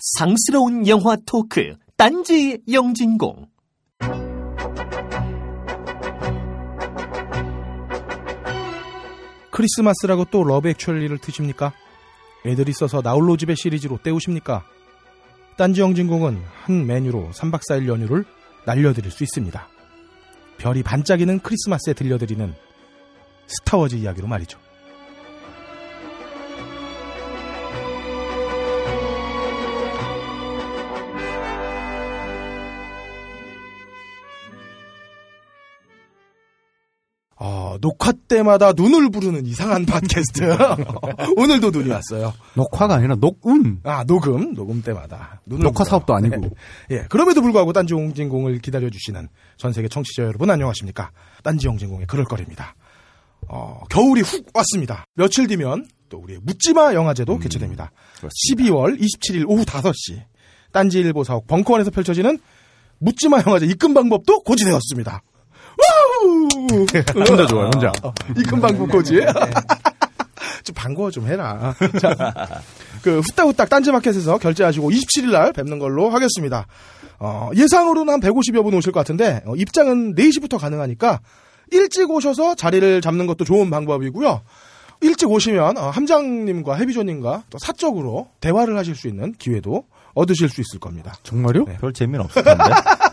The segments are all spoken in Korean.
상스러운 영화 토크 딴지 영진공 크리스마스라고 또 러브 액츄얼리를 트십니까? 애들이 써서 나홀로 집에 시리즈로 때우십니까? 딴지 영진공은 한 메뉴로 3박 4일 연휴를 날려드릴 수 있습니다. 별이 반짝이는 크리스마스에 들려드리는 스타워즈 이야기로 말이죠. 녹화 때마다 눈을 부르는 이상한 팟캐스트. 오늘도 눈이 왔어요. 녹화가 아니라 녹음. 아, 녹음, 녹음 때마다. 녹화. 사업도 아니고. 네. 예, 그럼에도 불구하고 딴지 홍진공을 기다려주시는 전 세계 청취자 여러분 안녕하십니까. 딴지 홍진공의 그럴거리입니다. 어, 겨울이 훅 왔습니다. 며칠 뒤면 또 우리 묻지마 영화제도 음, 개최됩니다. 12월 27일 오후 5시 딴지일보 사옥 벙커원에서 펼쳐지는 묻지마 영화제 입금 방법도 고지되었습니다. 와우! 혼자 좋아요, 혼자. 어, 입금 방법 고지. 좀 반가워 좀 해라. 자, 그 후딱후딱 딴지마켓에서 결제하시고 27일 날 뵙는 걸로 하겠습니다. 어, 예상으로는 한 150여 분 오실 것 같은데 어, 입장은 4시부터 가능하니까 일찍 오셔서 자리를 잡는 것도 좋은 방법이고요. 일찍 오시면 어, 함장님과 해비조님과 또 사적으로 대화를 하실 수 있는 기회도 얻으실 수 있을 겁니다. 정말요? 네. 별 재미는 없을 텐데.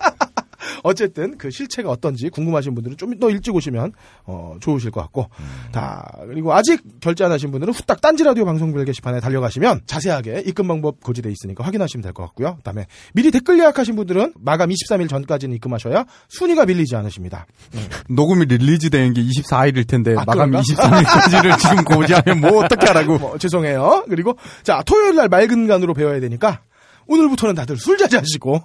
어쨌든 그 실체가 어떤지 궁금하신 분들은 좀 더 일찍 오시면 어, 좋으실 것 같고 다 그리고 아직 결제 안 하신 분들은 후딱 딴지 라디오 방송별 게시판에 달려가시면 자세하게 입금 방법 고지돼 있으니까 확인하시면 될 것 같고요. 그다음에 미리 댓글 예약하신 분들은 마감 23일 전까지는 입금하셔야 순위가 밀리지 않으십니다. 녹음이 release 되는 게 24일일 텐데 아, 마감 그런가? 23일까지를 지금 고지하면 뭐 어떻게 하라고. 뭐, 죄송해요. 그리고 자 토요일 날 맑은 간으로 배워야 되니까 오늘부터는 다들 술 자제하시고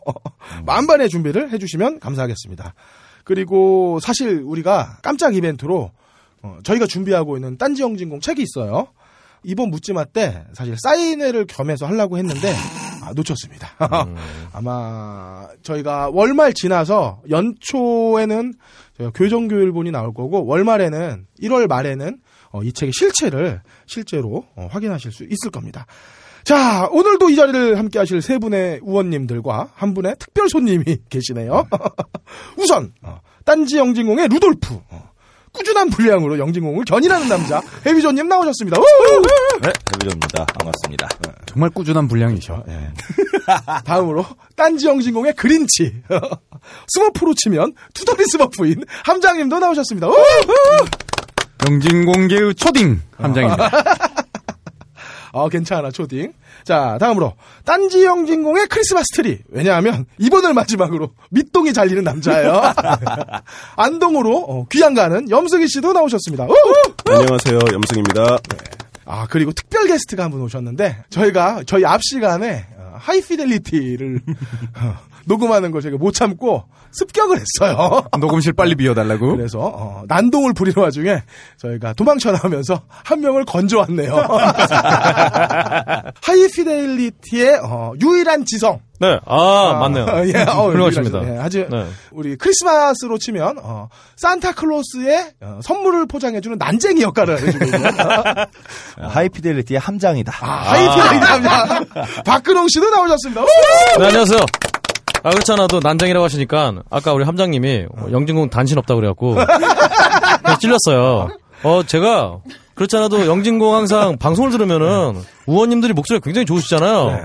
만반의 준비를 해주시면 감사하겠습니다. 그리고 사실 우리가 깜짝 이벤트로 어, 저희가 준비하고 있는 딴지영진공 책이 있어요. 이번 묻지마 때 사실 사인회를 겸해서 하려고 했는데 아, 놓쳤습니다. 아마 저희가 월말 지나서 연초에는 교정교일본이 나올 거고 월말에는 1월 말에는 어, 이 책의 실체를 실제로 어, 확인하실 수 있을 겁니다. 자, 오늘도 이 자리를 함께 하실 세 분의 우원님들과 한 분의 특별 손님이 계시네요. 우선, 어, 딴지 영진공의 루돌프. 어, 꾸준한 분량으로 영진공을 견인하는 남자, 해비조님 나오셨습니다. 네, 해비입니다 반갑습니다. 정말 꾸준한 분량이셔. 예. 다음으로, 딴지 영진공의 그린치. 스머프로 치면 투덜이 스머프인 함장님도 나오셨습니다. 우후! 영진공계의 초딩 함장입니다. 어, 괜찮아, 초딩. 자, 다음으로, 딴지 영진공의 크리스마스 트리. 왜냐하면, 이번을 마지막으로 밑동이 잘리는 남자예요. 안동으로 어, 귀양 가는 염승희 씨도 나오셨습니다. 안녕하세요. 염승입니다. 아, 그리고 특별 게스트가 한 분 오셨는데, 저희가, 저희 앞 시간에, 어, 하이피델리티를 어, 녹음하는 걸 저희가 못 참고 습격을 했어요. 녹음실 빨리 비워달라고. 그래서 어, 난동을 부리는 와중에 저희가 도망쳐 나오면서 한 명을 건져왔네요. 하이피델리티의 어, 유일한 지성. 네, 아, 맞네요. 예, 어, 훌륭하십니다. 예, 아주 네. 우리 크리스마스로 치면 어, 산타클로스의 어, 선물을 포장해주는 난쟁이 역할을 해주고 있는 하이피델리티의 함장이다. 아, 하이피델리티 박근홍 씨도 나오셨습니다. 우! 네, 안녕하세요. 아, 그렇잖아도 난장이라고 하시니까, 아까 우리 함장님이 어, 영진공 단신 없다고 그래갖고, 그래서 찔렸어요. 어, 제가, 그렇잖아도 영진공 항상 방송을 들으면은, 우원님들이 목소리 가 굉장히 좋으시잖아요.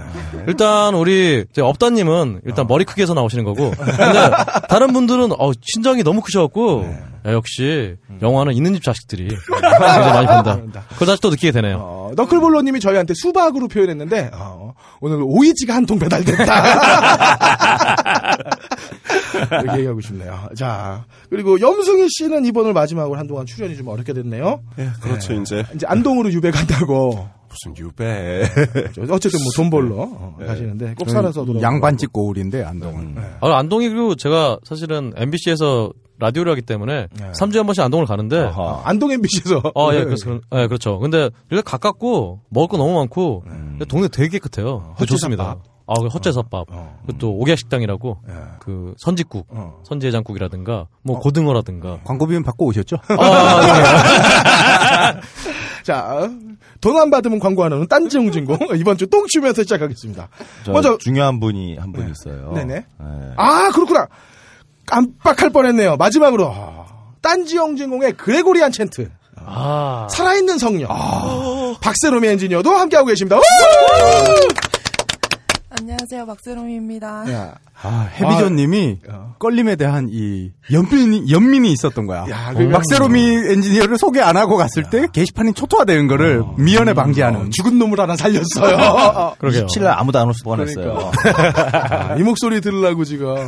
일단, 우리, 이제 업다님은 일단 머리 크게 해서 나오시는 거고, 근데, 다른 분들은, 어, 신장이 너무 크셔갖고, 야, 역시, 영화는 있는 집 자식들이 굉장히 많이 본다. 그걸 다시 또 느끼게 되네요. 어, 너클볼러님이 저희한테 수박으로 표현했는데 어, 오늘 오이지가 한 통 배달됐다. 이렇게 얘기하고 싶네요. 자 그리고 염승희 씨는 이번을 마지막으로 한동안 출연이 좀 어렵게 됐네요. 예, 그렇죠, 이제. 이제 안동으로 유배 간다고 무슨 유배. 어쨌든 뭐 돈 벌러 어, 가시는데 꼭 살아서 돌아. 양반집 고울인데 안동은. 아, 안동이 그리고 제가 사실은 MBC에서 라디오를 하기 때문에 3주에 한 번씩 안동을 가는데 어, 안동 MBC에서. 아, 예, 그래서, 예, 그렇죠. 근데 여기 가깝고 먹을 거 너무 많고 근데 동네 되게 깨끗해요. 그거 좋습니다. 아, 그 헛제사밥. 어. 그또 옥야식당이라고 예. 그 선지국, 어. 선지해장국이라든가 뭐 고등어라든가. 광고비는 받고 오셨죠? 아, 자, 돈 안 받으면 광고 안 하는 딴지 용진공. 이번 주 똥치면서 시작하겠습니다. 저 먼저, 중요한 분이 한분 있어요. 네네. 네. 아, 그렇구나. 깜빡할 뻔했네요. 마지막으로. 딴지 용진공의 그레고리안 챈트. 아. 살아있는 성령. 박세롬이 엔지니어도 함께하고 계십니다. 우! 안녕하세요, 박세롬입니다. 야, 아, 해비존님이 어. 껄림에 대한 이 연민이, 연민이 있었던 거야. 야, 어, 그거- 박세롬이 엔지니어를 소개 안 하고 갔을 때 게시판이 초토화되는 거를 미연에 방지하는. 죽은 놈을 하나 살렸어요. 그러게요. 27일 아무도 안올 수가 뻔했어요. 아, 이 목소리 들으려고 지금 어?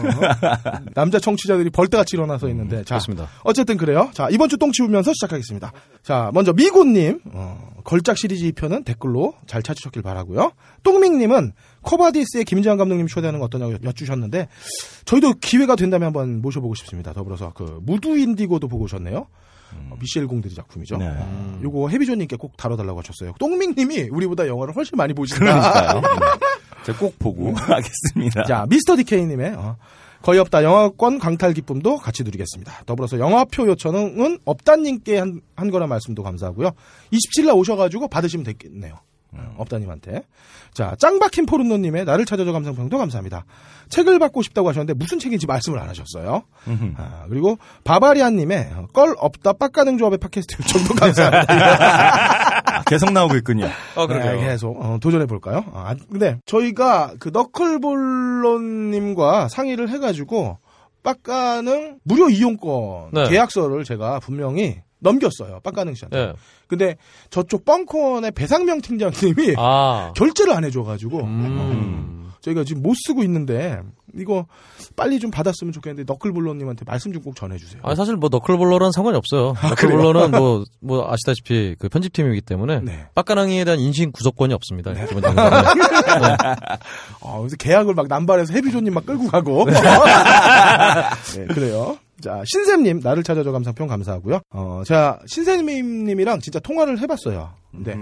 남자 청취자들이 벌떼같이 일어나서 있는데 자 그렇습니다. 어쨌든 그래요. 자 이번 주 똥 치우면서 시작하겠습니다. 자 먼저 미고님 어, 걸작 시리즈 2편은 댓글로 잘 찾으셨길 바라고요. 똥밍님은 쿼바디스의 김지한 감독님 초대하는 거 어떠냐고 여쭈셨는데 저희도 기회가 된다면 한번 모셔보고 싶습니다. 더불어서 그 무드 인디고도 보고 오셨네요. 어, 미셸 공드리 작품이죠. 네. 어, 요거 해비조님께 꼭 다뤄달라고 하셨어요. 똥밍님이 우리보다 영화를 훨씬 많이 보신다. 그러니까요. 제가 꼭 보고 하겠습니다. 자, 미스터 디케이님의 어, 거의 없다 영화권 강탈 기쁨도 같이 누리겠습니다. 더불어서 영화표 요청은 없다님께 한, 한 거란 말씀도 감사하고요. 27일 오셔가지고 받으시면 되겠네요. 어, 없다님한테. 자, 짱박힌 포르노님의 나를 찾아줘 감상평도 감사합니다. 책을 받고 싶다고 하셨는데 무슨 책인지 말씀을 안 하셨어요. 아, 그리고 바바리안님의 껄 없다 빡가능 조합의 팟캐스트 요청도 감사합니다. 아, 계속 나오고 있군요. 아, 네, 계속 어, 도전해 볼까요? 아, 근데 저희가 그 너클볼론님과 상의를 해가지고 빡가능 무료 이용권 네. 계약서를 제가 분명히 넘겼어요. 빡가능 씨한테. 예. 근데 저쪽 뻥컨의 배상명 팀장님이 아. 결제를 안 해줘가지고 음. 저희가 지금 못 쓰고 있는데 이거 빨리 좀 받았으면 좋겠는데 너클볼론님한테 말씀 좀 꼭 전해주세요. 아 사실 뭐 너클볼러랑 상관이 없어요. 너클볼러는 뭐, 뭐 아시다시피 그 편집팀이기 때문에 네. 빡가랑이에 대한 인신 구속권이 없습니다. 기본적으로. 아, 그래서 계약을 막 남발해서 해비조님 막 끌고 가고. 네, 그래요. 자, 신샘님, 나를 찾아줘 감상평 감사하고요. 어, 제가 신샘님이랑 진짜 통화를 해봤어요. 근데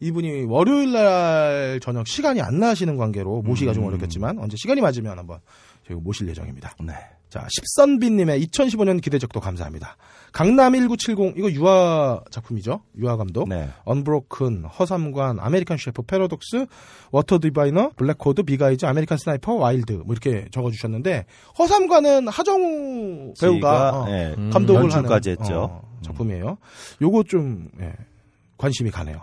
이분이 월요일 날 저녁 시간이 안 나시는 관계로 모시기가 좀 어렵겠지만 언제 시간이 맞으면 한번 저희가 모실 예정입니다. 네. 자, 십선비님의 2015년 기대작도 감사합니다. 강남 1970, 이거 유하 작품이죠? 유하 감독. 네. 언브로큰, 허삼관, 아메리칸 셰프, 패러독스, 워터 디바이너, 블랙코드, 비가이즈, 아메리칸 스나이퍼, 와일드 뭐 이렇게 적어주셨는데 허삼관은 하정우 배우가 어, 네, 음. 감독을 하는 했죠. 어, 작품이에요. 요거 좀 예, 관심이 가네요.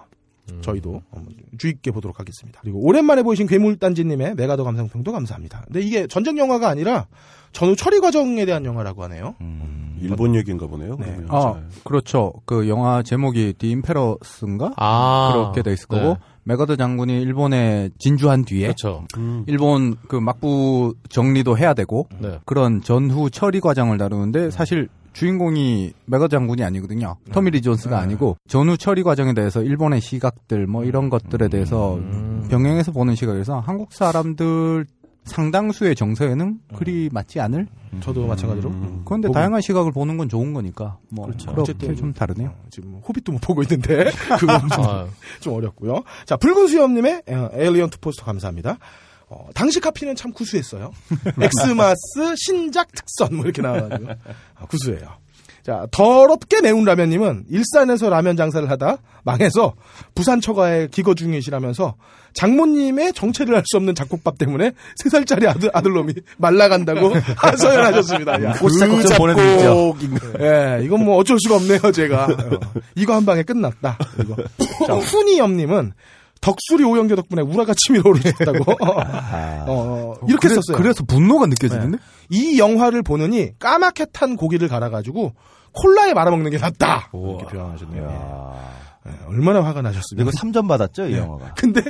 음. 저희도 한번 주의 있게 보도록 하겠습니다. 그리고 오랜만에 보이신 괴물단지님의 맥아더 감상평도 감사합니다. 근데 이게 전쟁 영화가 아니라 전후 처리 과정에 대한 영화라고 하네요. 음. 일본 얘기인가 보네요. 네. 아, 잘. 그렇죠. 그 영화 제목이 The Emperor's인가? 아. 그렇게 돼 있을 거고 네. 메가더 장군이 일본에 진주한 뒤에 그렇죠. 음. 일본 그 막부 정리도 해야 되고 네. 그런 전후 처리 과정을 다루는데 사실 주인공이 메가 장군이 아니거든요. 터미리 존스가 아니고 전후 처리 과정에 대해서 일본의 시각들 뭐 이런 것들에 대해서 음. 병행해서 보는 시각에서 한국 사람들 상당수의 정서에는 그리 맞지 않을? 저도 마찬가지로. 음. 그런데 보고- 다양한 시각을 보는 건 좋은 거니까 뭐 그렇죠. 어쨌든 좀 다르네요. 어, 지금 호빗도 못 보고 있는데 그건 좀, 아, 좀 어렵고요. 자 붉은 수염님의 어, 에일리언 투 포스터 감사합니다. 어, 당시 카피는 참 구수했어요. X-mas 신작 특선 뭐 이렇게 나와가지고 아, 구수해요. 자 더럽게 매운 라면님은 일산에서 라면 장사를 하다 망해서 부산 처가에 기거 중이시라면서 장모님의 정체를 알 수 없는 잡곡밥 때문에 세 살짜리 아들 아들놈이 말라간다고 사연하셨습니다. 야, 고추장국 좀 보내드리죠. 예, 이건 뭐 어쩔 수가 없네요, 제가. 어, 이거 한 방에 끝났다. 이거. 자, 훈이염님은 덕수리 오영재 덕분에 우라같이 밀어 오르셨다고. 어, 이렇게 그래, 썼어요. 그래서 분노가 느껴지는데? 이 영화를 보느니 까맣게 탄 고기를 갈아가지고 콜라에 말아먹는 게 낫다. 이렇게 표현하셨네요. 야. 예, 얼마나 화가 나셨으면. 이거 3점 받았죠, 이 영화가. 근데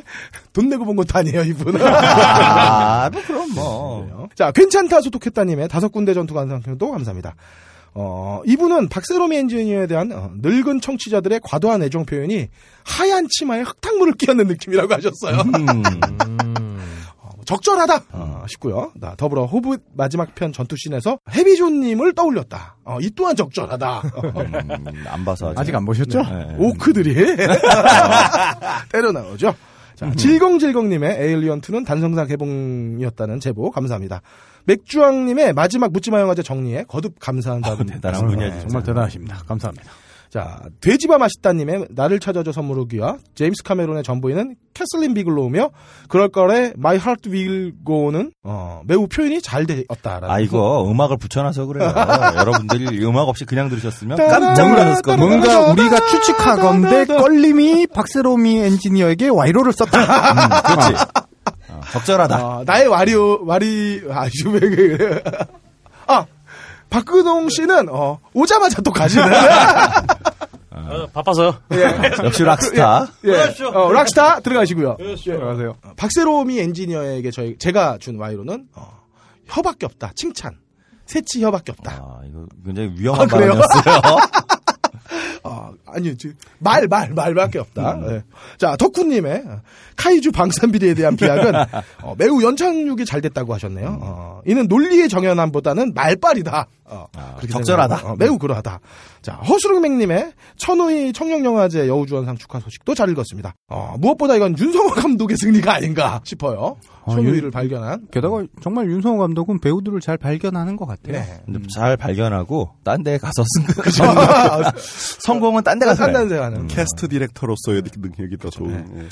돈 내고 본 것도 아니에요, 이분은. 아, 뭐 그럼 뭐. 자, 괜찮다 소독했다님의 다섯 군데 전투 감상평도 감사합니다. 어, 이분은 박세롬이 엔지니어에 대한 어, 늙은 청취자들의 과도한 애정 표현이 하얀 치마에 흙탕물을 끼얹는 느낌이라고 하셨어요. 음. 어, 적절하다 어, 싶고요. 나 더불어 호브 마지막 편 전투씬에서 해비존님을 떠올렸다. 어, 이 또한 적절하다. 음, 안 봐서 아직. 아직 안 보셨죠? 네. 오크들이 때려 나오죠. 자, 질겅질겅님의 에일리언2는 단성사 개봉이었다는 제보 감사합니다. 맥주왕님의 마지막 묻지마 영화제 정리에 거듭 감사한 다음 대단한 분이야, 진짜. 정말 대단하십니다. 감사합니다. 자, 돼지바 맛있다님의 나를 찾아줘 선물을 귀와 제임스 카메론의 전부인은 캐슬린 비글로우며 그럴걸의 My Heart Will Go는 어, 매우 표현이 잘 되었다라는. 아, 이거 음악을 붙여놔서 그래요. 여러분들이 음악 없이 그냥 들으셨으면 깜짝 놀라셨을 겁니다. 뭔가 우리가 추측하건대 껄림이 박세롬이 엔지니어에게 와이로를 썼다. 음, 그렇지. 어, 적절하다. 어, 나의 와리오 와리 아왜 그래? 아 박근홍 씨는 어, 오자마자 또 가시네. 어, 바빠서요. 역시 락스타. 예. 어, 락스타 들어가시고요. 들어가세요. 어, 박세롬이 엔지니어에게 저희 제가 준 와이로는 어, 혀밖에 없다. 칭찬. 새치 혀밖에 없다. 아, 이거 굉장히 위험한 아? 발언이었어요. 아, 아니요. 저, 말, 말, 말밖에 없다. 음. 예. 자, 덕후님의 카이주 방산비리에 대한 비약은 어, 매우 연착륙이 잘 됐다고 하셨네요. 어, 이는 논리의 정연함보다는 말빨이다. 어, 아, 그렇게 적절하다. 어, 매우 그러하다. 자, 허수릉맹님의 천우희 청룡영화제 여우주연상 축하 소식도 잘 읽었습니다. 어, 무엇보다 이건 윤성호 감독의 승리가 아닌가 싶어요. 아, 천우희를 발견한. 게다가 정말 윤성호 감독은 배우들을 잘 발견하는 것 같아요. 네. 근데 잘 발견하고 딴 데 가서 쓴 거. 아, 성 공은 딴 데 가서. 해요. 딴딴 생각하는 캐스트 디렉터로서의 능력이 더 좋은. 예.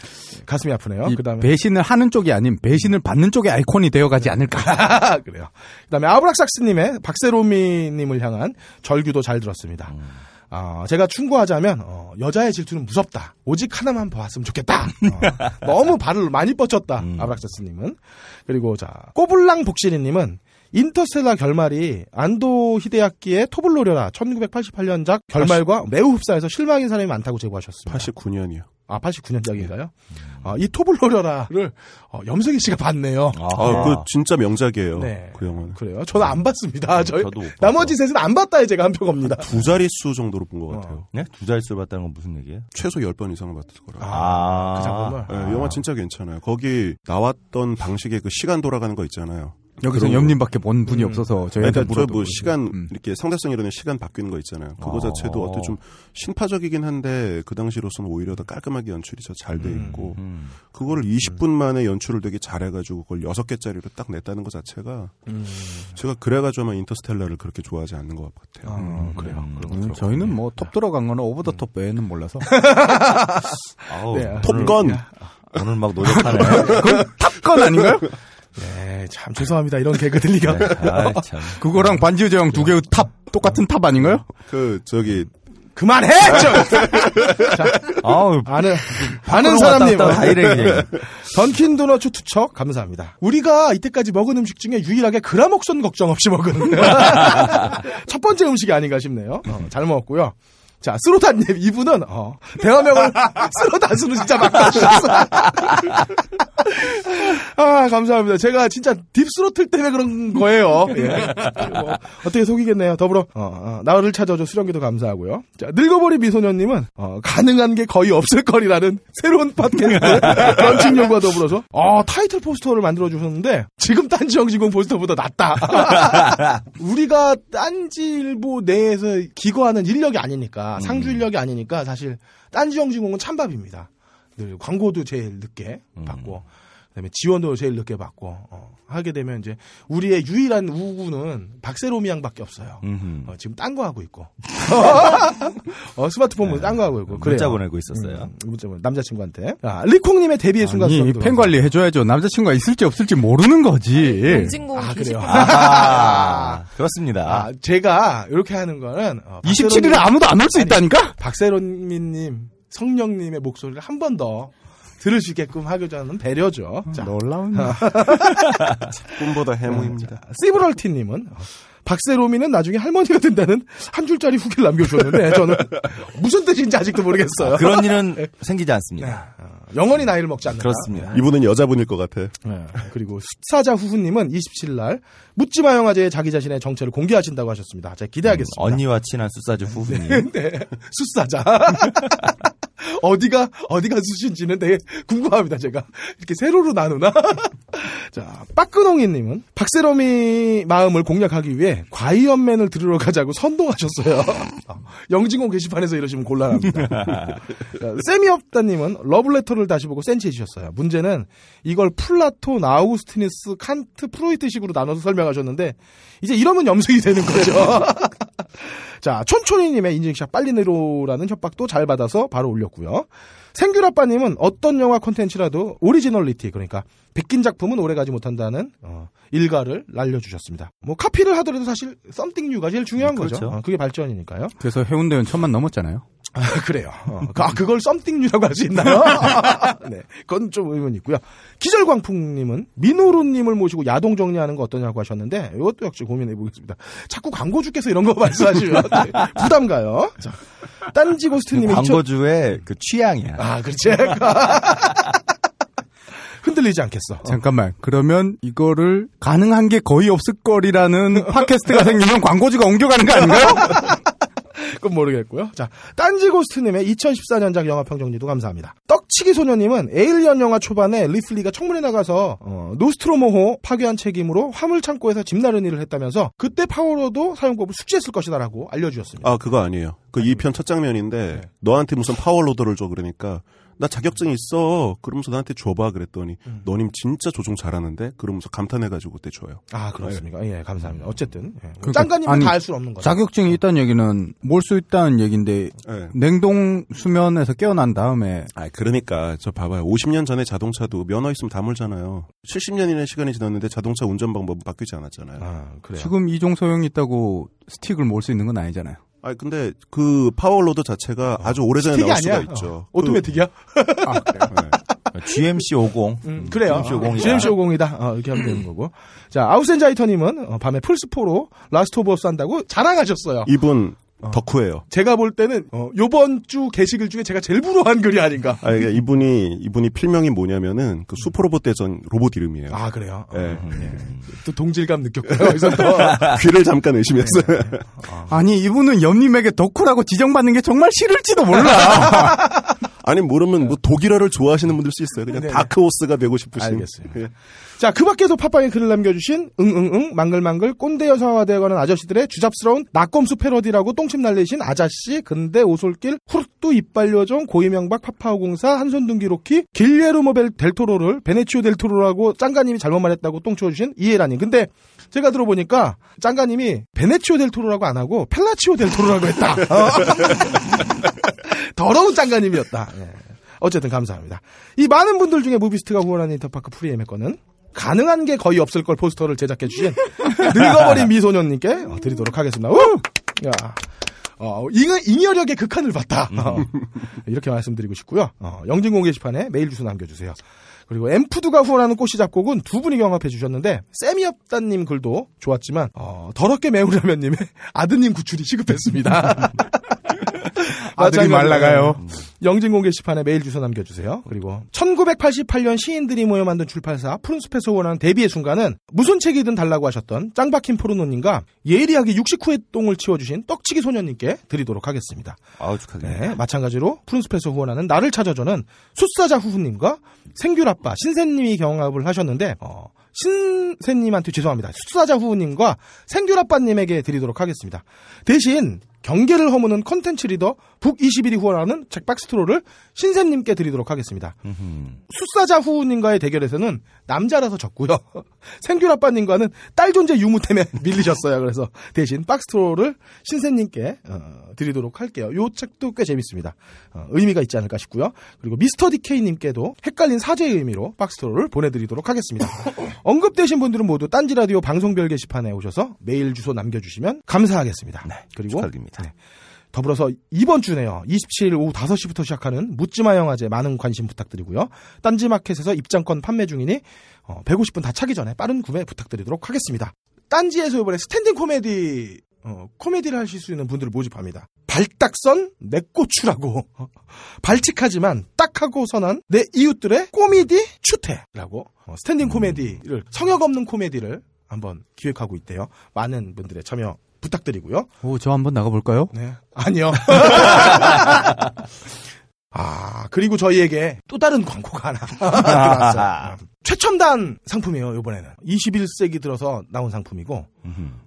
가슴이 아프네요. 이 그다음에 배신을 하는 쪽이 아닌 배신을 받는 쪽의 아이콘이 되어가지 않을까. 그래요. 그다음에 아브락삭스님의 박세로미님을 향한 절규도 잘 들었습니다. 어, 제가 충고하자면 어, 여자의 질투는 무섭다. 오직 하나만 보았으면 좋겠다. 어, 너무 발을 많이 뻗쳤다. 음. 아브락삭스님은 그리고 자 꼬불랑 복실이님은 인터스텔라 결말이 안도 히데야키의 톱을 노려라 1988년작 결말과 매우 흡사해서 실망인 사람이 많다고 제보하셨습니다. 89년이요. 아 89년작인가요? 아, 이 톱을 노려라를 어, 염석희 씨가 봤네요. 아, 그 진짜 명작이에요. 네. 그 영화는. 그래요? 저는 안 봤습니다. 저희 저도 못 나머지 셋은 안 봤다에 제가 한 표 겁니다. 두 자릿수 정도로 본 것 같아요. 네? 두 자릿수 봤다는 건 무슨 얘기예요? 최소 10번 이상은 봤을 거라. 아. 그 작품을. 예, 영화 진짜 괜찮아요. 거기 나왔던 방식의 그 시간 돌아가는 거 있잖아요. 여기서 염님밖에 본 분이 없어서 저희한테 그러니까 물어도 저뭐 시간 음. 이렇게 상대성 이론의 시간 바뀌는 거 있잖아요. 그거 어. 자체도 어떻게 좀 신파적이긴 한데 그 당시로서는 오히려 더 깔끔하게 연출이 잘 돼 있고 음. 그거를 20분 만에 연출을 되게 잘해가지고 그걸 6 개짜리로 딱 냈다는 것 자체가 음. 제가 그래가지고 아마 인터스텔라를 그렇게 좋아하지 않는 것 같아요. 아, 그래요. 음, 저희는 뭐 톱 들어간 거는 오버 더 톱 외에는 몰라서 아우, 네. 톱건! 오늘 막 노력하네. 탑건 아닌가요? 네, 참 죄송합니다. 이런 개그 들리가. 네. 아이, 참. 그거랑 반지의 제왕 두 개의 탑 똑같은 탑 아닌가요? 그 저기 그만해! 좀! 아우, 아는, 아는 사람님. 던킨 도너츠 투척 감사합니다. 우리가 이때까지 먹은 음식 중에 유일하게 그라목손 걱정 없이 먹은 첫 번째 음식이 아닌가 싶네요. 어, 잘 먹었고요. 자, 스로다님, 이분은, 어, 대화명을 스로다스로 진짜 막 가주셨어. 아, 감사합니다. 제가 진짜 딥스로틀 때문에 그런 거예요. 예. 뭐, 어떻게 속이겠네요. 더불어, 어, 어, 나를 찾아줘 수령기도 감사하고요. 자, 늙어버린 미소년님은, 어, 가능한 게 거의 없을 거리라는 새로운 팟캐스트 런칭용과 더불어서, 어, 타이틀 포스터를 만들어주셨는데, 지금 딴지영진공 포스터보다 낫다. 우리가 딴지일보 내에서 기거하는 인력이 아니니까, 상주 인력이 아니니까, 사실, 딴지 영진공은 찬밥입니다. 늘 광고도 제일 늦게 받고, 그다음에 지원도 제일 늦게 받고 어, 하게 되면 이제 우리의 유일한 우구는 박세롬이 양밖에 없어요. 음흠. 어, 지금 딴 거 하고 있고 어, 스마트폰으로 딴거 하고 있고 그래요. 문자 보내고 있었어요. 음, 문자 보내- 남자친구한테 아, 리콩님의 데뷔의 순간 팬 관리 해줘야죠. 남자친구가 있을지 없을지 모르는 거지. 영진공 아, 그래요? 아, 그렇습니다. 아, 제가 이렇게 하는 거는 어, 27일에 아무도 안 올 수 있다니까? 박세롬님 성령님의 목소리를 한 번 더 들을 수 있게끔 하고자 하는 배려죠. 자, 놀라운. 꿈보다 해몽입니다. 시브럴티님은 어, 박세롬이는 나중에 할머니가 된다는 한 줄짜리 후기를 남겨주셨는데 저는 무슨 뜻인지 아직도 모르겠어요. 그런 일은 생기지 않습니다. 어, 영원히 나이를 먹지 않는다. 그렇습니다. 이분은 여자분일 것 같아. 네. 그리고 숫사자 후후님은 27일 날 묻지마 영화제에 자기 자신의 정체를 공개하신다고 하셨습니다. 제가 기대하겠습니다. 언니와 친한 숫사주 후배님. 네, 숫사자. 어디가 어디가 숫인지는 되게 궁금합니다. 제가 이렇게 세로로 나누나? 자, 빠끄농이님은 박세롬이 마음을 공략하기 위해 과이언맨을 들으러 가자고 선동하셨어요. 영진공 게시판에서 이러시면 곤란합니다. 자, 세미업다님은 러블레터를 다시 보고 센치해 주셨어요. 문제는 이걸 플라톤, 아우구스티누스, 칸트, 프로이트식으로 나눠서 설명하셨는데 이제 이러면 염색이 되는 거죠. 자, 촌촌이님의 인증샷 빨리 내노라는 협박도 잘 받아서 바로 올렸고요. 생귤아빠님은 어떤 영화 콘텐츠라도 originality, 그러니까 베낀 작품은 오래가지 못한다는 어, 일가를 날려주셨습니다. 뭐 카피를 하더라도 사실 something new가 제일 중요한 거죠. 그렇죠. 어, 그게 발전이니까요. 그래서 해운대는 천만 넘었잖아요. 아, 그래요. 어, 그- 아, 그걸 썸띵뉴라고 할 수 있나요? 네. 그건 좀 의문이 있고요. 기절광풍님은 민호루님을 모시고 야동 정리하는 거 어떠냐고 하셨는데, 이것도 역시 고민해 보겠습니다. 자꾸 광고주께서 이런 거 말씀하시면 네, 부담 가요. 자, 딴지 고스트님이 광고주의 그 취향이야. 아, 그렇지. 흔들리지 않겠어. 어. 잠깐만. 그러면 이거를 가능한 게 거의 없을 거리라는 팟캐스트가 생기면 광고주가 옮겨가는 거 아닌가요? 그건 모르겠고요. 자, 딴지고스트님의 2014년작 영화평 정리도 감사합니다. 떡치기 소녀님은 에일리언 영화 초반에 리플리가 청문회 나가서 어, 노스트로모호 파괴한 책임으로 화물 창고에서 짐 나른 일을 했다면서 그때 power loader 사용법을 숙지했을 것이다라고 알려주셨습니다. 아, 그거 아니에요. 그 2편 첫 장면인데, 너한테 무슨 power loader를 줘, 그러니까, 나 자격증 있어. 그러면서 나한테 줘봐. 그랬더니, 너님 진짜 조종 잘하는데? 그러면서 감탄해가지고 그때 줘요. 아 그렇습니까? 예, 감사합니다. 어쨌든 예. 그러니까, 짱가님은 다알 수는 없는 거죠. 자격증이 있다는 얘기는 몰 수 있다는 얘기인데 예. 냉동 수면에서 깨어난 다음에 아, 그러니까 저 봐봐요. 50년 전에 자동차도 면허 있으면 다 몰잖아요. 70년이나 시간이 지났는데 자동차 운전 방법은 바뀌지 않았잖아요. 아 그래요. 지금 이종 소형이 있다고 스틱을 몰 수 있는 건 아니잖아요. 아, 근데 그 power loader 자체가 아주 오래전에 나올 수가 아니야. 있죠. 어, 오토매틱이야? GMC 50. 음, 그래요. GMC 50이다. GMC 50이다. 어, 이렇게 하면 되는 거고. 자, 아우센자이터님은 어, 밤에 플스4로 라스트 오브 어스 한다고 자랑하셨어요. 이분 덕후예요. 제가 볼 때는 어, 요번 주 게시글 중에 제가 제일 부러워한 글이 아닌가. 아, 그러니까 이분이 이분이 필명이 뭐냐면은 그 슈퍼로봇 대전 로봇 이름이에요. 아 그래요. 어, 예. 또 동질감 느꼈고요. 그래서 또 귀를 잠깐 의심했어요. 아니 이분은 연님에게 덕후라고 지정받는 게 정말 싫을지도 몰라. 아니 모르면 뭐 독일어를 좋아하시는 분들 수 있어요. 그냥 네네. 다크호스가 되고 싶으신. 알겠습니다. 예. 자, 그 밖에도 팟빵에 글을 남겨주신 응응응 망글망글 꼰대 여성화되어가는 아저씨들의 주잡스러운 낙검수 패러디라고 똥침 날리신 아자씨 근대 오솔길 후르뚜 이빨요정 고이명박 파파오공사 한손둥 기 로키 길레르모 벨 델토로를 베네치오 델토로라고 짱가님이 잘못 말했다고 똥 치워주신 이해라님. 근데 제가 들어보니까 짱가님이 베네치오 델토로라고 안 하고 펠라치오 델토로라고 했다. 어. 더러운 짱가님이었다. 예. 어쨌든 감사합니다. 이 많은 분들 중에 무비스트가 후원하는 인터파크 프리엠의 거는 가능한 게 거의 없을 걸 포스터를 제작해 주신 늙어버린 미소년님께 어, 드리도록 하겠습니다. 우! 야. 어, 잉, 잉여력의 극한을 봤다. 어, 이렇게 말씀드리고 싶고요. 어, 영진공 게시판에 메일 주소 남겨주세요. 그리고 엠푸드가 후원하는 꽃이 작곡은 두 분이 경합해 주셨는데 쌤이없다님 글도 좋았지만 어, 더럽게 매운 라면님의 아드님 구출이 시급했습니다. 아들이 말라가요. 영진공 게시판에 메일 주소 남겨주세요. 그리고 1988년 시인들이 모여 만든 출판사 푸른숲에서 원하는 데뷔의 순간은 무슨 책이든 달라고 하셨던 짱박힌 포르노님과 예리하게 69회 똥을 치워주신 떡치기 소년님께 드리도록 하겠습니다. 아우 축하드립니다. 네, 마찬가지로 푸른숲에서 후원하는 나를 찾아줘는 숫사자 후후님과 생귤아빠 신세님이 경합을 하셨는데 어, 신세님한테 죄송합니다. 숫사자 후후님과 생귤아빠님에게 드리도록 하겠습니다. 대신 경계를 허무는 컨텐츠 리더 북21이 후원하는 잭박스트로를 신샘님께 드리도록 하겠습니다. 숫사자 후우님과의 대결에서는 남자라서 졌고요. 생귤아빠님과는 딸 존재 유무 때문에 밀리셨어요. 그래서 대신 박스트로를 신샘님께 어, 드리도록 할게요. 요 책도 꽤 재밌습니다. 어, 의미가 있지 않을까 싶고요. 그리고 미스터 디케이님께도 헷갈린 사죄의 의미로 박스트로를 보내드리도록 하겠습니다. 언급되신 분들은 모두 딴지라디오 방송별 게시판에 오셔서 메일 주소 남겨주시면 감사하겠습니다. 그리고 축하드립니다. 네. 더불어서 이번 주네요. 27일 오후 5시부터 시작하는 묻지마 영화제 많은 관심 부탁드리고요. 딴지마켓에서 입장권 판매 중이니 어, 150분 다 차기 전에 빠른 구매 부탁드리도록 하겠습니다. 딴지에서 이번에 스탠딩 코미디 어, 코미디를 하실 수 있는 분들을 모집합니다. 발딱선 내 고추라고 발칙하지만 딱하고 선한 내 이웃들의 코미디 추태라고 어, 스탠딩 코미디를 성역 없는 코미디를 한번 기획하고 있대요. 많은 분들의 참여 부탁드리고요. 오, 저 한번 나가볼까요? 네. 아니요. 아, 그리고 저희에게 또 다른 광고가 하나 들어왔어요. 최첨단 상품이에요, 이번에는. 21세기 들어서 나온 상품이고,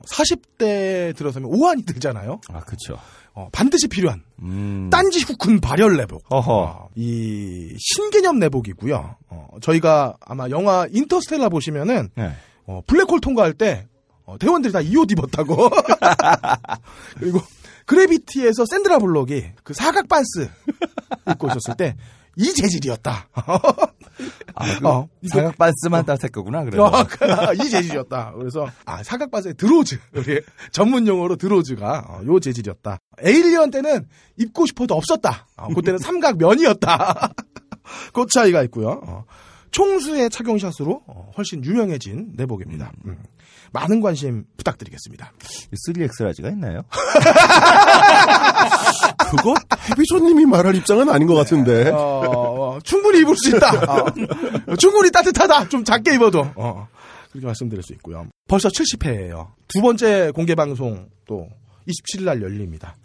40대 들어서면 오한이 들잖아요. 아 그렇죠. 어, 반드시 필요한 음. 딴지 후큰 발열 내복. 어허. 어, 이 신개념 내복이고요. 어, 저희가 아마 영화 인터스텔라 보시면은 네. 어, 블랙홀 통과할 때 어, 대원들이 다 이옷 입었다고. 그리고 그래비티에서 샌드라 블록이 그 사각 팬츠 입고 있었을 때 이 재질이었다. 아, 그 어, 사각 팬츠만 따뜻할 거구나, 그래도. 어, 이 재질이었다. 그래서 아 사각 팬츠의 드로즈 우리 전문 용어로 드로즈가 어, 요 재질이었다. 에일리언 때는 입고 싶어도 없었다. 어, 그때는 삼각 면이었다. 그 차이가 있고요. 어, 총수의 착용샷으로 어, 훨씬 유명해진 내복입니다. 음. 많은 관심 부탁드리겠습니다. 3X 라지가 있나요? 그거 해비조님이 말할 입장은 아닌 것 같은데. 어, 어, 충분히 입을 수 있다. 어, 충분히 따뜻하다. 좀 작게 입어도. 어, 그렇게 말씀드릴 수 있고요. 벌써 70회예요. 두 번째 공개 방송 또 27일 날 열립니다.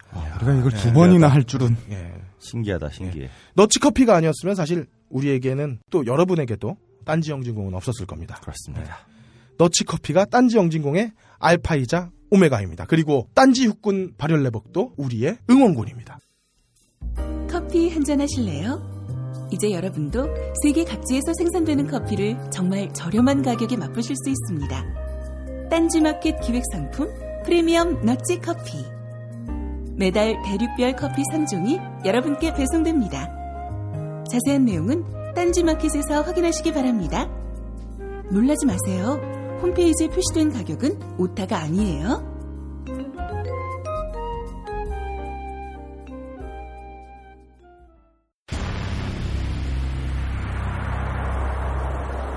우리가 이걸 두 번이나 할 줄은. 예. 신기하다, 신기해. 너치 커피가 아니었으면 사실 우리에게는 또 여러분에게도 딴지 영진공은 없었을 겁니다. 그렇습니다. 너치 커피가 딴지 영진공의 알파이자 오메가입니다. 그리고 딴지 육군 발열레복도 우리의 응원군입니다. 커피 한잔 하실래요? 이제 여러분도 세계 각지에서 생산되는 커피를 정말 저렴한 가격에 맛보실 수 있습니다. 딴지마켓 기획 상품 프리미엄 너치 커피. 매달 대륙별 커피 3종이 여러분께 배송됩니다. 자세한 내용은 딴지마켓에서 확인하시기 바랍니다. 놀라지 마세요. 홈페이지에 표시된 가격은 오타가 아니에요.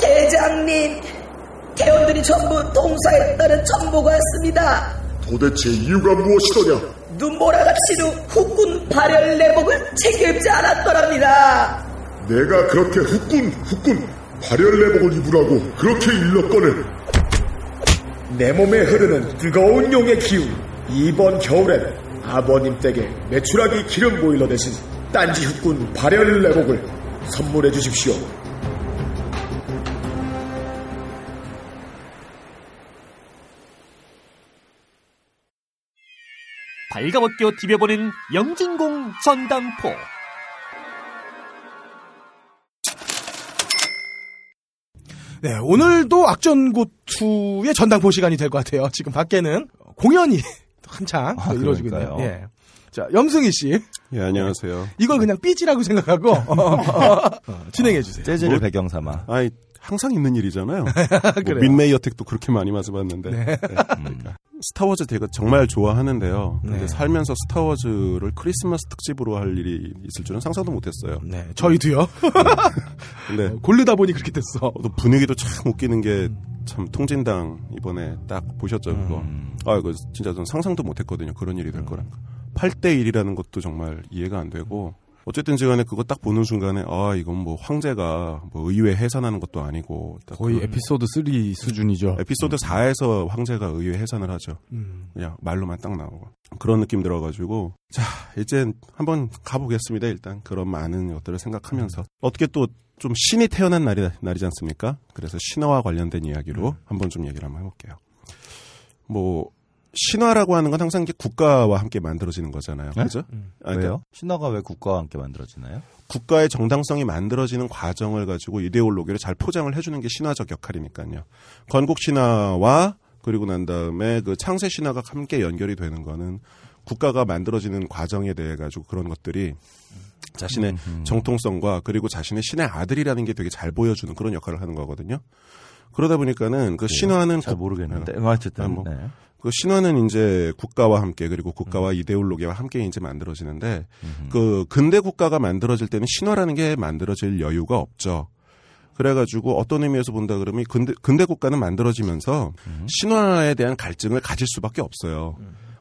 대장님, 대원들이 전부 동사했다는 정보가 왔습니다. 도대체 이유가 무엇이더냐? 눈보라가 치루 후군 발열 내복을 책임지 않았더랍니다. 내가 그렇게 후끈 후끈 발열 내복을 입으라고 그렇게 일렀거늘 내 몸에 흐르는 뜨거운 용의 기운 이번 겨울엔 아버님 댁에 메추라기 기름 보일러 대신 딴지 후끈 발열 내복을 선물해 주십시오. 발가벗겨 디벼보는 영진공 전당포. 네, 오늘도 악전고투의 전당포 시간이 될 것 같아요. 지금 밖에는 공연이 한창 아, 이루어지고 있네요. 그러니까요. 예. 자, 염승희 씨. 예, 안녕하세요. 이걸 그냥 삐지라고 생각하고 어, 진행해 주세요. 재즈를 뭐- 배경 삼아. 아이, 항상 있는 일이잖아요. 뭐. 민메이 어택도 그렇게 많이 맞아봤는데. 네. 네. 그러니까. 스타워즈 제가 정말 좋아하는데요. 근데 네. 살면서 스타워즈를 크리스마스 특집으로 할 일이 있을 줄은 상상도 못했어요. 네, 저희도요. 근데 고르다 보니 그렇게 됐어. 또 분위기도 참 웃기는 게 참 통진당 이번에 딱 보셨죠 그거. 음. 아 이거 진짜 전 상상도 못했거든요. 그런 일이 될 거라는 거. 8대 1이라는 것도 정말 이해가 안 되고 어쨌든 지 간에 그거 딱 보는 순간에 아 이건 뭐 황제가 뭐 의회 해산하는 것도 아니고 딱 거의 그 에피소드 3 수준이죠. 에피소드 4에서 황제가 의회 해산을 하죠. 음. 그냥 말로만 딱 나오고 그런 느낌 들어가지고 자 이제 한번 가보겠습니다. 일단 그런 많은 것들을 생각하면서 어떻게 또 좀 신이 태어난 날이 날이지 않습니까? 그래서 신화와 관련된 이야기로 한번 좀 얘기를 한번 해볼게요. 뭐 신화라고 하는 건 항상 이게 국가와 함께 만들어지는 거잖아요. 네? 그죠? 아, 그러니까 왜요? 신화가 왜 국가와 함께 만들어지나요? 국가의 정당성이 만들어지는 과정을 가지고 이데올로기를 잘 포장을 해주는 게 신화적 역할이니까요. 건국 신화와 그리고 난 다음에 그 창세 신화가 함께 연결이 되는 거는 국가가 만들어지는 과정에 대해 가지고 그런 것들이 자신의 정통성과 그리고 자신의 신의 아들이라는 게 되게 잘 보여주는 그런 역할을 하는 거거든요. 그러다 보니까는 그 신화는 잘 국- 모르겠는데. 뭐 어쨌든. 아, 뭐. 네. 그 신화는 이제 국가와 함께 그리고 국가와 이데올로기와 함께 이제 만들어지는데 그 근대 국가가 만들어질 때는 신화라는 게 만들어질 여유가 없죠. 그래가지고 어떤 의미에서 본다 그러면 근대, 근대 국가는 만들어지면서 신화에 대한 갈증을 가질 수밖에 없어요.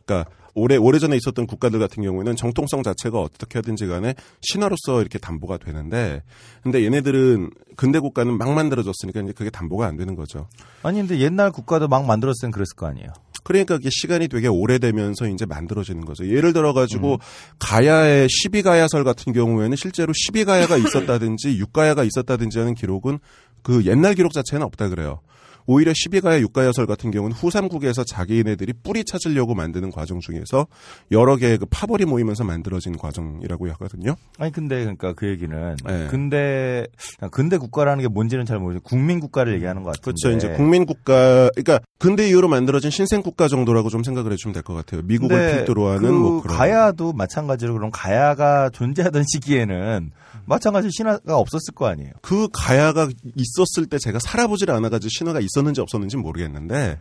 그러니까 오래 오래전에 있었던 국가들 같은 경우에는 정통성 자체가 어떻게 하든지 간에 신화로서 이렇게 담보가 되는데 근데 얘네들은 근대 국가는 막 만들어졌으니까 이제 그게 담보가 안 되는 거죠. 아니, 근데 옛날 국가도 막 만들었을 땐 그랬을 거 아니에요. 그러니까 이게 시간이 되게 오래되면서 이제 만들어지는 거죠. 예를 들어 가지고 가야의 12가야설 같은 경우에는 실제로 12가야가 있었다든지 6가야가 있었다든지 하는 기록은 그 옛날 기록 자체는 없다 그래요. 오히려 12가야 육가야설 같은 경우는 후삼국에서 자기네들이 뿌리 찾으려고 만드는 과정 중에서 여러 개의 그 파벌이 모이면서 만들어진 과정이라고 하거든요. 아니 근데 그러니까 그 얘기는 네. 근대 근대 국가라는 게 뭔지는 잘 모르겠어요. 국민 국가를 얘기하는 것 같은데. 그렇죠. 이제 국민 국가, 그러니까 근대 이후로 만들어진 신생 국가 정도라고 좀 생각을 해주면 될 것 같아요. 미국을 근데 필두로 하는 그 뭐 그런. 가야도 마찬가지로 그럼 가야가 존재하던 시기에는 마찬가지로 신화가 없었을 거 아니에요. 그 가야가 있었을 때 제가 살아보질 않아가지고 신화가 있 었는지 없었는지 모르겠는데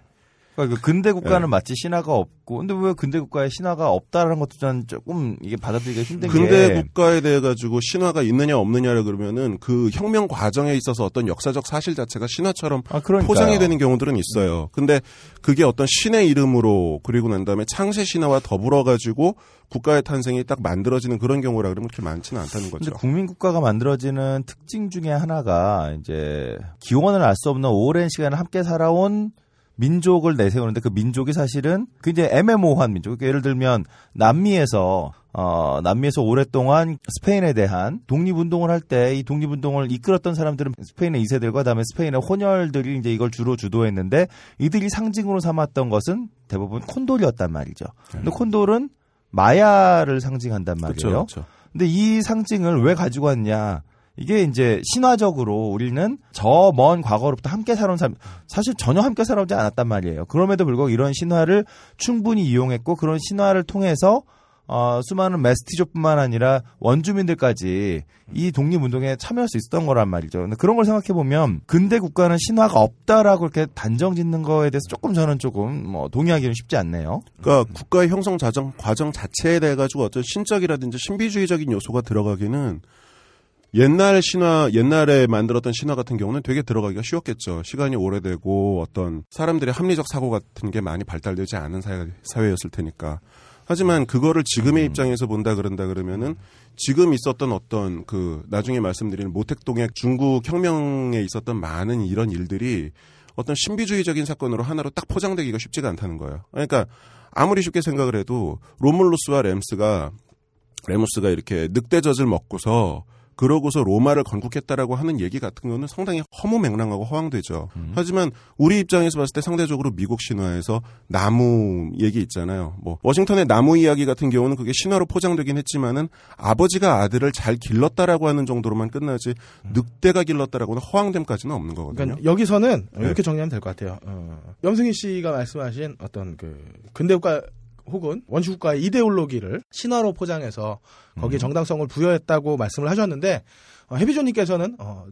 그러니까 그 근대 국가는 네. 마치 신화가 없고 근데 왜 근대 국가에 신화가 없다라는 것도 저는 조금 이게 받아들이기가 힘든 근대 게 국가에 대해 가지고 신화가 있느냐 없느냐를 그러면은 그 혁명 과정에 있어서 어떤 역사적 사실 자체가 신화처럼 아. 포장이 되는 경우들은 있어요. 근데 그게 어떤 신의 이름으로 그리고 난 다음에 창세 신화와 더불어 가지고 국가의 탄생이 딱 만들어지는 그런 경우라 그러면 그렇게 많지는 않다는 거죠. 근데 국민 국가가 만들어지는 특징 중에 하나가 이제 기원을 알 수 없는 오랜 시간을 함께 살아온 민족을 내세우는데 그 민족이 사실은 그 이제 애매모호한 민족. 그러니까 예를 들면 남미에서 어 남미에서 오랫동안 스페인에 대한 독립운동을 할 때 이 독립운동을 이끌었던 사람들은 스페인의 이세들과 그다음에 스페인의 혼혈들이 이제 이걸 주로 주도했는데 이들이 상징으로 삼았던 것은 대부분 콘돌이었단 말이죠. 근데 콘돌은 마야를 상징한단 말이에요. 그렇죠. 근데 이 상징을 왜 가지고 왔냐? 이게 이제 신화적으로 우리는 저 먼 과거로부터 함께 살아온 사람, 사실 전혀 함께 살아오지 않았단 말이에요. 그럼에도 불구하고 이런 신화를 충분히 이용했고 그런 신화를 통해서 어, 수많은 메스티족뿐만 아니라 원주민들까지 이 독립운동에 참여할 수 있었던 거란 말이죠. 근데 그런 걸 생각해 보면 근대 국가는 신화가 없다라고 이렇게 단정 짓는 거에 대해서 조금 저는 조금 뭐 동의하기는 쉽지 않네요. 그러니까 국가의 형성 자정 과정 자체에 대해 가지고 어떤 신적이라든지 신비주의적인 요소가 들어가기는 옛날 신화 옛날에 만들었던 신화 같은 경우는 되게 들어가기가 쉬웠겠죠. 시간이 오래되고 어떤 사람들의 합리적 사고 같은 게 많이 발달되지 않은 사회, 사회였을 테니까. 하지만 그거를 지금의 입장에서 본다 그런다 그러면은 지금 있었던 어떤 그 나중에 말씀드리는 모택동의 중국 혁명에 있었던 많은 이런 일들이 어떤 신비주의적인 사건으로 하나로 딱 포장되기가 쉽지가 않다는 거예요. 그러니까 아무리 쉽게 생각을 해도 로물루스와 램스가 레무스가 이렇게 늑대젖을 먹고서 그러고서 로마를 건국했다라고 하는 얘기 같은 거는 상당히 허무맹랑하고 허황되죠. 하지만 우리 입장에서 봤을 때 상대적으로 미국 신화에서 나무 얘기 있잖아요. 뭐 워싱턴의 나무 이야기 같은 경우는 그게 신화로 포장되긴 했지만은 아버지가 아들을 잘 길렀다라고 하는 정도로만 끝나지 늑대가 길렀다라고는 허황됨까지는 없는 거거든요. 그러니까 여기서는 네. 이렇게 정리하면 될 것 같아요. 어, 염승희 씨가 말씀하신 어떤 그 근대국가 혹은 원시국가의 이데올로기를 신화로 포장해서 거기에 정당성을 부여했다고 말씀을 하셨는데 어, 해비조님께서는 어,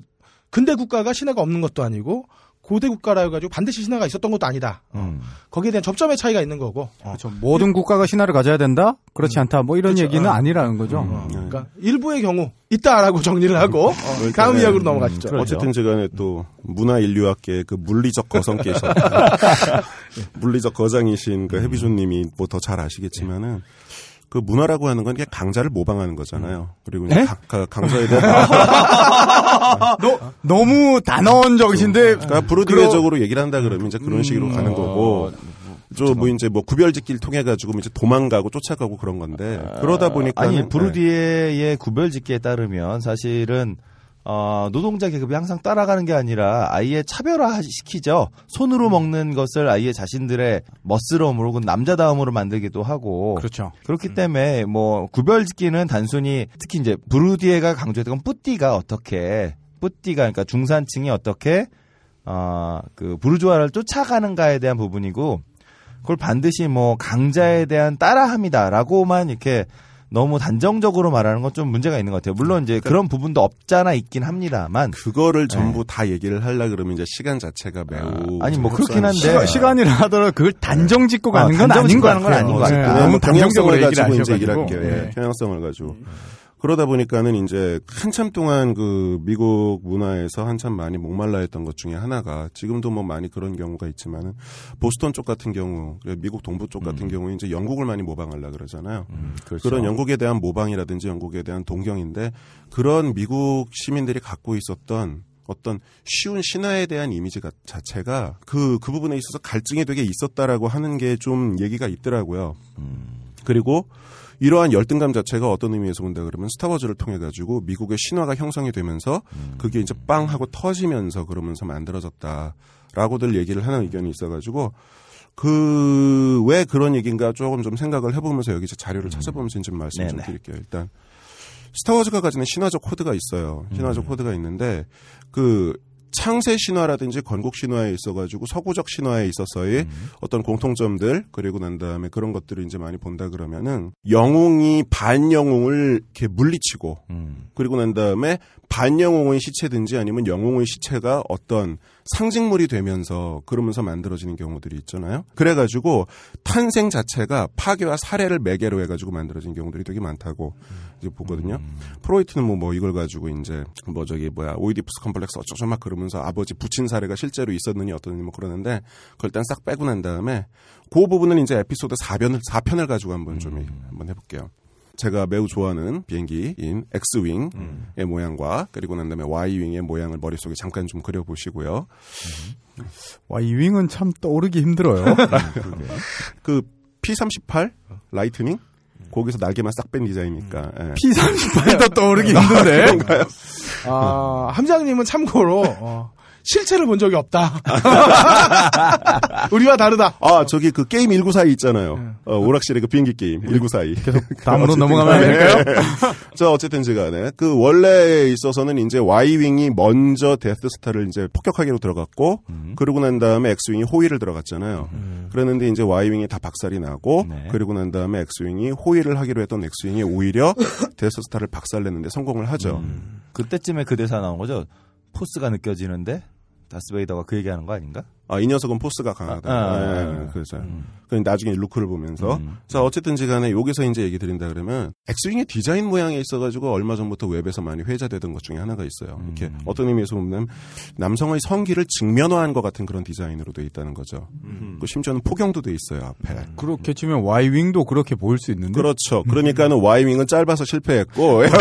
근대 국가가 신화가 없는 것도 아니고 고대 국가라 해가지고 반드시 신화가 있었던 것도 아니다. 어, 거기에 대한 접점의 차이가 있는 거고. 어, 그렇죠. 모든 국가가 신화를 가져야 된다? 그렇지 않다. 뭐 이런 그렇죠. 얘기는 어. 아니라는 거죠. 어, 그러니까 일부의 경우 있다라고 정리를 하고 어, 그러니까, 다음 네. 이야기로 넘어가시죠. 그렇죠. 어쨌든 제간에 또 문화 인류학계 그 물리적 거성께서 물리적 거장이신 그 해비존님이 뭐 더 잘 아시겠지만은 그 문화라고 하는 건 그냥 강자를 모방하는 거잖아요. 그리고 이제 네? 강- 그 강자에 대한 너, 너무 단언적이신데 그러니까 브루디웨적으로 얘기를 한다 그러면 이제 그런 식으로 가는 거고. 저뭐 이제 뭐 구별짓기를 통해 가지고 이제 도망가고 쫓아가고 그런 건데 그러다 보니까 아니 브루디에의 구별짓기에 따르면 사실은 어, 노동자 계급이 항상 따라가는 게 아니라 아예 차별화 시키죠. 손으로 먹는 것을 아예 자신들의 멋스러움으로 혹은 남자다움으로 만들기도 하고 그렇죠. 그렇기 때문에 뭐 구별짓기는 단순히 특히 이제 브루디에가 강조했던 건 뿌띠가 어떻게 뿌띠가 그러니까 중산층이 어떻게 어그 부르주아를 쫓아가는가에 대한 부분이고 그걸 반드시 뭐 강자에 대한 따라함이다라고만 이렇게 너무 단정적으로 말하는 건 좀 문제가 있는 것 같아요. 물론 이제 그런 부분도 없잖아 있긴 합니다만 그거를 전부 다 얘기를 하려 그러면 이제 시간 자체가 매우 아 니, 뭐좀 그렇긴 한데. 시간, 이라 하더라도 그걸 단정 짓고 아, 가는 건 단정 아닌 짓고 것 가는 건 같아요. 아닌 것 같아요. 네, 네, 너무 뭐 단정적으로 얘기를 가지고 이제 얘기를. 할게요. 예, 네. 평양성을 가지고. 그러다 보니까는 이제 한참 동안 그 미국 문화에서 한참 많이 목말라 했던 것 중에 하나가 지금도 뭐 많이 그런 경우가 있지만은 보스턴 쪽 같은 경우, 미국 동부 쪽 같은 경우에 이제 영국을 많이 모방하려 그러잖아요. 그렇죠. 그런 영국에 대한 모방이라든지 영국에 대한 동경인데 그런 미국 시민들이 갖고 있었던 어떤 쉬운 신화에 대한 이미지 가- 자체가 그, 그 부분에 있어서 갈증이 되게 있었다라고 하는 게 좀 얘기가 있더라고요. 그리고 이러한 열등감 자체가 어떤 의미에서 본다 그러면 스타워즈를 통해 가지고 미국의 신화가 형성이 되면서 그게 이제 빵 하고 터지면서 그러면서 만들어졌다라고들 얘기를 하는 의견이 있어가지고 그 왜 그런 얘기인가 조금 좀 생각을 해보면서 여기 이제 자료를 찾아보면서 좀 말씀 좀 네네. 드릴게요. 일단 스타워즈가 가지는 신화적 코드가 있어요. 신화적 코드가 있는데 그 창세 신화라든지 건국 신화에 있어가지고 서구적 신화에 있어서의 어떤 공통점들 그리고 난 다음에 그런 것들을 이제 많이 본다 그러면은 영웅이 반영웅을 이렇게 물리치고 음. 그리고 난 다음에 반영웅의 시체든지 아니면 영웅의 시체가 어떤 상징물이 되면서 그러면서 만들어지는 경우들이 있잖아요. 그래가지고 탄생 자체가 파괴와 살해를 매개로 해가지고 만들어진 경우들이 되게 많다고 이제 보거든요. 프로이트는 뭐, 뭐 이걸 가지고 이제 뭐 저기 뭐야 오이디푸스 컴플렉스 어쩌고 막 그러면서 아버지 부친 사례가 실제로 있었느니 어떠느니 뭐 그러는데 그걸 일단 싹 빼고 난 다음에 그 부분은 이제 에피소드 4편을 4편을 가지고 한번 좀 한번 해볼게요. 제가 매우 좋아하는 비행기인 X윙의 모양과 그리고 난 다음에 Y윙의 모양을 머릿속에 잠깐 좀 그려보시고요. Y윙은 참 떠오르기 힘들어요. 그 P38 라이트닝 거기서 날개만 싹 뺀 디자인이니까. 예. P38도 떠오르기 힘든데. 그런가요? 아, 함장님은 참고로 어, 실체를 본 적이 없다. 우리와 다르다. 아 저기 그 게임 1942 있잖아요. 어, 오락실의 그 비행기 게임 1942. 계속 다음으로 넘어가면 안 될까요? 자 어쨌든지간에 그 원래에 있어서는 이제 Y 윙이 먼저 데스스타를 이제 폭격하기로 들어갔고 그러고 난 다음에 X 윙이 호위를 들어갔잖아요. 그랬는데 이제 Y 윙이 다 박살이 나고 네. 그리고 난 다음에 X 윙이 호위를 하기로 했던 X 윙이 오히려 데스스타를 박살냈는데 성공을 하죠. 그때쯤에 그 대사 나온 거죠. 포스가 느껴지는데 다스베이더가 그 얘기하는 거 아닌가? 아, 이 녀석은 포스가 강하다. 아, 아, 그래서 음. 그 나중에 루크를 보면서 음. 자 어쨌든지 간에 여기서 이제 얘기 드린다 그러면 엑스윙의 디자인 모양에 있어가지고 얼마 전부터 웹에서 많이 회자되던 것 중에 하나가 있어요. 이렇게 음. 어떤 의미에서 보면 남성의 성기를 직면화한 것 같은 그런 디자인으로 돼 있다는 거죠. 그 심지어는 포경도 돼 있어요 앞에. 그렇게 치면 Y윙도 그렇게 보일 수 있는데. 그렇죠. 그러니까는 Y윙은 짧아서 실패했고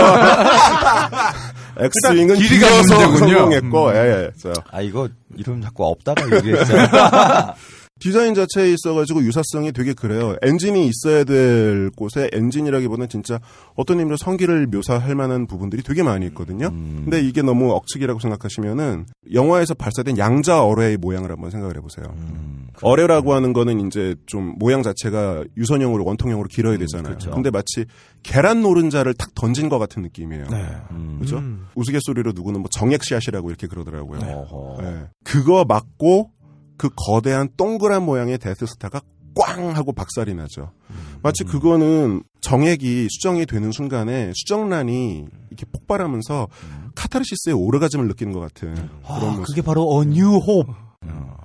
X윙은 길이가 길어서 문제군요. 성공했고 예, 예. 자, 아 이거 이름 자꾸 없다가 얘기 했잖아. 디자인 자체에 있어가지고 유사성이 되게 그래요. 엔진이 있어야 될 곳에 엔진이라기보다는 진짜 어떤 의미로 성기를 묘사할 만한 부분들이 되게 많이 있거든요. 음. 근데 이게 너무 억측이라고 생각하시면은 영화에서 발사된 양자 어뢰의 모양을 한번 생각을 해보세요. 음. 어뢰라고 하는 거는 이제 좀 모양 자체가 유선형으로 원통형으로 길어야 되잖아요. 그렇죠. 근데 마치 계란 노른자를 탁 던진 것 같은 느낌이에요. 음. 그죠? 우스갯소리로 누구는 뭐 정액샷이라고 이렇게 그러더라고요. 예. 그거 맞고 그 거대한 동그란 모양의 데스스타가 꽝 하고 박살이 나죠. 마치 그거는 정액이 수정이 되는 순간에 수정란이 이렇게 폭발하면서 카타르시스의 오르가즘을 느끼는 것 같은 그런 모습. 그게 바로 A New Hope.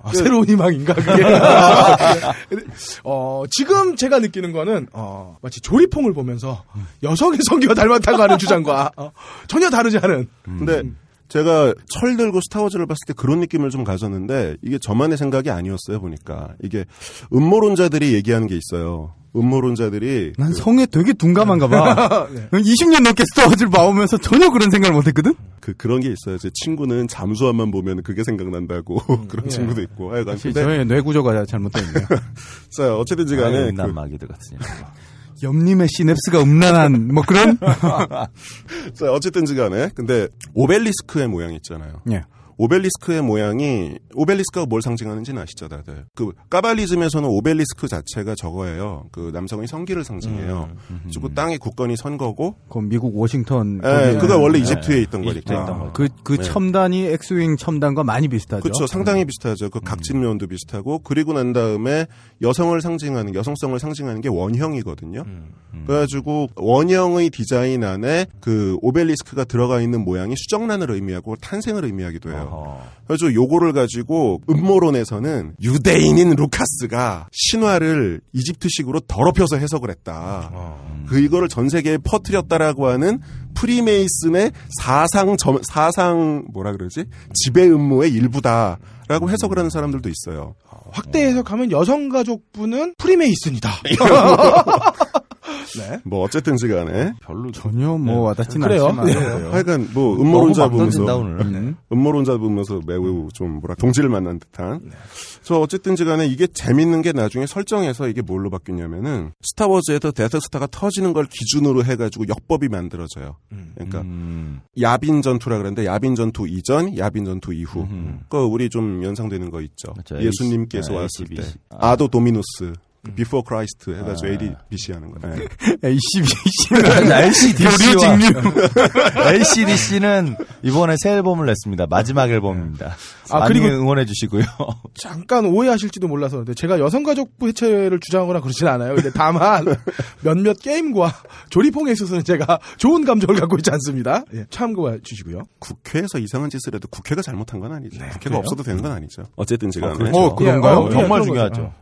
아, 새로운 희망인가 그게? 어, 지금 제가 느끼는 거는 어, 마치 조리퐁을 보면서 여성의 성기와 닮았다고 하는 주장과 어, 전혀 다르지 않은. 근데 제가 철 들고 스타워즈를 봤을 때 그런 느낌을 좀 가졌는데 이게 저만의 생각이 아니었어요 보니까 이게 음모론자들이 얘기하는 게 있어요. 음모론자들이 난 성에 되게 둔감한가 봐. 20년 넘게 스타워즈를 봐오면서 전혀 그런 생각을 못했거든? 그 그런 게 있어요. 제 친구는 잠수함만 보면 그게 생각난다고 그런 친구도 있고. 사실 근데 저의 뇌 구조가 잘못됐네요. 자 어쨌든지간에 그, 난마기들 같으 니. 옆님의 시냅스가 음란한 뭐 그런? 자 어쨌든지간에 근데 오벨리스크의 모양 있잖아요. 예. 오벨리스크의 모양이 오벨리스크가 뭘 상징하는지는 아시죠, 다들. 그 까발리즘에서는 오벨리스크 자체가 저거예요. 그 남성의 성기를 상징해요. 그리고 땅에 굳건히 선 거고, 그 미국 워싱턴. 예, 그가 원래 네. 이집트에 있던 이집트에 거니까. 있던. 그, 그 네. 첨단이 엑스윙 첨단과 많이 비슷하죠. 그렇죠. 상당히 비슷하죠. 그 각진면도 비슷하고 그리고 난 다음에 여성을 상징하는 여성성을 상징하는 게 원형이거든요. 그래가지고 원형의 디자인 안에 그 오벨리스크가 들어가 있는 모양이 수정란을 의미하고 탄생을 의미하기도 해요. 어허. 그래서 요거를 가지고 음모론에서는 유대인인 루카스가 신화를 이집트식으로 더럽혀서 해석을 했다. 그 이거를 전 세계에 퍼뜨렸다라고 하는 프리메이슨의 사상 점, 사상 뭐라 그러지 지배 음모의 일부다라고 해석을 하는 사람들도 있어요. 확대 해석하면 여성 가족부는 프리메이슨이다. 네. 뭐 어쨌든지 간에 별로 전혀 뭐 와닿지는 그래요. 않지만 네. 하여간 뭐 음모론자 보면서 오늘. 음. 음모론자 보면서 매우 좀 뭐라 동지를 만난 듯한. 저 어쨌든지 간에 이게 재밌는 게 나중에 설정에서 이게 뭘로 바뀌냐면은 스타워즈에서 데스스타가 터지는 걸 기준으로 해가지고 역법이 만들어져요. 그러니까 음. 야빈 전투라 그러는데 야빈 전투 이전, 야빈 전투 이후. 음. 그 우리 좀 연상되는 거 있죠. 맞죠. 예수님께서 AC, 왔을 때 ACBC. 아도 도미누스. 비포 크라이스트 해가지고 아. ADBC 하는 거. 네. ACBC는 LCDC와 LCDC는 이번에 새 앨범을 냈습니다. 마지막 앨범입니다. 아, 많이 그리고- 응원해 주시고요. 잠깐 오해하실지도 몰라서 근데 제가 여성가족부 해체를 주장하거나 그러진 않아요. 근데 다만 몇몇 게임과 조리퐁에 있어서는 제가 좋은 감정을 갖고 있지 않습니다. 예, 참고해 주시고요. 국회에서 이상한 짓을 해도 국회가 잘못한 건 아니죠. 국회가 그래요? 없어도 되는 건 아니죠. 어쨌든지 간에. 그렇죠. 어, 그런가요? 예, 어, 정말 예, 그런 중요하죠. 거죠.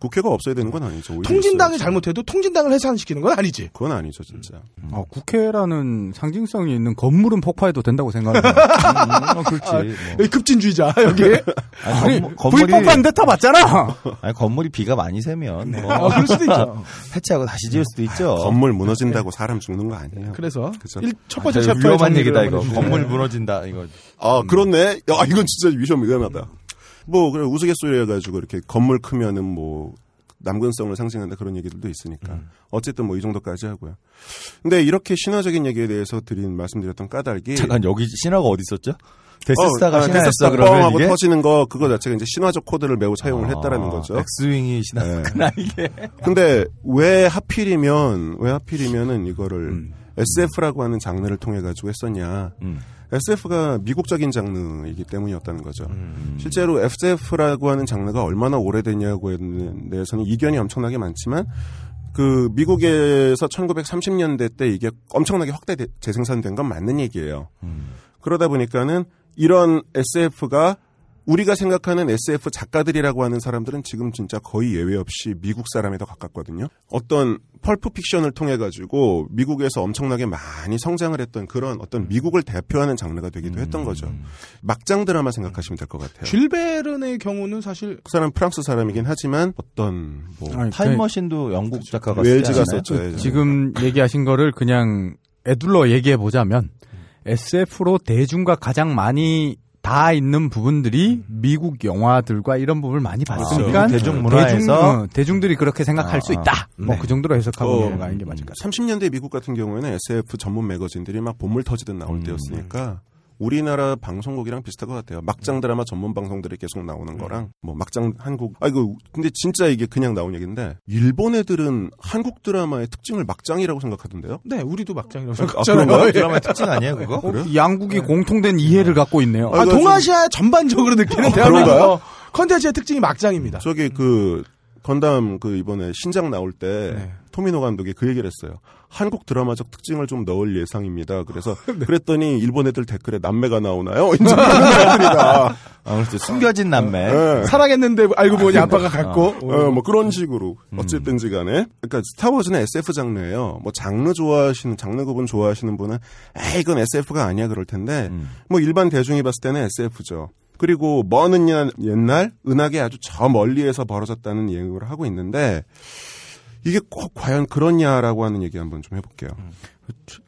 국회가 없어야 되는 건 아니죠. 오히려 통진당이 있어야죠. 잘못해도 통진당을 해산시키는 건 아니지. 그건 아니죠, 진짜. 어, 국회라는 상징성이 있는 건물은 폭파해도 된다고 생각합니다. 음, 어, 그렇지. 뭐. 여기 급진주의자 여기. 아니, 건물, 건물이 불폭파는 데타 맞잖아. 아니, 건물이 비가 많이 새면 뭐 어, 그럴 수도 있죠. 해체하고 다시 지을 수도 있죠. 건물 무너진다고 사람 죽는 거 아니에요. 그래서 그죠. 일, 첫 아, 번째 저 챕터에 위험한 얘기다 이거. 건물 무너진다 이거. 아, 그렇네. 야, 이건 진짜 위험 위험하다. 뭐, 그래, 우스갯소리 해가지고 이렇게 건물 크면은 뭐, 남근성을 상징한다 그런 얘기들도 있으니까. 어쨌든 뭐 이 정도까지 하고요. 근데 이렇게 신화적인 얘기에 대해서 드린, 말씀드렸던 까닭이. 잠깐 여기 신화가 어디 있었죠? 데스스타가 어, 신화였어 그러면 뻥하고 이게 터지는 거, 그거 자체가 이제 신화적 코드를 매우 차용을 했다라는 거죠. 아, 엑스윙이 신화구나 이게. 근데 왜 하필이면 왜 하필이면은 이거를 SF라고 하는 장르를 통해 가지고 했었냐? 음. SF가 미국적인 장르이기 때문이었다는 거죠. 음. 실제로 SF라고 하는 장르가 얼마나 오래됐냐고에 대해서는 이견이 엄청나게 많지만 그 미국에서 1930년대 때 이게 엄청나게 확대 대- 재생산된 건 맞는 얘기예요. 음. 그러다 보니까는 이런 SF가 우리가 생각하는 SF 작가들이라고 하는 사람들은 지금 진짜 거의 예외 없이 미국 사람에 더 가깝거든요. 어떤 펄프 픽션을 통해 가지고 미국에서 엄청나게 많이 성장을 했던 그런 어떤 미국을 대표하는 장르가 되기도 했던 거죠. 막장 드라마 생각하시면 될 것 같아요. 쥘베른의 경우는 사실 그 사람 프랑스 사람이긴 하지만 어떤 뭐 아니, 타임머신도 영국 작가가 않아요? 썼죠. 예. 지금 얘기하신 거를 그냥 애둘러 얘기해 보자면 SF로 대중과 가장 많이 다 있는 부분들이 미국 영화들과 이런 부분을 많이 봤으니까 아, 대중 문화에서? 대중, 들이 그렇게 생각할 아, 수 있다. 뭐 네. 그 정도로 해석하고 어, 넘어가는 게 맞을 것 같아요. 30년대 미국 같은 경우에는 SF 전문 매거진들이 막 본물 터지듯 나올 때였으니까 우리나라 방송국이랑 비슷할 것 같아요. 막장 드라마 전문 방송들이 계속 나오는 거랑 뭐 막장 한국 아 이거 근데 진짜 이게 그냥 나온 얘기인데 일본 애들은 한국 드라마의 특징을 막장이라고 생각하던데요. 네 우리도 막장이라고 아, 생각하잖아요. 그런가요? 드라마의 특징 아니에요 그거? 어, 양국이 공통된 이해를 갖고 있네요. 아, 이거 동아시아 전반적으로 느끼는 대한민국 그런가요? 컨텐츠의 특징이 막장입니다. 저기 그 건담 그 이번에 신작 나올 때 네. 토미노 감독이 그 얘기를 했어요. 한국 드라마적 특징을 좀 넣을 예상입니다. 그래서 그랬더니 일본 애들 댓글에 남매가 나오나요? 이제 그런 애들이다. 아, 그렇죠. 숨겨진 남매. 네. 사랑했는데 알고 보니 아빠가 갔고. 어, 뭐 그런 식으로 어쨌든지 간에 그러니까 스타워즈는 SF 장르예요. 뭐 장르 좋아하시는 장르 구분 좋아하시는 분은 에이 이건 SF가 아니야 그럴 텐데 음. 뭐 일반 대중이 봤을 때는 SF죠. 그리고 먼 옛날, 옛날 은하계 아주 저 멀리에서 벌어졌다는 얘기를 하고 있는데 이게 꼭 과연 그렇냐라고 하는 얘기 한번 좀 해볼게요.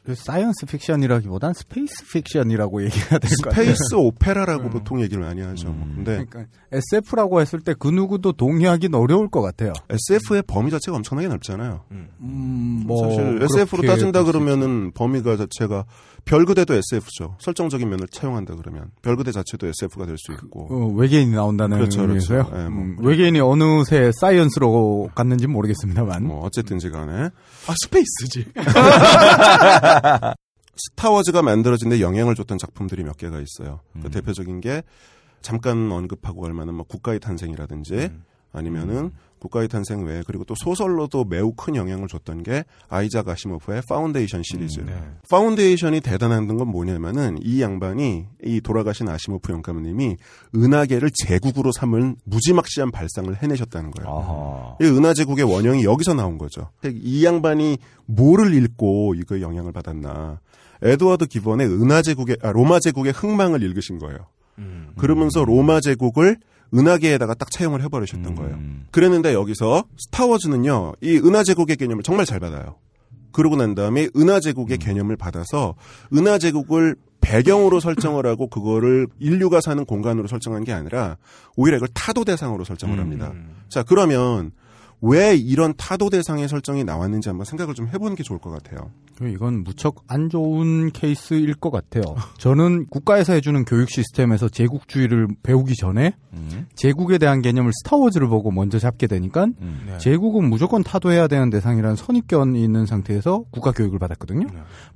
그 사이언스 픽션이라기보단 space fiction이라고 얘기해야 될 것 같아요. 스페이스 오페라라고 보통 얘기를 많이 하죠. 뭐. 근데 그러니까 SF라고 했을 때 그 누구도 동의하기는 어려울 것 같아요. SF의 범위 자체가 엄청나게 넓잖아요. 음, 뭐 사실 SF로 따진다 그러면은 범위가 자체가 별그대도 SF죠. 설정적인 면을 차용한다 그러면 별그대 자체도 SF가 될 수 있고. 어, 외계인이 나온다는 그렇죠. 그렇죠. 예, 뭐. 음, 외계인이 어느새 사이언스로 갔는지 모르겠습니다만. 뭐 어쨌든지 간에 아 스페이스지. 스타워즈가 만들어진 데 영향을 줬던 작품들이 몇 개가 있어요. 그 음. 대표적인 게 잠깐 언급하고 갈 만한 뭐 국가의 탄생이라든지 음. 아니면은 국가의 탄생 외에 그리고 또 소설로도 매우 큰 영향을 줬던 게 아이작 아시모프의 파운데이션 시리즈. 음, 네. 파운데이션이 대단한 건 뭐냐면은 이 양반이 이 돌아가신 아시모프 영감님이 은하계를 제국으로 삼은 무지막지한 발상을 해내셨다는 거예요. 아하. 이 은하제국의 원형이 여기서 나온 거죠. 이 양반이 뭐를 읽고 이거 영향을 받았나. 에드워드 기본의 은하제국의, 아, 로마 제국의 흥망을 읽으신 거예요. 그러면서 로마 제국을 은하계에다가 딱 차용을 해버리셨던 거예요. 음. 그랬는데 여기서 스타워즈는요, 이 은하제국의 개념을 정말 잘 받아요. 그러고 난 다음에 은하제국의 개념을 받아서 은하제국을 배경으로 설정을 하고 그거를 인류가 사는 공간으로 설정한 게 아니라 오히려 이걸 타도 대상으로 설정을 합니다. 자, 그러면 왜 이런 타도 대상의 설정이 나왔는지 한번 생각을 좀 해보는 게 좋을 것 같아요. 이건 무척 안 좋은 케이스일 것 같아요. 저는 국가에서 해주는 교육 시스템에서 제국주의를 배우기 전에 음. 제국에 대한 개념을 스타워즈를 보고 먼저 잡게 되니까 음. 네. 제국은 무조건 타도해야 되는 대상이라는 선입견이 있는 상태에서 국가 교육을 받았거든요.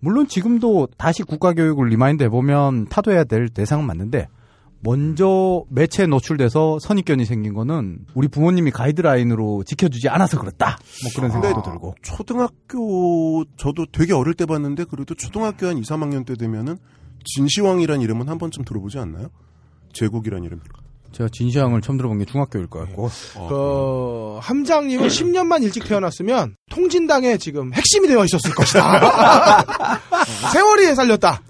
물론 지금도 다시 국가 교육을 remind 해보면 타도해야 될 대상은 맞는데 먼저 매체에 노출돼서 선입견이 생긴 거는 우리 부모님이 가이드라인으로 지켜주지 않아서 그렇다. 뭐 그런 생각도 들고. 초등학교 저도 되게 어릴 때 봤는데 그래도 초등학교 한 2, 3학년 때 되면은 진시황이란 이름은 한 번쯤 들어보지 않나요? 제국이란 이름. 제가 진시황을 처음 들어본 게 중학교일 것 같고. 그 함장님은 10년만 일찍 태어났으면 통진당에 지금 핵심이 되어 있었을 것이다. 어, 세월이 살렸다.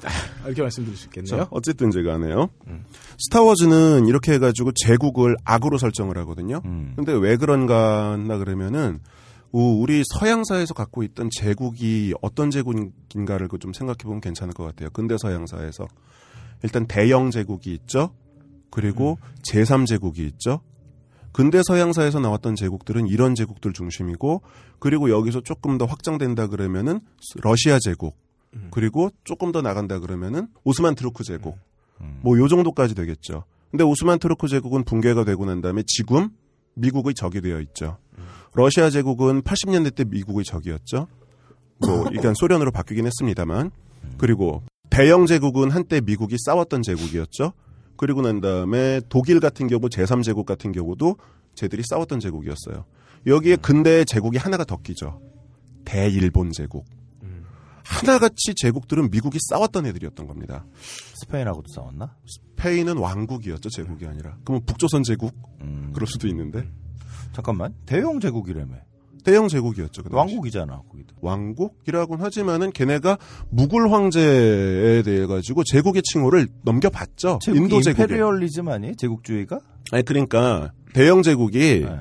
이렇게 말씀드릴 수 있겠네요. 자, 어쨌든 제가 하네요. 스타워즈는 이렇게 해가지고 제국을 악으로 설정을 하거든요. 음. 근데 왜 그런가 한다 그러면은 우- 우리 서양사에서 갖고 있던 제국이 어떤 제국인가를 그좀 생각해 보면 괜찮을 것 같아요. 근대 서양사에서 일단 대영 제국이 있죠. 그리고 제3제국이 있죠. 근대 서양사에서 나왔던 제국들은 이런 제국들 중심이고 그리고 여기서 조금 더 확장된다 그러면은 러시아 제국 그리고 조금 더 나간다 그러면은 오스만 투르크 제국 뭐 요 정도까지 되겠죠. 근데 오스만 투르크 제국은 붕괴가 되고 난 다음에 지금 미국의 적이 되어 있죠. 러시아 제국은 80년대 때 미국의 적이었죠. 뭐 일단 소련으로 바뀌긴 했습니다만 그리고 대영 제국은 한때 미국이 싸웠던 제국이었죠. 그리고 난 다음에 독일 같은 경우 제3제국 같은 경우도 쟤들이 싸웠던 제국이었어요. 여기에 근대 제국이 하나가 더 끼죠. 대일본 제국. 하나같이 제국들은 미국이 싸웠던 애들이었던 겁니다. 스페인하고도 싸웠나? 스페인은 왕국이었죠, 제국이 아니라. 그러면 북조선 제국? 음. 그럴 수도 있는데. 잠깐만. 대영 제국이라며. 대영 제국이었죠. 그. 왕국이잖아, 거기도. 왕국이라고는 하지만은 걔네가 무굴 황제에 대해 가지고 제국의 칭호를 넘겨봤죠. 인도 제국에. 임페리얼리즘 아니에요? 제국주의가? 아니 그러니까 대영 제국이 네.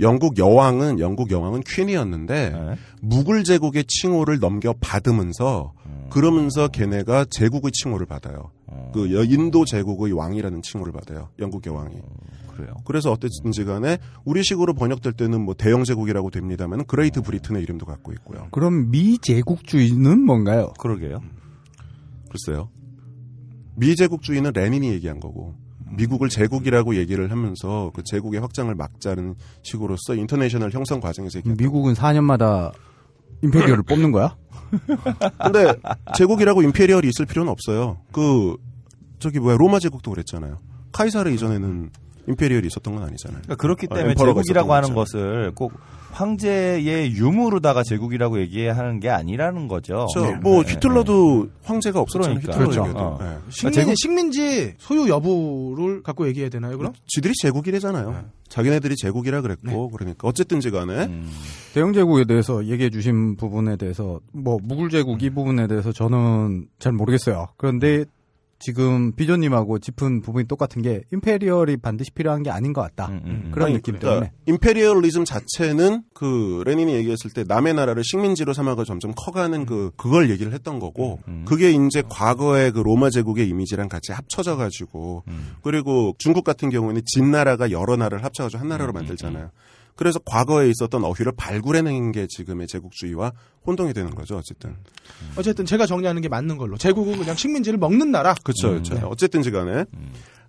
영국 여왕은 영국 여왕은 queen이었는데 네. 무굴 제국의 칭호를 넘겨 받으면서 음. 그러면서 걔네가 제국의 칭호를 받아요. 어, 그 여- 인도 제국의 왕이라는 칭호를 받아요. 영국 여왕이. 그래요. 그래서 어땠든지 간에 우리식으로 번역될 때는 뭐 대영 제국이라고 됩니다만 그레이트 브리튼의 이름도 갖고 있고요. 그럼 미 제국주의는 뭔가요? 그러게요. 글쎄요. 미 제국주의는 레닌이 얘기한 거고 미국을 제국이라고 얘기를 하면서 그 제국의 확장을 막자는 식으로서 인터내셔널 형성 과정에서 미국은 4년마다 imperial을 뽑는 거야? 근데 제국이라고 imperial이 있을 필요는 없어요. 그 저기 뭐야 로마 제국도 그랬잖아요. 카이사르 이전에는 imperial이 있었던 건 아니잖아요. 그러니까 그렇기 어, 때문에 emperor가 제국이라고 하는. 것을 꼭 황제의 유무로다가 제국이라고 얘기하는 게 아니라는 거죠. 그렇죠. 네. 뭐 네. 히틀러도 황제가 없었잖아요. 그러니까. 히틀러 그렇죠. 얘기도. 어. 네. 식민지, 식민지 소유 여부를 갖고 얘기해야 되나요, 그럼? 지들이 제국이래잖아요. 자기네들이 제국이라 그랬고 그러니까 어쨌든지 간에 음. 대영 제국에 대해서 얘기해 주신 부분에 대해서 뭐 무굴 제국 이 부분에 대해서 저는 잘 모르겠어요. 그런데 지금 비조님하고 짚은 부분이 똑같은 게 임페리얼이 반드시 필요한 게 아닌 것 같다. 음, 음, 음. 그런 아니, 느낌 그러니까 때문에. 임페리얼리즘 자체는 그 레닌이 얘기했을 때 남의 나라를 식민지로 삼아가 점점 커가는 그 그걸 얘기를 했던 거고 음. 그게 이제 과거의 그 로마 제국의 이미지랑 같이 합쳐져 가지고 음. 그리고 중국 같은 경우에는 진 나라가 여러 나라를 합쳐가지고 한 음, 나라로 만들잖아요. 그래서 과거에 있었던 어휘를 발굴해낸 게 지금의 제국주의와 혼동이 되는 거죠. 어쨌든 어쨌든 제가 정리하는 게 맞는 걸로. 제국은 그냥 식민지를 먹는 나라. 그렇죠. 음. 그렇죠. 어쨌든지 간에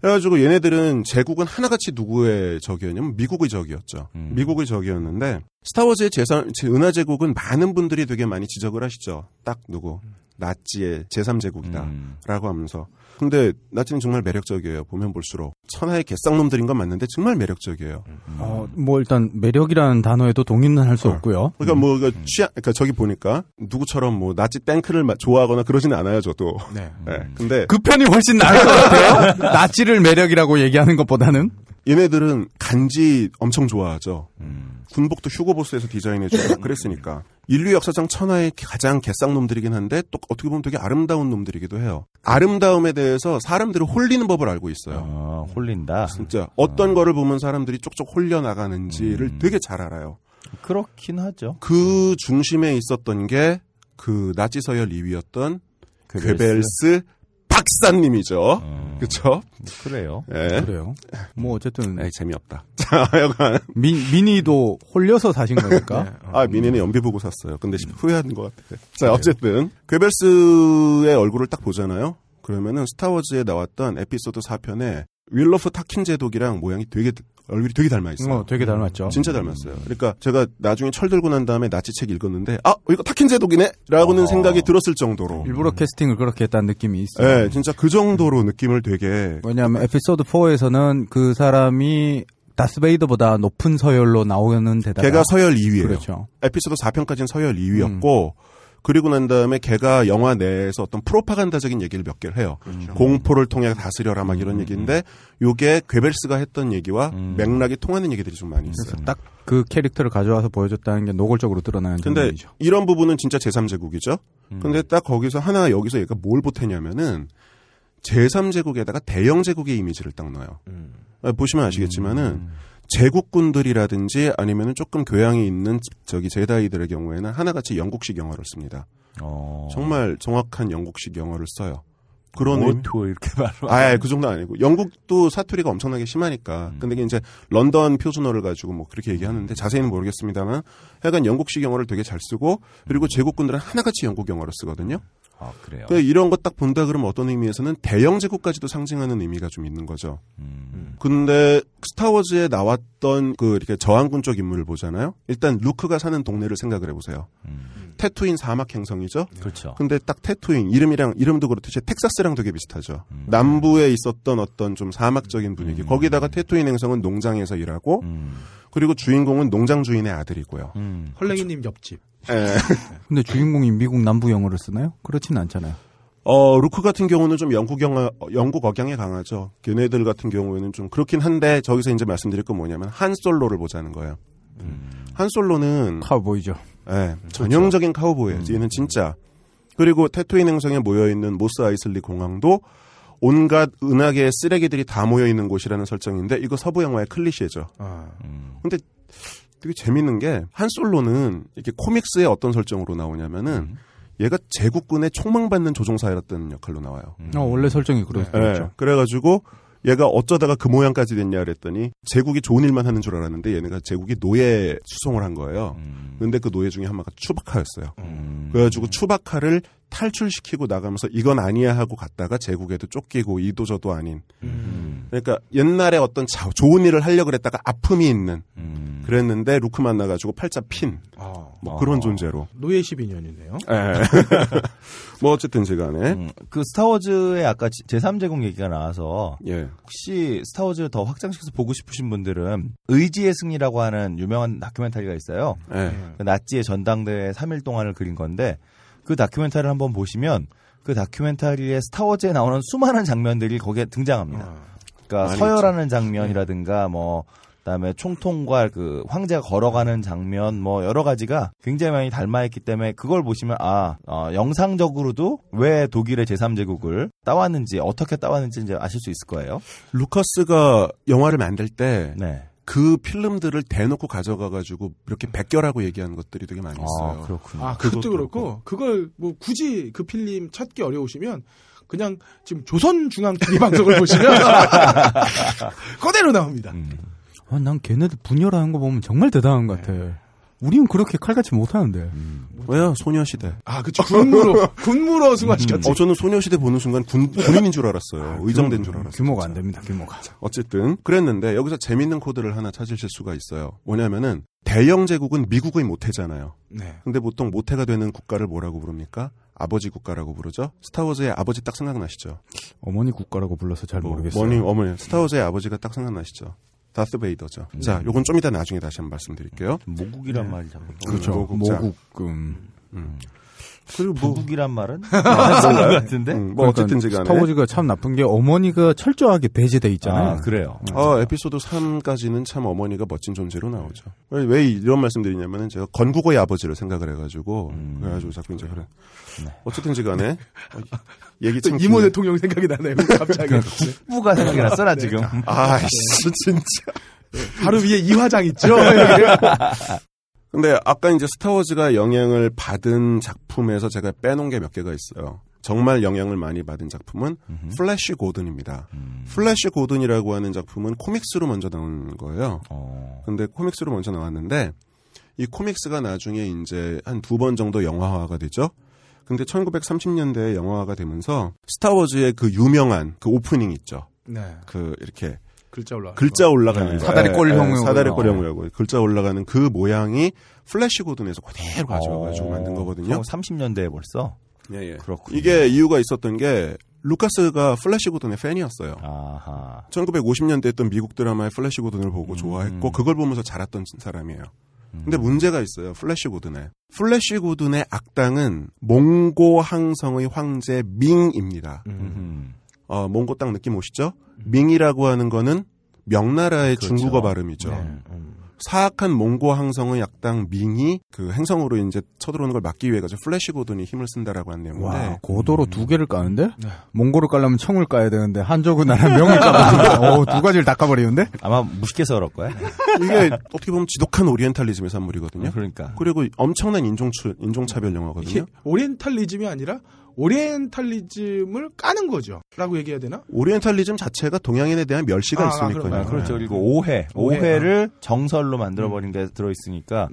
그래가지고 얘네들은 제국은 하나같이 누구의 적이었냐면 미국의 적이었죠. 음. 미국의 적이었는데 스타워즈의 제삼 제- 은하 제국은 많은 분들이 되게 많이 지적을 하시죠. 딱 누구 나치의 제3제국이다 음. 라고 하면서 근데 나치는 정말 매력적이에요. 보면 볼수록 천하의 개쌍놈들인 건 맞는데 정말 매력적이에요. 어, 뭐 일단 매력이라는 단어에도 동의는 할수 어. 없고요. 그러니까 뭐그 취향 그러니까 저기 보니까 누구처럼 뭐 나치 땡크를 마- 좋아하거나 그러지는 않아요. 저도. 네. 네. 근데 그 편이 훨씬 나을 것 같아요. 나치를 매력이라고 얘기하는 것보다는. 얘네들은 간지 엄청 좋아하죠. 음. 군복도 휴고보스에서 디자인해주고 그랬으니까. 인류 역사상 천하의 가장 개쌍놈들이긴 한데 또 어떻게 보면 되게 아름다운 놈들이기도 해요. 아름다움에 대해서 사람들을 홀리는 법을 알고 있어요. 어, 홀린다. 진짜 어떤 거를 보면 사람들이 쪽쪽 홀려 나가는지를 음. 되게 잘 알아요. 그렇긴 하죠. 그 중심에 있었던 게 그 나치 서열 2위였던 괴벨스. 괴벨스 박사님이죠. 음, 그쵸? 그래요. 예. 그래요. 뭐 어쨌든 에이, 재미없다. 자, 하여간. 미, 미니도 홀려서 사신 거니까. 아, 미니는 연비 보고 샀어요. 근데 후회하는 것 같아. 자, 어쨌든. 괴벨스의 얼굴을 딱 보잖아요. 그러면은 스타워즈에 나왔던 에피소드 4편에 윌러프 타킨 제독이랑 모양이 되게, 얼굴이 되게 닮아 있어요. 어, 되게 닮았죠. 진짜 닮았어요. 그러니까 제가 나중에 철 들고 난 다음에 나치 책 읽었는데, 아, 이거 타킨 제독이네? 라고는 어. 생각이 들었을 정도로. 일부러 캐스팅을 그렇게 했다는 느낌이 있어요. 예, 진짜 그 정도로 느낌을 되게. 왜냐하면 에피소드 4에서는 그 사람이 다스베이더보다 높은 서열로 나오는 데다가 걔가 서열 2위예요. 그렇죠. 에피소드 4편까지는 서열 2위였고, 그리고 난 다음에 걔가 영화 내에서 어떤 프로파간다적인 얘기를 몇 개를 해요. 공포를 통해 다스려라 막 이런 얘기인데 요게 괴벨스가 했던 얘기와 음. 맥락이 통하는 얘기들이 좀 많이 있어요. 딱 그 캐릭터를 가져와서 보여줬다는 게 노골적으로 드러나는 근데 장면이죠. 이런 부분은 진짜 제3제국이죠. 근데 딱 거기서 하나 여기서 얘가 뭘 보태냐면은 제3제국에다가 대영제국의 이미지를 딱 넣어요. 아, 보시면 아시겠지만은 제국군들이라든지 아니면은 조금 교양이 있는 저기 제다이들의 경우에는 하나같이 영국식 영어를 씁니다. 어. 정말 정확한 영국식 영어를 써요. 그런 오토 이렇게 말로. 아, 그 정도 아니고 영국도 사투리가 엄청나게 심하니까. 근데 이게 이제 런던 표준어를 가지고 뭐 그렇게 얘기하는데 자세히는 모르겠습니다만 하여간 영국식 영어를 되게 잘 쓰고 그리고 제국군들은 하나같이 영국 영어를 쓰거든요. 아, 그래요. 그 이런 거 딱 본다 그러면 어떤 의미에서는 대영 제국까지도 상징하는 의미가 좀 있는 거죠. 음. 근데 스타워즈에 나왔던 그 이렇게 저항군 쪽 인물을 보잖아요. 일단 루크가 사는 동네를 생각을 해보세요. 음. 테투인 사막 행성이죠. 그렇죠. 근데 딱 테투인 이름이랑 이름도 그렇듯이 텍사스랑 되게 비슷하죠. 음. 남부에 있었던 어떤 좀 사막적인 분위기. 거기다가 테투인 행성은 농장에서 일하고 음. 그리고 주인공은 농장 주인의 아들이고요. 음. 헐랭이님 옆집. 예. 근데 주인공이 미국 남부 영어를 쓰나요? 그렇진 않잖아요. 어, 루크 같은 경우는 좀 영국 영화, 영국 억양에 강하죠. 걔네들 같은 경우에는 좀 그렇긴 한데 저기서 이제 말씀드릴 건 뭐냐면 한 솔로를 보자는 거예요. 한 솔로는 카우보이죠. 예, 전형적인 카우보이예요. 얘는 진짜. 그리고 테투인 행성에 모여 있는 모스 아이슬리 공항도 온갖 은하계의 쓰레기들이 다 모여 있는 곳이라는 설정인데 이거 서부 영화의 클리셰죠. 아, 근데 되게 재밌는 게 한 솔로는 이렇게 코믹스의 어떤 설정으로 나오냐면은 얘가 제국군의 총망받는 조종사였던 역할로 나와요. 어, 원래 설정이 그래, 예, 그렇죠. 그래가지고 얘가 어쩌다가 그 모양까지 됐냐 그랬더니 제국이 좋은 일만 하는 줄 알았는데 얘네가 제국이 노예 수송을 한 거예요. 음. 근데 그 노예 중에 한 마가 추바카였어요. 음. 그래가지고 추바카를 탈출시키고 나가면서 이건 아니야 하고 갔다가 제국에도 쫓기고 이도저도 아닌. 음. 그러니까 옛날에 어떤 자- 좋은 일을 하려고 그랬다가 아픔이 있는 음. 그랬는데 루크 만나가지고 팔자 핀. 아, 뭐 어. 그런 존재로. 노예 12년이네요. 예. 뭐 어쨌든지 간에. 음, 그 스타워즈의 아까 제3제국 얘기가 나와서 예. 혹시 스타워즈를 더 확장시켜서 보고 싶으신 분들은 의지의 승리라고 하는 유명한 다큐멘터리가 있어요. 예. 그 나치의 전당대회 3일 동안을 그린 건데 그 다큐멘터리를 한번 보시면 그 다큐멘터리에 스타워즈에 나오는 수많은 장면들이 거기에 등장합니다. 그러니까 많이 서열하는 장면이라든가 뭐 그다음에 총통과 그 황제가 걸어가는 장면 뭐 여러 가지가 굉장히 많이 닮아 있기 때문에 그걸 보시면 아 어, 영상적으로도 왜 독일의 제3제국을 따왔는지 어떻게 따왔는지 이제 아실 수 있을 거예요. 루커스가 영화를 만들 때 네. 그 필름들을 대놓고 가져가 가지고 이렇게 백결하고 얘기하는 것들이 되게 많이 있어요. 아 그렇군요. 아, 그것도 그렇고, 그걸 뭐 굳이 그 필름 찾기 어려우시면, 그냥 지금 조선중앙TV 방송을 보시면, 그대로 나옵니다. 음. 아, 난 걔네들 분열하는 거 보면 정말 대단한 것 같아. 우리는 그렇게 칼같이 못하는데. 왜요? 소녀시대. 아, 그쵸. 군무로, 군무로 승화시켰지. 어, 저는 소녀시대 보는 순간 군, 군인인 줄 알았어요. 의정된 줄 알았어요. 규모가 진짜. 안 됩니다, 규모가. 어쨌든 그랬는데 여기서 재밌는 코드를 하나 찾으실 수가 있어요. 뭐냐면은 대영 제국은 미국의 모태잖아요. 네. 근데 보통 모태가 되는 국가를 뭐라고 부릅니까? 아버지 국가라고 부르죠. 스타워즈의 아버지 딱 생각나시죠? 어머니 국가라고 불러서 잘 뭐, 모르겠어요. 머니 어머니 스타워즈의 아버지가 딱 생각나시죠? 다스 베이더죠. 자, 요건 좀 이따 나중에 다시 한번 말씀드릴게요. 모국이란 말이 자꾸 떠- 그렇죠. 모국자. 모국, 음. 그리고 뭐, 부국이란 말은 맞는 것 같은데. 음, 뭐 어쨌든지 간에 스타워즈가 참 나쁜 게 어머니가 철저하게 배제돼 있잖아요. 아 그래요. 어, 에피소드 3까지는 참 어머니가 멋진 존재로 나오죠. 왜, 왜 이런 말씀 드리냐면은 제가 건국의 아버지를 생각을 해가지고, 그래가지고 자꾸 이제 그래. 어쨌든지 간에, 어, 얘기 참. 이모 긴- 대통령 생각이 나네요. 갑자기. 부가 생각이 났어 나 지금. 아이씨, 진짜. 바로 위에 이화장 있죠? 여기. 근데 아까 이제 스타워즈가 영향을 받은 작품에서 제가 빼놓은 게 몇 개가 있어요. 정말 영향을 많이 받은 작품은 플래시 고든입니다. 음. 플래시 고든이라고 하는 작품은 코믹스로 먼저 나온 거예요. 어. 근데 코믹스로 먼저 나왔는데 이 코믹스가 나중에 이제 한 두 번 정도 영화화가 되죠. 근데 1930년대에 영화화가 되면서 스타워즈의 그 유명한 그 오프닝 있죠. 네. 그 이렇게 글자 올라. 글자 올라가는 네. 거. 사다리 예, 꼴형으로. 예, 사다리 꼴형으로 글자 올라가는 그 모양이 플래시 고든에서 그대로 가져와가지고 어. 만든 거거든요. 30년대에 벌써. 예, 예. 그렇군요. 이게 이유가 있었던 게 루카스가 플래시 고든의 팬이었어요. 아하. 1950년대 했던 미국 드라마의 플래시 고든을 보고 좋아했고 그걸 보면서 자랐던 사람이에요. 근데 문제가 있어요. 플래시 고든에. 플래시 고든의 악당은 몽고 항성의 황제 밍입니다. 음. 어, 몽고 딱 느낌 오시죠? 밍이라고 하는 거는 명나라의 그렇죠. 중국어 발음이죠. 네. 사악한 몽고 항성의 악당 밍이 그 행성으로 이제 쳐들어오는 걸 막기 위해 가지고 플래시 고든이 힘을 쓴다라고 한 내용인데 와, 고도로 두 개를 까는데? 몽골을 깔려면 청을 까야 되는데, 한족은 나라 명을 까버리는데, 어, 두 가지를 다 까버리는데? 아마 무식해서 그럴 거야. 이게 어떻게 보면 지독한 오리엔탈리즘의 산물이거든요. 그러니까. 그리고 엄청난 인종추, 인종차별 영화거든요. 오리엔탈리즘이 아니라 오리엔탈리즘을 까는 거죠. 라고 얘기해야 되나? 오리엔탈리즘 자체가 동양인에 대한 멸시가 아, 있으니까요. 그런가요? 아, 그렇죠. 그리고 오해. 오해. 오해를 정설로 만들어버린 게 들어있으니까.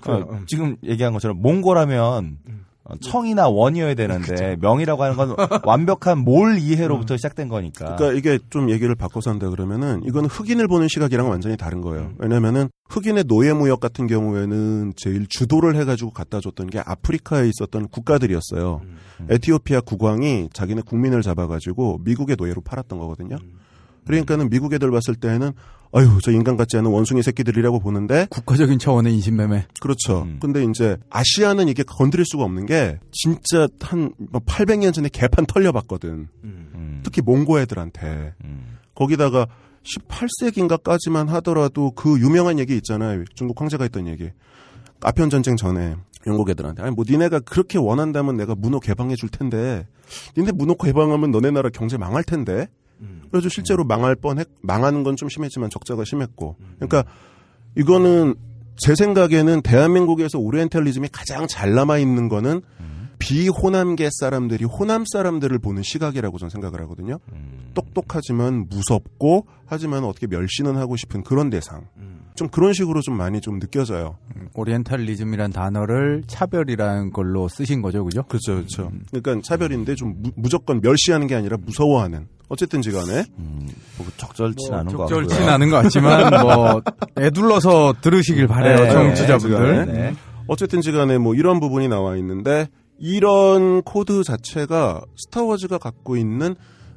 그, 어, 음. 지금 얘기한 것처럼 몽고라면 어, 청이나 원이어야 되는데 명이라고 하는 건 완벽한 몰 이해로부터 시작된 거니까. 그러니까 이게 좀 얘기를 바꿔서 한다 그러면은 이거는 흑인을 보는 시각이랑 완전히 다른 거예요. 왜냐면은 흑인의 노예 무역 같은 경우에는 제일 주도를 해가지고 갖다 줬던 게 아프리카에 있었던 국가들이었어요. 에티오피아 국왕이 자기네 국민을 잡아가지고 미국의 노예로 팔았던 거거든요. 그러니까는 미국 애들 봤을 때는 아유 저 인간 같지 않은 원숭이 새끼들이라고 보는데 국가적인 차원의 인신매매. 그렇죠. 음. 근데 이제 아시아는 이게 건드릴 수가 없는 게 진짜 한 800년 전에 개판 털려봤거든. 음, 특히 몽고 애들한테. 음. 거기다가 18세기인가까지만 하더라도 그 유명한 얘기 있잖아요. 중국 황제가 했던 얘기. 아편 전쟁 전에 영국 애들한테 아니 뭐 니네가 그렇게 원한다면 내가 문호 개방해 줄 텐데 니네 문호 개방하면 너네 나라 경제 망할 텐데. 그래서 실제로 망할 뻔 했 망하는 건 좀 심했지만 적자가 심했고. 그러니까 이거는 제 생각에는 대한민국에서 오리엔탈리즘이 가장 잘 남아 있는 거는 비호남계 사람들이 호남 사람들을 보는 시각이라고 저는 생각을 하거든요. 똑똑하지만 무섭고 하지만 어떻게 멸시는 하고 싶은 그런 대상. 좀 그런 식으로 좀 많이 좀 느껴져요. 오리엔탈리즘이란 단어를 차별이라는 걸로 쓰신 거죠, 그죠? 그렇죠, 그렇죠. 그러니까 차별인데 좀 무, 조건 멸시하는 게 아니라 무서워하는. 어쨌든지 간에 음, 뭐 적절치 않은 것 같고요. 적절치 않은 것 같지만, 뭐, 애둘러서 들으시길 바래요, 네, 청취자분들. 네, 네. 어쨌든지 간에 뭐 이런 부분이 나와 있는데 이런 코드 자체가 스타워즈가 갖고 있는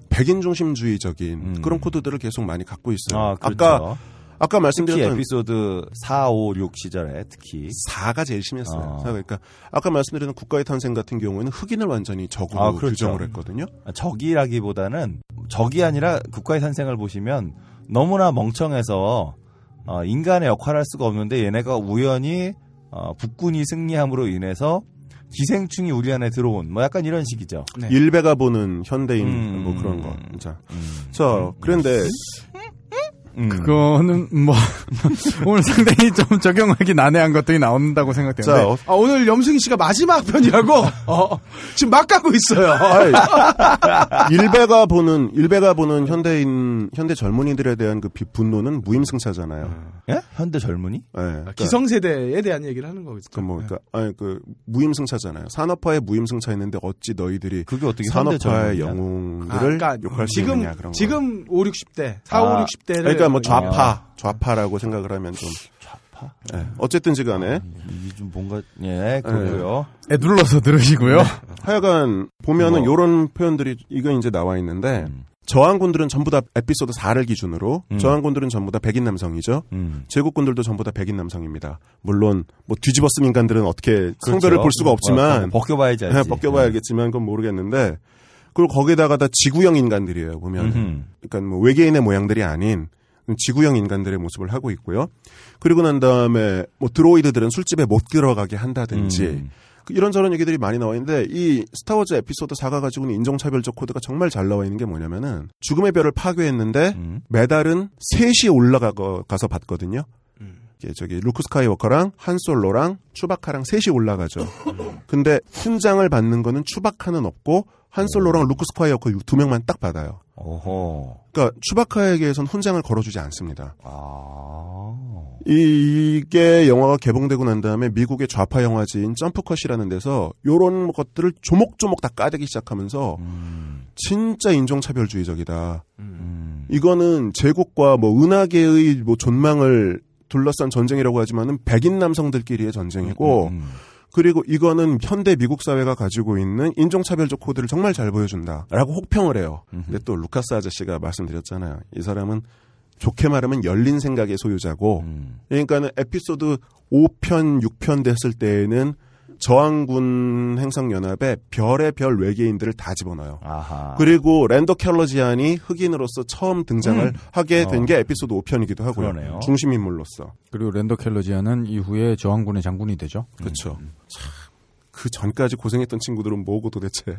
백인 중심주의적인 음. 그런 코드들을 계속 많이 갖고 있어요. 아, 그렇죠. 아까 아까 말씀드렸던 에피소드 4, 5, 6 시절에 특히 4가 제일 심했어요. 어. 사 그러니까 아까 말씀드린 국가의 탄생 같은 경우에는 흑인을 완전히 적으로 아, 그렇죠. 규정을 했거든요. 적이라기보다는 적이 아니라 국가의 탄생을 보시면 너무나 멍청해서 어, 인간의 역할을 할 수가 없는데 얘네가 우연히 어, 북군이 승리함으로 인해서 기생충이 우리 안에 들어온 뭐 약간 이런 식이죠. 네. 일베가 보는 현대인 음. 뭐 그런 거. 자, 음. 자 그런데 음. 그거는 뭐 오늘 상당히 좀 적용하기 난해한 것들이 나온다고 생각되는데 자 어, 아, 오늘 염승희 씨가 마지막 편이라고 어, 지금 막 가고 있어요. 일베가 보는 일베가 보는 현대인 현대 젊은이들에 대한 그 비- 분노는 무임승차잖아요. 예? 현대 젊은이? 예, 그러니까 기성세대에 대한 얘기를 하는 거겠죠. 그 뭐, 그러니까 아니 그 무임승차잖아요. 산업화에 무임승차했는데 어찌 너희들이 그게 어떻게 산업화의? 영웅들을 아, 욕할 수 지금 있느냐 그런 거. 지금 5, 60대, 4, 아, 5, 60대를 그러니까 뭐 좌파, 좌파라고 생각을 하면 좀 좌파? 예, 어쨌든지 간에 이게 좀 뭔가 예 그렇고요. 애둘러서 들으시고요. 하여간 보면은 뭐. 요런 표현들이 이거 이제 나와 있는데 음. 저항군들은 전부 다 에피소드 4를 기준으로 음. 저항군들은 전부 다 백인 남성이죠. 음. 제국군들도 전부 다 백인 남성입니다. 물론 뭐 뒤집어 쓴 인간들은 어떻게 성별을 볼 수가 없지만 어, 벗겨봐야지 알지. 예, 벗겨봐야 알겠지만 그건 모르겠는데 그리고 거기다가 다 지구형 인간들이에요 보면 음흠. 그러니까 뭐 외계인의 모양들이 아닌 지구형 인간들의 모습을 하고 있고요. 그리고 난 다음에 뭐 드로이드들은 술집에 못 들어가게 한다든지 음. 그 이런저런 얘기들이 많이 나와 있는데 이 스타워즈 에피소드 4가 가지고 있는 인종차별적 코드가 정말 잘 나와 있는 게 뭐냐면은 죽음의 별을 파괴했는데 음. 메달은 셋이 올라가서 받거든요. 이게 저기 루크 스카이워커랑 한 솔로랑 추바카랑 셋이 올라가죠. 근데 훈장을 받는 거는 추바카는 없고 한 솔로랑 루크 스카이워커 두 명만 딱 받아요. 오호. 그러니까 추바카에게선 훈장을 걸어주지 않습니다. 아. 이, 이게 영화가 개봉되고 난 다음에 미국의 좌파 영화지인 점프컷이라는 데서 요런 것들을 조목조목 다 까대기 시작하면서 음. 진짜 인종차별주의적이다. 음. 이거는 제국과 뭐 은하계의 뭐 존망을 둘러싼 전쟁이라고 하지만은 백인 남성들끼리의 전쟁이고 음. 그리고 이거는 현대 미국 사회가 가지고 있는 인종차별적 코드를 정말 잘 보여준다라고 혹평을 해요. 근데 또 루카스 아저씨가 말씀드렸잖아요. 이 사람은 좋게 말하면 열린 생각의 소유자고 음. 그러니까는 에피소드 5편, 6편 됐을 때에는 저항군 행성연합에 별의 별 외계인들을 다 집어넣어요. 아하. 그리고 랜더 켈러지안이 흑인으로서 처음 등장을 음. 하게 된 어. 게 에피소드 5편이기도 하고요. 그러네요. 중심 인물로서. 그리고 랜더 켈러지아는 이후에 저항군의 장군이 되죠. 그렇죠. 그 전까지 고생했던 친구들은 뭐고 도대체.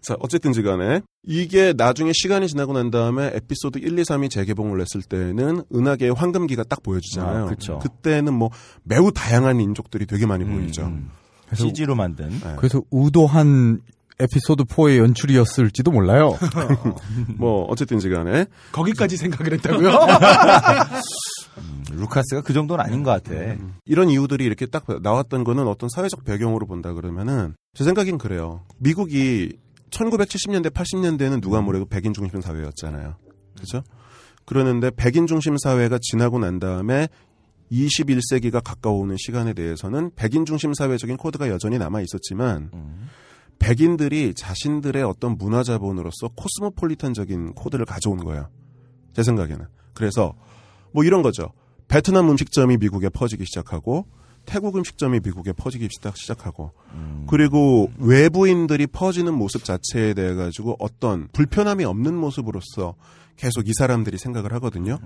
자, 어쨌든지 간에 이게 나중에 시간이 지나고 난 다음에 에피소드 1, 2, 3이 재개봉을 했을 때는 은하계의 황금기가 딱 보여지잖아요. 아. 그때는 뭐 매우 다양한 인종들이 되게 많이 보이죠. 음. CG로 만든. 네. 그래서 의도한 에피소드 4의 연출이었을지도 몰라요. 뭐 어쨌든지 간에 거기까지 생각을 했다고요? 루카스가 그 정도는 아닌 것 같아. 이런 이유들이 이렇게 딱 나왔던 거는 어떤 사회적 배경으로 본다 그러면은 제 생각엔 그래요. 미국이 1970년대 80년대에는 누가 뭐래도 백인 중심 사회였잖아요. 그죠? 그러는데 백인 중심 사회가 지나고 난 다음에 21세기가 가까워오는 시간에 대해서는 백인 중심 사회적인 코드가 여전히 남아 있었지만 백인들이 자신들의 어떤 문화 자본으로서 코스모폴리탄적인 코드를 가져온 거예요. 제 생각에는. 그래서 뭐 이런 거죠. 베트남 음식점이 미국에 퍼지기 시작하고 태국 음식점이 미국에 퍼지기 시작, 시작하고 그리고 외부인들이 퍼지는 모습 자체에 대해 가지고 어떤 불편함이 없는 모습으로서 계속 이 사람들이 생각을 하거든요.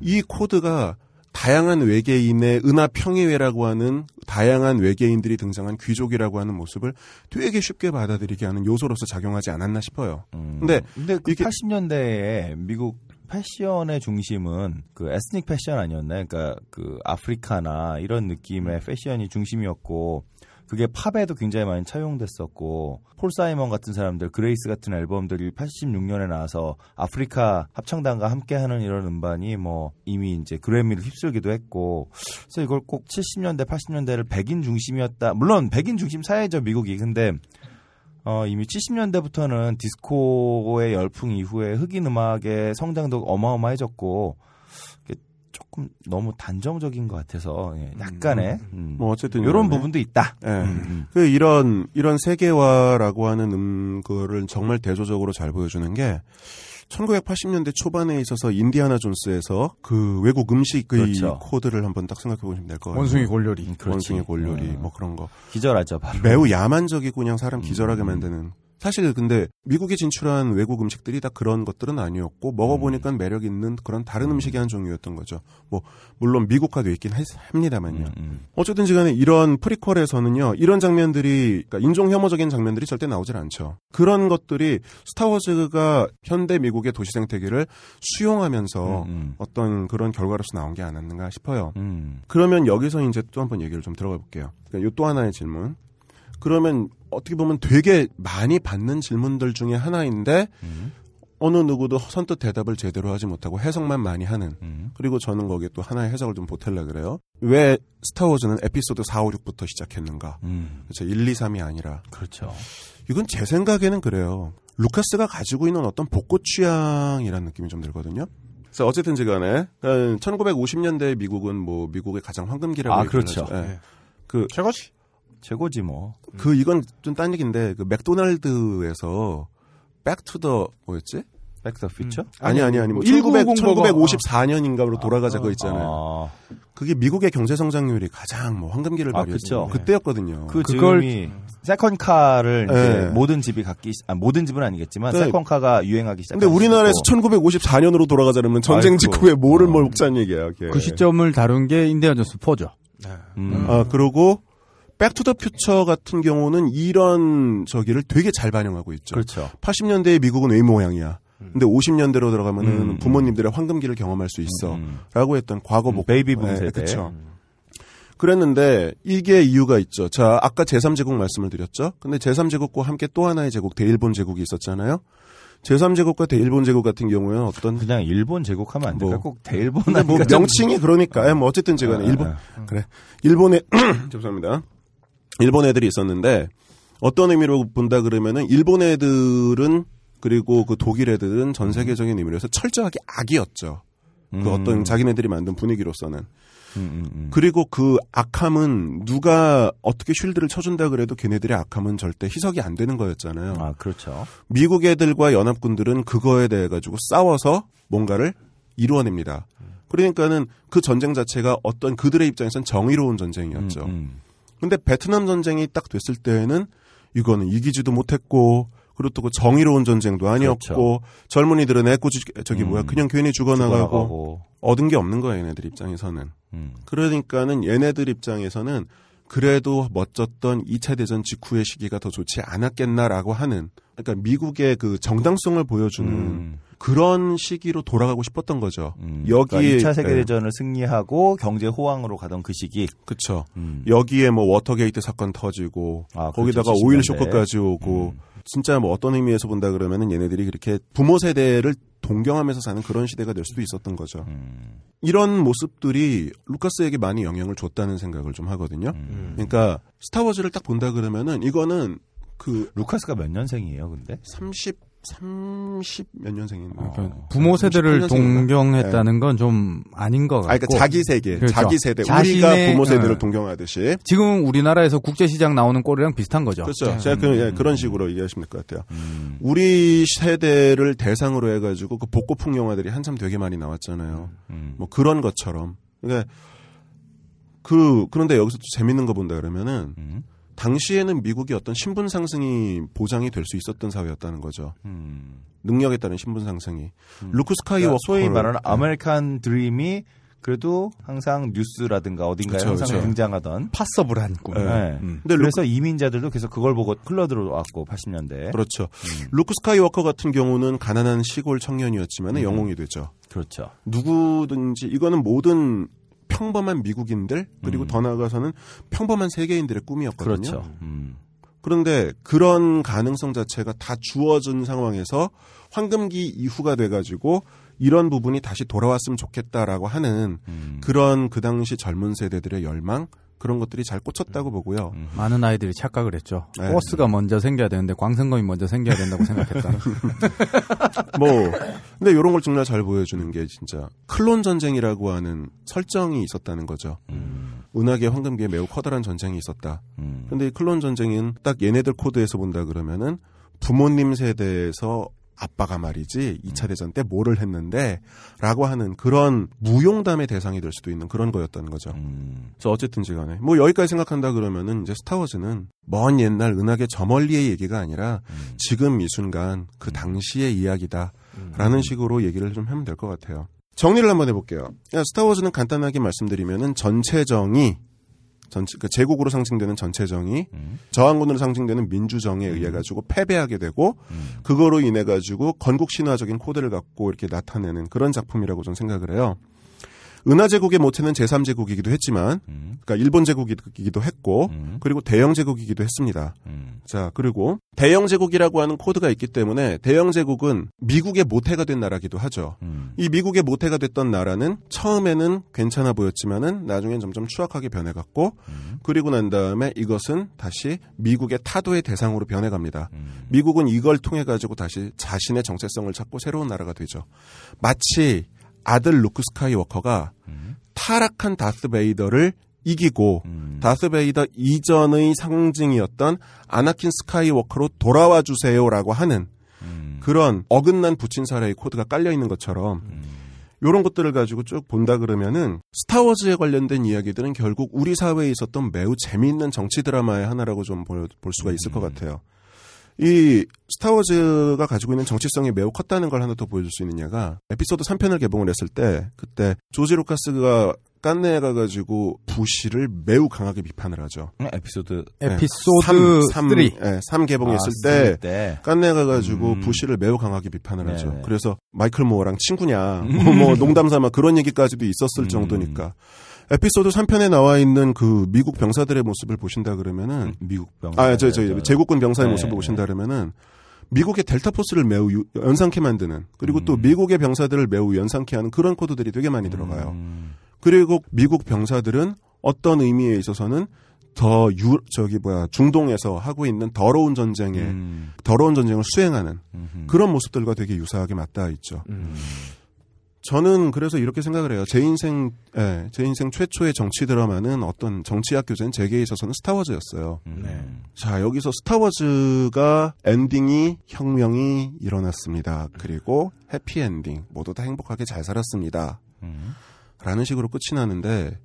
이 코드가 다양한 외계인의 은하평의회라고 하는 다양한 외계인들이 등장한 귀족이라고 하는 모습을 되게 쉽게 받아들이게 하는 요소로서 작용하지 않았나 싶어요. 근데 근데 그 이게- 80년대에 미국 패션의 중심은 그 에스닉 패션 아니었나요? 그러니까 그 아프리카나 이런 느낌의 패션이 중심이었고 그게 팝에도 굉장히 많이 차용됐었고 폴 사이먼 같은 사람들 그레이스 같은 앨범들이 86년에 나와서 아프리카 합창단과 함께하는 이런 음반이 뭐 이미 이제 그래미를 휩쓸기도 했고 그래서 이걸 꼭 70년대 80년대를 백인 중심이었다. 물론 백인 중심 사회죠 미국이. 근데 어, 이미 70년대부터는 디스코의 열풍 이후에 흑인 음악의 성장도 어마어마해졌고 조금 너무 단정적인 것 같아서 예, 약간의 음, 뭐 어쨌든 이런 부분도 있다. 예. 음. 그 이런 이런 세계화라고 하는 음 거를 정말 대조적으로 잘 보여주는 게 1980년대 초반에 있어서 인디아나 존스에서 그 외국 음식의 그렇죠. 코드를 한번 딱 생각해 보시면 될 것 같아요. 원숭이 골요리. 음, 그렇지. 원숭이 골요리 음. 뭐 그런 거 기절하죠. 바로. 매우 야만적이고 그냥 사람 기절하게 음. 만드는 사실 근데 미국에 진출한 외국 음식들이 다 그런 것들은 아니었고 먹어보니까 매력 있는 그런 다른 음 식의 한 종류였던 거죠. 뭐 물론 미국화돼 있긴 했- 합니다만요. 음, 음. 어쨌든지 간에 이런 프리퀄에서는요, 이런 장면들이, 그러니까 인종 혐오적인 장면들이 절대 나오질 않죠. 그런 것들이 스타워즈가 현대 미국의 도시 생태계를 수용하면서 음, 음. 어떤 그런 결과로서 나온 게 아니었는가 싶어요. 음. 그러면 여기서 이제 또 한 번 얘기를 좀 들어가 볼게요. 그러니까 요또 하나의 질문. 그러면 어떻게 보면 되게 많이 받는 질문들 중에 하나인데, 음. 어느 누구도 선뜻 대답을 제대로 하지 못하고 해석만 많이 하는 음. 그리고 저는 거기에 또 하나의 해석을 좀 보탤라 그래요. 왜 스타워즈는 에피소드 4, 5, 6부터 시작했는가? 음. 그렇죠. 1, 2, 3이 아니라. 그렇죠. 이건 제 생각에는 그래요. 루카스가 가지고 있는 어떤 복고 취향이라는 느낌이 좀 들거든요. 그래서 어쨌든 지 간에 1950년대 미국은 뭐 미국의 가장 황금기라고 아, 그렇죠. 하죠. 예. 그, 최고지. 최고지 뭐. 그 이건 좀 딴 얘기인데 그 맥도날드에서 Back to the 뭐였지? Back the Future? 아니 아니 아니 뭐 1950 버거. 1954년인가로 돌아가자 거 있잖아요. 아, 그게 미국의 경제 성장률이 가장 뭐 황금기를 아, 발휘했죠. 그쵸. 그때였거든요. 그 그걸- second car를 네. 모든 집이 갖기 시- 아, 모든 집은 아니겠지만 네. 세컨카가 유행하기 시작. 근데 우리나라에서 1954년으로 돌아가자면 전쟁 아이고. 직후에 뭐를 어. 먹자는 얘기야. 그게. 그 시점을 다룬 게 인디아나 존스 4죠. 음. 아 그리고 Back to the Future 같은 경우는 이런 저기를 되게 잘 반영하고 있죠. 그렇죠. 80년대의 미국은 이 모양이야. 근데 50년대로 들어가면은 음. 부모님들의 황금기를 경험할 수 있어. 음. 라고 했던 과거 목 베이비 붐 네, 세대. 그쵸. 그랬는데 이게 이유가 있죠. 자, 아까 제3제국 말씀을 드렸죠. 근데 제3제국과 함께 또 하나의 제국 대일본 제국이 있었잖아요. 제3제국과 대일본 제국 같은 경우에는 어떤 그냥 일본 제국 하면 안 될까? 뭐. 꼭 대일본 근데 뭐 명칭이 그러니까 예, 뭐 어쨌든 제가 아, 일본 아, 그래 일본에 죄송합니다. 일본 애들이 있었는데 어떤 의미로 본다 그러면은 일본 애들은 그리고 그 독일 애들은 전 세계적인 의미로 해서 철저하게 악이었죠. 그 음. 어떤 자기네들이 만든 분위기로서는. 음, 음, 음. 그리고 그 악함은 누가 어떻게 쉴드를 쳐준다 그래도 걔네들의 악함은 절대 희석이 안 되는 거였잖아요. 아, 그렇죠. 미국 애들과 연합군들은 그거에 대해 가지고 싸워서 뭔가를 이루어냅니다. 그러니까는 그 전쟁 자체가 어떤 그들의 입장에선 정의로운 전쟁이었죠. 음, 근데 베트남 전쟁이 딱 됐을 때에는 이거는 이기지도 못했고 그리고 또 그 정의로운 전쟁도 아니었고 젊은이들은 애꿎이 저기 음. 뭐야 그냥 괜히 죽어나가고 죽어나가고. 얻은 게 없는 거야 얘네들 입장에서는. 음. 그러니까는 얘네들 입장에서는 그래도 멋졌던 2차 대전 직후의 시기가 더 좋지 않았겠나라고 하는 그러니까 미국의 그 정당성을 보여주는 음. 그런 시기로 돌아가고 싶었던 거죠. 음. 여기에 그러니까 2차 세계 대전을 승리하고 경제 호황으로 가던 그 시기. 그쵸. 음. 여기에 뭐 워터게이트 사건 터지고 아, 거기다가 그렇죠, 오일 70년대. 쇼크까지 오고 음. 진짜 뭐 어떤 의미에서 본다 그러면은 얘네들이 그렇게 부모 세대를 동경하면서 사는 그런 시대가 될 수도 있었던 거죠. 음. 이런 모습들이 루카스에게 많이 영향을 줬다는 생각을 좀 하거든요. 음. 그러니까 스타워즈를 딱 본다 그러면은 이거는 그 루카스가 몇 년생이에요, 근데? 30, 30 몇 년생인가? 그러니까 부모 세대를 38년생인가? 동경했다는 건좀 아닌 것 아, 같고. 그러니까 자기 세계, 그렇죠. 자기 세대. 우리가 부모 세대를 어. 동경하듯이. 지금 우리나라에서 국제시장 나오는 꼴이랑 비슷한 거죠. 그렇죠. 제가 그, 예, 그런 식으로 얘기하시면 될 것 같아요. 음. 우리 세대를 대상으로 해가지고 그 복고풍 영화들이 한참 되게 많이 나왔잖아요. 음. 뭐 그런 것처럼. 그러니까 그 그런데 여기서 또 재밌는 거 본다 그러면은 음. 당시에는 미국이 어떤 신분 상승이 보장이 될 수 있었던 사회였다는 거죠. 음. 능력에 따른 신분 상승이. 루크 그러니까 스카이워커 소위 말하는 아메리칸 드림이 그래도 항상 뉴스라든가 어딘가에 그쵸, 항상 그쵸. 등장하던 possible한 꿈. 네. 음. 근데 그래서 이민자들도 계속 그걸 보고 흘러들어왔고 80년대. 그렇죠. 음. 루크 스카이워커 같은 경우는 가난한 시골 청년이었지만 음. 영웅이 되죠. 그렇죠. 누구든지 이거는 모든 평범한 미국인들 그리고 음. 더 나아가서는 평범한 세계인들의 꿈이었거든요. 그렇죠. 음. 그런데 그런 가능성 자체가 다 주어진 상황에서 황금기 이후가 돼가지고 이런 부분이 다시 돌아왔으면 좋겠다라고 하는 음. 그런 그 당시 젊은 세대들의 열망 그런 것들이 잘 꽂혔다고 보고요. 음. 많은 아이들이 착각을 했죠. 네. 버스가 먼저 생겨야 되는데 광선검이 먼저 생겨야 된다고 생각했다. 뭐 근데 이런 걸 정말 잘 보여주는 게 진짜 클론 전쟁이라고 하는 설정이 있었다는 거죠. 음. 은하계 황금기에 매우 커다란 전쟁이 있었다. 음. 근데 이 클론 전쟁은 딱 얘네들 코드에서 본다 그러면은 부모님 세대에서 아빠가 말이지 2차 대전 때 뭐를 했는데 라고 하는 그런 무용담의 대상이 될 수도 있는 그런 거였다는 거죠. 음. 그래서 어쨌든지 간에 뭐 여기까지 생각한다 그러면은 이제 스타워즈는 먼 옛날 은하계 저 멀리의 얘기가 아니라 음. 지금 이 순간 그 당시의 이야기다 라는 식으로 얘기를 좀 하면 될 것 같아요. 정리를 한번 해볼게요. 스타워즈는 간단하게 말씀드리면은 전체정이 전체 그 제국으로 상징되는 전체정이 음. 저항군으로 상징되는 민주정에 의해 가지고 패배하게 되고 음. 그거로 인해 가지고 건국 신화적인 코드를 갖고 이렇게 나타내는 그런 작품이라고 저는 생각을 해요. 은하 제국의 모태는 제3제국이기도 했지만, 음. 그러니까 일본 제국이기도 했고, 음. 그리고 대영 제국이기도 했습니다. 음. 자, 그리고 대영 제국이라고 하는 코드가 있기 때문에 대영 제국은 미국의 모태가 된 나라기도 하죠. 음. 이 미국의 모태가 됐던 나라는 처음에는 괜찮아 보였지만은 나중엔 점점 추악하게 변해갔고, 음. 그리고 난 다음에 이것은 다시 미국의 타도의 대상으로 변해갑니다. 음. 미국은 이걸 통해 가지고 다시 자신의 정체성을 찾고 새로운 나라가 되죠. 마치 아들 루크 스카이워커가 음. 타락한 다스 베이더를 이기고 음. 다스 베이더 이전의 상징이었던 아나킨 스카이워커로 돌아와 주세요라고 하는 음. 그런 어긋난 부친 살해의 코드가 깔려 있는 것처럼 음. 이런 것들을 가지고 쭉 본다 그러면은 스타워즈에 관련된 이야기들은 결국 우리 사회에 있었던 매우 재미있는 정치 드라마의 하나라고 좀 볼 수가 있을 것 같아요. 이 스타워즈가 가지고 있는 정치성이 매우 컸다는 걸 하나 더 보여줄 수 있느냐가 에피소드 3편을 개봉을 했을 때 그때 조지 루카스가 깐느에 가가지고 부시를 매우 강하게 비판을 하죠. 음, 에피소드 에피소드 3, 3. 예, 3 개봉했을 아, 했을 때. 깐느 가가지고 음. 부시를 매우 강하게 비판을 하죠. 네네. 그래서 마이클 무어랑 친구냐, 뭐, 뭐 농담삼아 그런 얘기까지도 있었을 음. 정도니까. 에피소드 3편에 나와 있는 그 미국 병사들의 모습을 보신다 그러면은 미국 병. 아, 저, 저, 제국군 병사의 네. 모습을 보신다 그러면은 미국의 델타 포스를 매우 유- 연상케 만드는 그리고 또 음. 미국의 병사들을 매우 연상케 하는 그런 코드들이 되게 많이 들어가요. 음. 그리고 미국 병사들은 어떤 의미에 있어서는 더 유, 저기 뭐야, 중동에서 하고 있는 더러운 전쟁에, 음. 더러운 전쟁을 수행하는. 그런 모습들과 되게 유사하게 맞닿아 있죠. 음. 저는 그래서 이렇게 생각을 해요. 제 인생, 예, 제 인생 최초의 정치 드라마는 어떤 정치학 교재는 제게 있어서는 스타워즈였어요. 음. 네. 자, 여기서 스타워즈가 엔딩이 혁명이 일어났습니다. 그리고 해피엔딩, 모두 다 행복하게 잘 살았습니다. 음. 라는 식으로 끝이 나는데,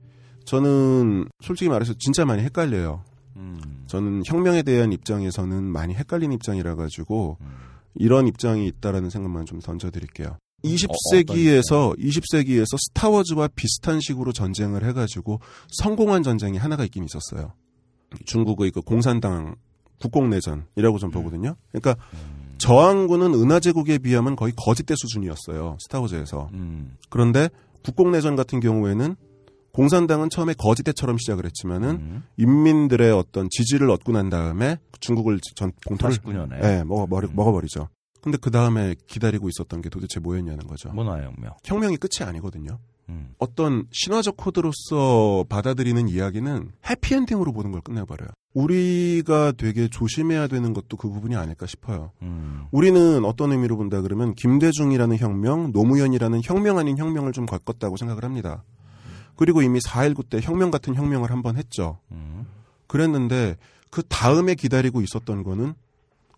저는 솔직히 말해서 진짜 많이 헷갈려요. 음. 저는 혁명에 대한 입장에서는 많이 헷갈린 입장이라 가지고, 음. 이런 입장이 있다라는 생각만 좀 던져드릴게요. 어, 20세기에서 20세기에서 스타워즈와 비슷한 식으로 전쟁을 해가지고 성공한 전쟁이 하나가 있긴 있었어요. 중국의 그 공산당 국공내전이라고 좀 보거든요. 그러니까 저항군은 은하제국에 비하면 거의 거짓대 수준이었어요. 스타워즈에서. 음. 그런데 국공내전 같은 경우에는 공산당은 처음에 거짓대처럼 시작을 했지만은 음. 인민들의 어떤 지지를 얻고 난 다음에 중국을 전 봉투를 49년에 예, 먹어 버리, 음. 먹어버리죠. 근데 그 다음에 기다리고 있었던 게 도대체 뭐였냐는 거죠. 문화혁명. 혁명이 끝이 아니거든요. 음. 어떤 신화적 코드로서 받아들이는 이야기는 해피엔딩으로 보는 걸 끝내버려요. 우리가 되게 조심해야 되는 것도 그 부분이 아닐까 싶어요. 음. 우리는 어떤 의미로 본다 그러면 김대중이라는 혁명, 노무현이라는 혁명 아닌 혁명을 좀 겪었다고 생각을 합니다. 그리고 이미 4.19 때 혁명 같은 혁명을 한 번 했죠. 음. 그랬는데 그 다음에 기다리고 있었던 거는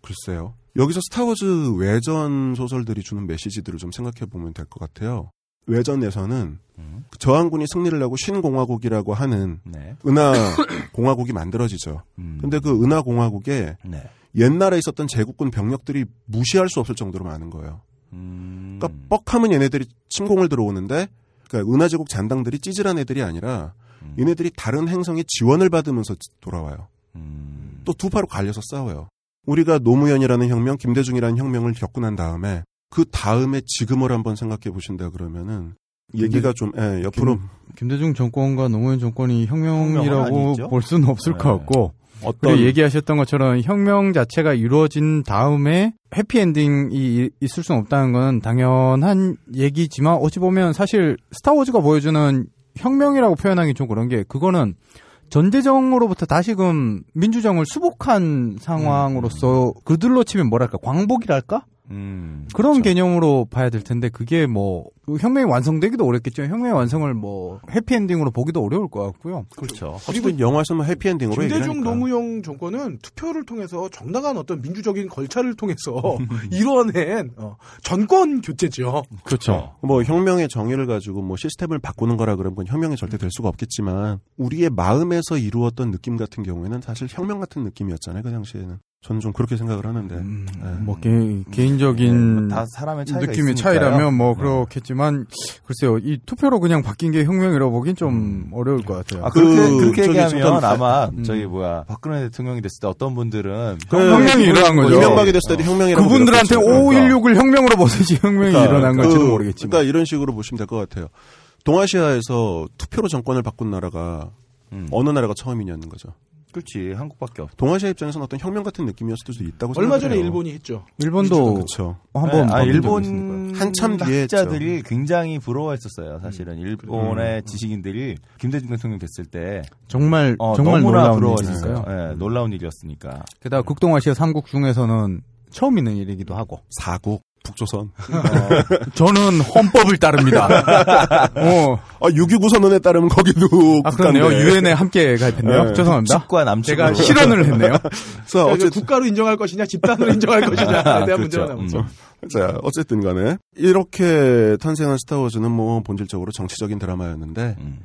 글쎄요. 여기서 스타워즈 외전 소설들이 주는 메시지들을 좀 생각해 보면 될 것 같아요. 외전에서는 음. 저항군이 승리를 하고 신공화국이라고 하는 네. 은하 공화국이 만들어지죠. 음. 근데 그 은하 공화국에 네. 옛날에 있었던 제국군 병력들이 무시할 수 없을 정도로 많은 거예요. 음. 그러니까 뻑하면 얘네들이 침공을 들어오는데 그러니까 은하 제국 잔당들이 찌질한 애들이 아니라 음. 얘네들이 다른 행성의 지원을 받으면서 돌아와요. 음. 또두 파로 갈려서 싸워요. 우리가 노무현이라는 혁명, 김대중이라는 혁명을 겪고 난 다음에 그 다음에 지금을 한번 생각해 보신다 그러면은 얘기가 좀 예, 옆으로 김 대중 정권과 노무현 정권이 혁명이라고? 볼 수는 없을 네. 것 같고 어떤 얘기하셨던 것처럼 혁명 자체가 이루어진 다음에 해피엔딩이 이- 있을 수는 없다는 건 당연한 얘기지만 어찌 보면 사실 스타워즈가 보여주는 혁명이라고 표현하기 좀 그런 게 그거는 전대정으로부터 다시금 민주정을 수복한 상황으로서 그들로 치면 뭐랄까? 광복이랄까 음. 그런 그렇죠. 개념으로 봐야 될 텐데 그게 뭐 혁명이 완성되기도 어렵겠죠. 혁명의 완성을 뭐 해피엔딩으로 보기도 어려울 것 같고요. 그렇죠. 어쨌든 영화에서는 해피엔딩으로 얘기를 김대중. 노무현 정권은 투표를 통해서 정당한 어떤 민주적인 걸차를 통해서 이뤄낸 어, 정권 교체죠. 그렇죠. 뭐 혁명의 정의를 가지고 뭐 시스템을 바꾸는 거라 그러면 그건 혁명이 절대 될 수가 없겠지만 우리의 마음에서 이루었던 느낌 같은 경우에는 사실 혁명 같은 느낌이었잖아요 그 당시에는 저는 좀 그렇게 생각을 하는데 네. 뭐 개, 개인적인 네, 다 사람의 차이가 느낌의 있으니까요. 차이라면 뭐 네. 그렇겠지만 글쎄요 이 투표로 그냥 바뀐 게 혁명이라고 보긴 좀 어려울 것 같아요. 아, 그렇게, 그, 그렇게 저기 얘기하면 아마 음. 저기 뭐야 박근혜 대통령이 됐을 때 어떤 분들은 그 혁명이 일어난 거죠. 이명박이 됐을 때도 혁명이라고 그분들한테 그랬겠죠. 5.16을 혁명으로 보듯이 혁명이 일어난 걸지도 그- 모르겠지만. 그러니까 이런 식으로 보시면 될 것 같아요. 동아시아에서 투표로 정권을 바꾼 나라가 음. 어느 나라가 처음이냐는 거죠. 그렇지 한국밖에 없. 동아시아 입장에서는 어떤 혁명 같은 느낌이었을 수도 있다고 얼마. 전에 일본이 했죠. 일본도 그렇죠. 한번 아, 바뀐 적이 일본. 한참 뒤에 학자들이 굉장히 부러워했었어요. 사실은 음. 일본의 지식인들이 김대중 대통령 됐을 때 정말 어, 정말 놀라운 부러워했어요. 일이니까요. 예, 놀라운 일이었으니까. 게다가 극동아시아 3국 중에서는 처음 있는 일이기도 하고. 사국 북조선. 저는 헌법을 따릅니다. 어. 아, 6.29 선언에 따르면 거기도 아, 그렇네요. 유엔에 함께 가입했네요. 네. 죄송합니다. 북측과 남측으로. 제가 실언을 했네요. 그래서 그러니까 어쨌든 국가로 인정할 것이냐 집단으로 인정할 것이냐에 대한 그렇죠. 문제가 나오죠. 음. 자, 어쨌든 간에 이렇게 탄생한 스타워즈는 뭐 본질적으로 정치적인 드라마였는데 음.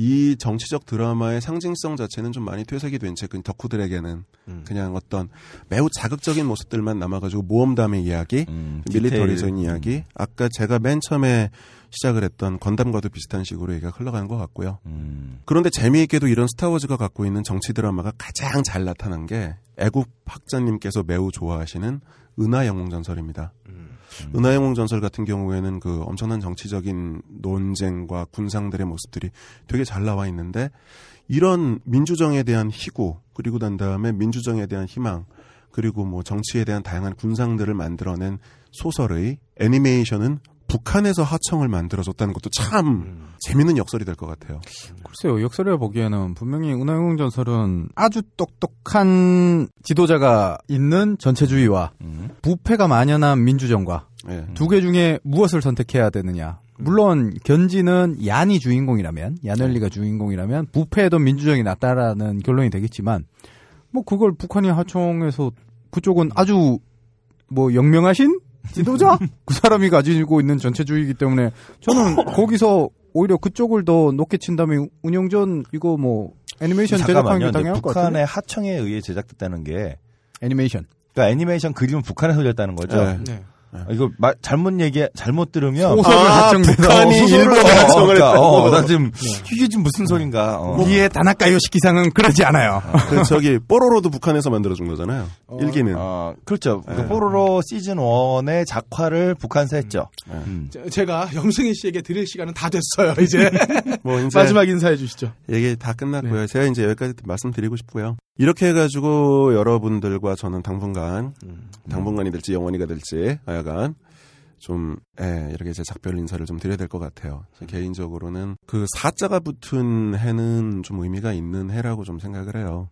이 정치적 드라마의 상징성 자체는 좀 많이 퇴색이 된채그 덕후들에게는 음. 그냥 어떤 매우 자극적인 모습들만 남아가지고 모험담의 이야기, 음, 밀리터리적인. 이야기, 아까 제가 맨 처음에 시작을 했던 건담과도 비슷한 식으로 얘기가 흘러가는 것 같고요. 음. 그런데 재미있게도 이런 스타워즈가 갖고 있는 정치 드라마가 가장 잘 나타난 게 애국 학자님께서 매우 좋아하시는 은하 영웅 전설입니다. 은하 영웅 전설 같은 경우에는 그 엄청난 정치적인 논쟁과 군상들의 모습들이 되게 잘 나와 있는데 이런 민주정에 대한 희구 그리고 난 다음에 민주정에 대한 희망 그리고 뭐 정치에 대한 다양한 군상들을 만들어낸 소설의 애니메이션은 북한에서 하청을 만들어줬다는 것도 참 재밌는 역설이 될 것 같아요. 글쎄요, 역설이라 보기에는 분명히 은하영웅 전설은 아주 똑똑한 지도자가 있는 전체주의와 음. 부패가 만연한 민주정과 예. 두개 중에 무엇을 선택해야 되느냐. 물론 견지는 얀이 주인공이라면 야넬리가 주인공이라면 부패에도 민주정이 낫다라는 결론이 되겠지만 뭐 그걸 북한이 하청해서 그쪽은 아주 뭐 영명하신 지도자 그 사람이 가지고 있는 전체주의이기 때문에 저는 거기서 오히려 그쪽을 더 높게 친 다음에 운영전 이거 뭐 애니메이션 제작하는. 게 당연할 것 같은데 북한의 하청에 의해 제작됐다는 게 애니메이션 그러니까 애니메이션 그림은 북한에서 열렸다는 거죠. 네. 네. 아, 이거 말, 잘못 얘기 잘못 들으면 소설을 아, 하청돼서 북한이 어, 하청을 했다고. 어, 나 지금 이게 지금 무슨 소린가? 어. 위에 다나카 요시키상은 그러지 않아요. 그 저기 뽀로로도 북한에서 만들어준 거잖아요. 일기는. 어, 그렇죠. 네. 그 뽀로로 시즌 1의 작화를 북한에서 했죠. 네. 음. 제- 제가 염승희 씨에게 드릴 시간은 다 됐어요. 이제 뭐 이제 마지막 인사해 주시죠. 얘기 다 끝났고요. 제가 이제 여기까지 말씀드리고 싶고요. 이렇게 해가지고 여러분들과 저는 당분간 당분간이 될지 영원히가 될지 하 여간 좀 예, 이렇게 제 작별 인사를 좀 드려야 될 것 같아요. 그래서 개인적으로는 그 사자가 붙은 해는 좀 의미가 있는 해라고 좀 생각을 해요.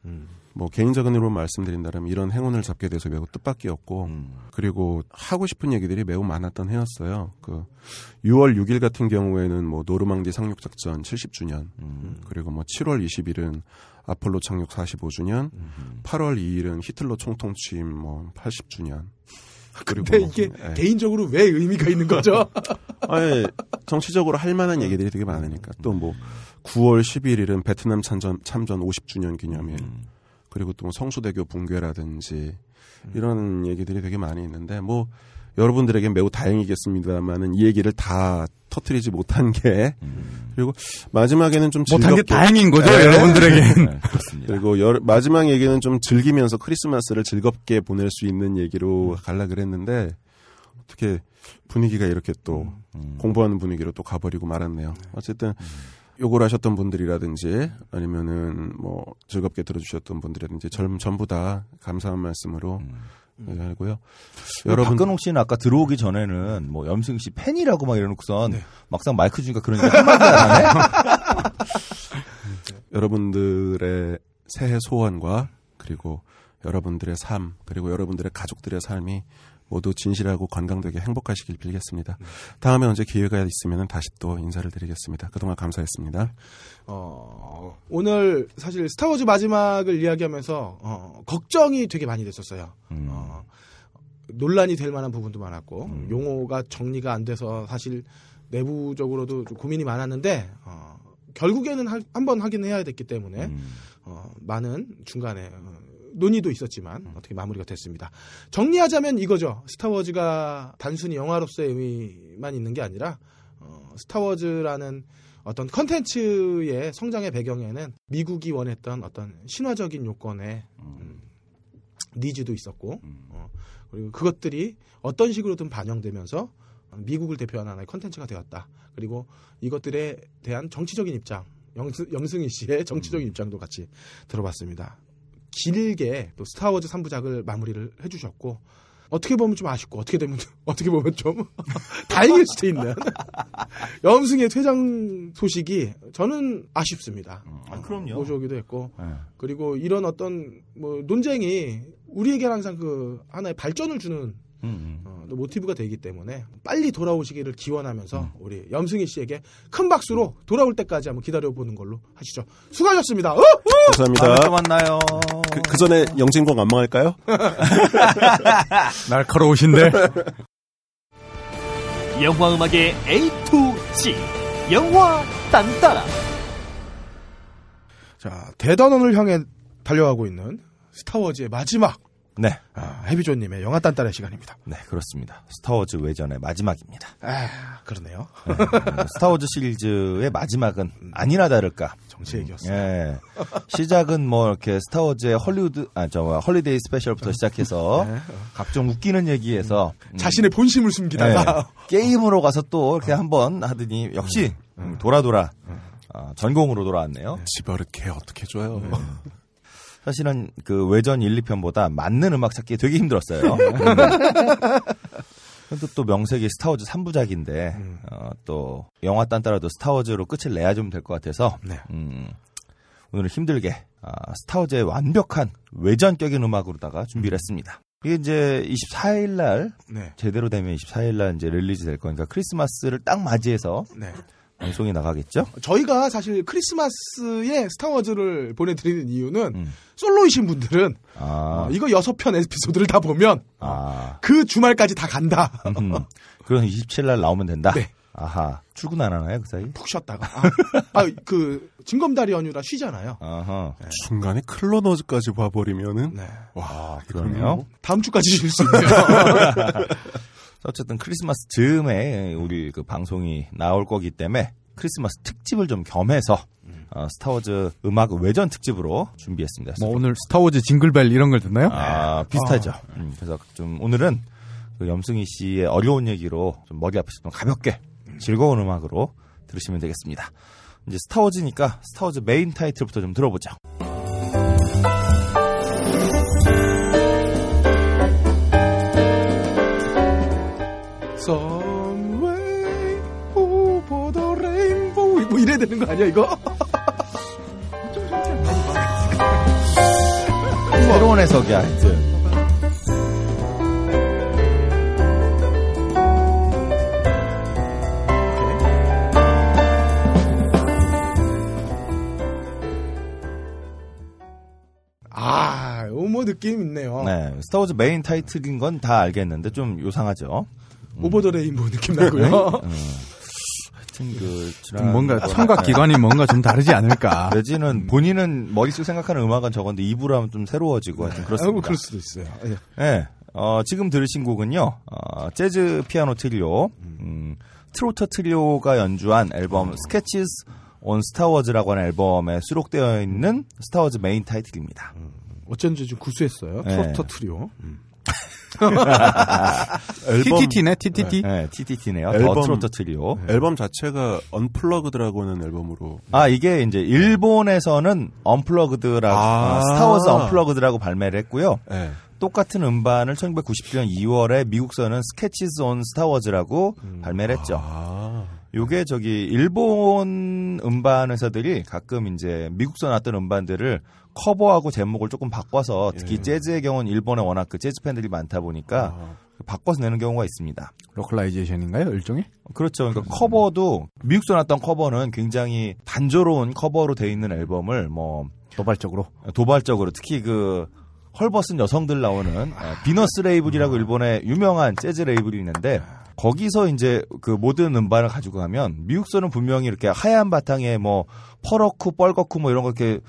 뭐 개인적인 으로 말씀드린다면 이런 행운을 잡게 돼서 매우 뜻밖이었고 음. 그리고 하고 싶은 얘기들이 매우 많았던 해였어요. 그 6월 6일 같은 경우에는 뭐 노르망디 상륙 작전 70주년 음. 그리고 뭐 7월 20일은 아폴로 착륙 45주년, 음. 8월 2일은 히틀러 총통 취임 뭐 80주년. 그리고 근데 뭐, 이게 예. 개인적으로 왜 의미가 있는 거죠? 아니, 정치적으로 할 만한 얘기들이 되게 많으니까 또 뭐 9월 11일은 베트남 참전 참전 50주년 기념일. 음. 그리고 또뭐 성수대교 붕괴라든지 이런 얘기들이 되게 많이 있는데 뭐 여러분들에게 매우 다행이겠습니다만은 이 얘기를 다 터트리지 못한 게 그리고 마지막에는 좀 못한 게 즐겁게 다행인 거죠, 네. 여러분들에겐. 네, 그렇습니다. 그리고 여- 마지막 얘기는 좀 즐기면서 크리스마스를 즐겁게 보낼 수 있는 얘기로 갈라 그랬는데 어떻게 분위기가 이렇게 또 음. 공부하는 분위기로 또 가버리고 말았네요. 어쨌든 요걸 하셨던 분들이라든지 아니면은 뭐 즐겁게 들어주셨던 분들이라든지 전, 전부 다 감사한 말씀으로 하고요. 여러분 박근홍 씨는 아까 들어오기 전에는 뭐 염승 씨 팬이라고 막 이러놓고선 막상 마이크 주니까 그러니까 한마디 안 하네. 여러분들의 새해 소원과 그리고 여러분들의 삶 그리고 여러분들의 가족들의 삶이 모두 진실하고 건강되게 행복하시길 빌겠습니다. 다음에 언제 기회가 있으면 다시 또 인사를 드리겠습니다. 그동안 감사했습니다. 어, 오늘 사실 스타워즈 마지막을 이야기하면서 어, 걱정이 되게 많이 됐었어요. 음. 어, 논란이 될 만한 부분도 많았고 용어가 정리가 안 돼서 사실 내부적으로도 좀 고민이 많았는데 어, 결국에는 한 번 하긴 해야 됐기 때문에 음. 어, 많은 중간에 어, 논의도 있었지만 어떻게 마무리가 됐습니다. 정리하자면 이거죠. 스타워즈가 단순히 영화로서의 의미만 있는 게 아니라 어, 스타워즈라는 어떤 컨텐츠의 성장의 배경에는 미국이 원했던 어떤 신화적인 요건의 음, needs도 있었고 어, 그리고 그것들이 어떤 식으로든 반영되면서 미국을 대표하는 하나의 컨텐츠가 되었다. 그리고 이것들에 대한 정치적인 입장, 영승, 영승희 씨의 정치적인 입장도 같이 들어봤습니다. 길게 또 스타워즈 3부작을 마무리를 해주셨고 어떻게 보면 좀 아쉽고 어떻게 되면 어떻게 보면 좀 다행일 수도 있는 염승의 퇴장 소식이 저는 아쉽습니다. 아, 그럼요. 모셔오기도 했고 네. 그리고 이런 어떤 뭐 논쟁이 우리에게는 항상 그 하나의 발전을 주는 음, 어, 또 모티브가 되기 때문에 빨리 돌아오시기를 기원하면서 음. 우리 염승희 씨에게 큰 박수로 돌아올 때까지 한번 기다려보는 걸로 하시죠. 수고하셨습니다. 어? 감사합니다. 다음에 또 만나요. 그, 그 전에 영진공 안 망할까요? 날카로우신데. 영화 음악의 A to G 영화 딴따라 자, 대단원을 향해 달려가고 있는 스타워즈의 마지막 네. 아, 헤비조님의 영화 딴따라의 시간입니다. 네, 그렇습니다. 스타워즈 외전의 마지막입니다. 아, 그러네요. 네, 스타워즈 시리즈의 마지막은 아니나 다를까. 정치 얘기였어요. 예. 시작은 뭐 이렇게 스타워즈의 헐리우드 아저 Holiday Special부터 시작해서 네. 각종 웃기는 얘기에서 음, 자신의 본심을 숨기다가 예. 게임으로 가서 또 이렇게 한번 하더니 역시 음, 돌아 돌아 어, 전공으로 돌아왔네요. 집어르게 어떻게 줘요? 사실은 그 외전 1, 2편보다 맞는 음악 찾기 되게 힘들었어요. 음. 근데 또 명색이 스타워즈 3부작인데 어, 또 영화 딴따라도 스타워즈로 끝을 내야 좀 될 것 같아서 네. 음, 오늘은 힘들게 아, 스타워즈의 완벽한 외전격인 음악으로다가 준비를 했습니다. 이게 이제 24일 날 네. 제대로 되면 24일 날 이제 release 될 거니까 크리스마스를 딱 맞이해서 네. 방송이 나가겠죠? 저희가 사실 크리스마스에 스타워즈를 보내드리는 이유는 음. 솔로이신 분들은 아, 어, 이거 여섯 편 에피소드를 다 보면 아, 그 주말까지 다 간다. 음, 그럼 27일 날 나오면 된다. 네. 아하, 출근 안 하나요 그 사이? 푹 쉬었다가 아, 아, 그 징검다리 연휴라 쉬잖아요. 아하, 중간에 클로너즈까지 봐버리면은 네. 와 그러네요. 다음 주까지 쉴 수 있네요. 어쨌든 크리스마스 즈음에 우리 그 방송이 나올 거기 때문에 크리스마스 특집을 좀 겸해서 어, 스타워즈 음악 외전 특집으로 준비했습니다. 뭐 오늘 스타워즈 징글벨 이런 걸 듣나요? 아, 비슷하죠. 음, 그래서 좀 오늘은 그 염승희 씨의 어려운 얘기로 좀 머리 아프시면 가볍게 즐거운 음악으로 들으시면 되겠습니다. 이제 스타워즈니까 스타워즈 메인 타이틀부터 좀 들어보죠. Someway over the rainbow 뭐 이래야 되는 거 아니야 이거? 새로운 해석이야, 하여튼. 아, 뭐 느낌 있네요. 네, 스타워즈 메인 타이틀인 건 다 알겠는데 좀 요상하죠. Over the Rainbow 느낌 나고요. 음. 하여튼 그 지난 뭔가 청각 기관이 뭔가 좀 다르지 않을까. 내지는 본인은 머릿속 생각하는 음악은 저건데 입으로 하면 좀 새로워지고 하여튼 아이고 그렇습니다. 그럴 수도 있어요. 예. 네, 어, 지금 들으신 곡은요, 어, 재즈 피아노 트리오, 음, 트로터 트리오가 연주한 앨범 Sketches on Star Wars라고 하는 앨범에 수록되어 있는 스타워즈 메인 타이틀입니다. 어쩐지 좀 구수했어요. 네. 트로터 트리오. 앨범 TTT네, TTT. 네, TTT네요. 앨범- The Trotter Trio. 앨범 자체가 Unplugged라고 하는 앨범으로 아, 이게 이제 일본에서는 Unplugged라고, 아. 어, Star Wars Unplugged라고 발매를 했고요. 네. 똑같은 음반을 1997년 2월에 미국서는 Sketches on Star Wars라고 발매를 했죠. 아, 요게 저기 일본 음반 회사들이 가끔 이제 미국서 났던 음반들을 커버하고 제목을 조금 바꿔서 특히 예. 재즈의 경우는 일본에 워낙 그 재즈 팬들이 많다 보니까 아. 바꿔서 내는 경우가 있습니다. localization인가요, 일종의? 그렇죠. 그러니까 커버도 미국서 났던 커버는 굉장히 단조로운 커버로 돼 있는 앨범을 뭐 도발적으로. 도발적으로 특히 그 헐벗은 여성들 나오는 어, 비너스 레이블이라고 일본의 유명한 재즈 레이블이 있는데 거기서 이제 그 모든 음반을 가지고 가면 미국서는 분명히 이렇게 하얀 바탕에 뭐 퍼렇고 뻘겋고 뭐 이런 거 이렇게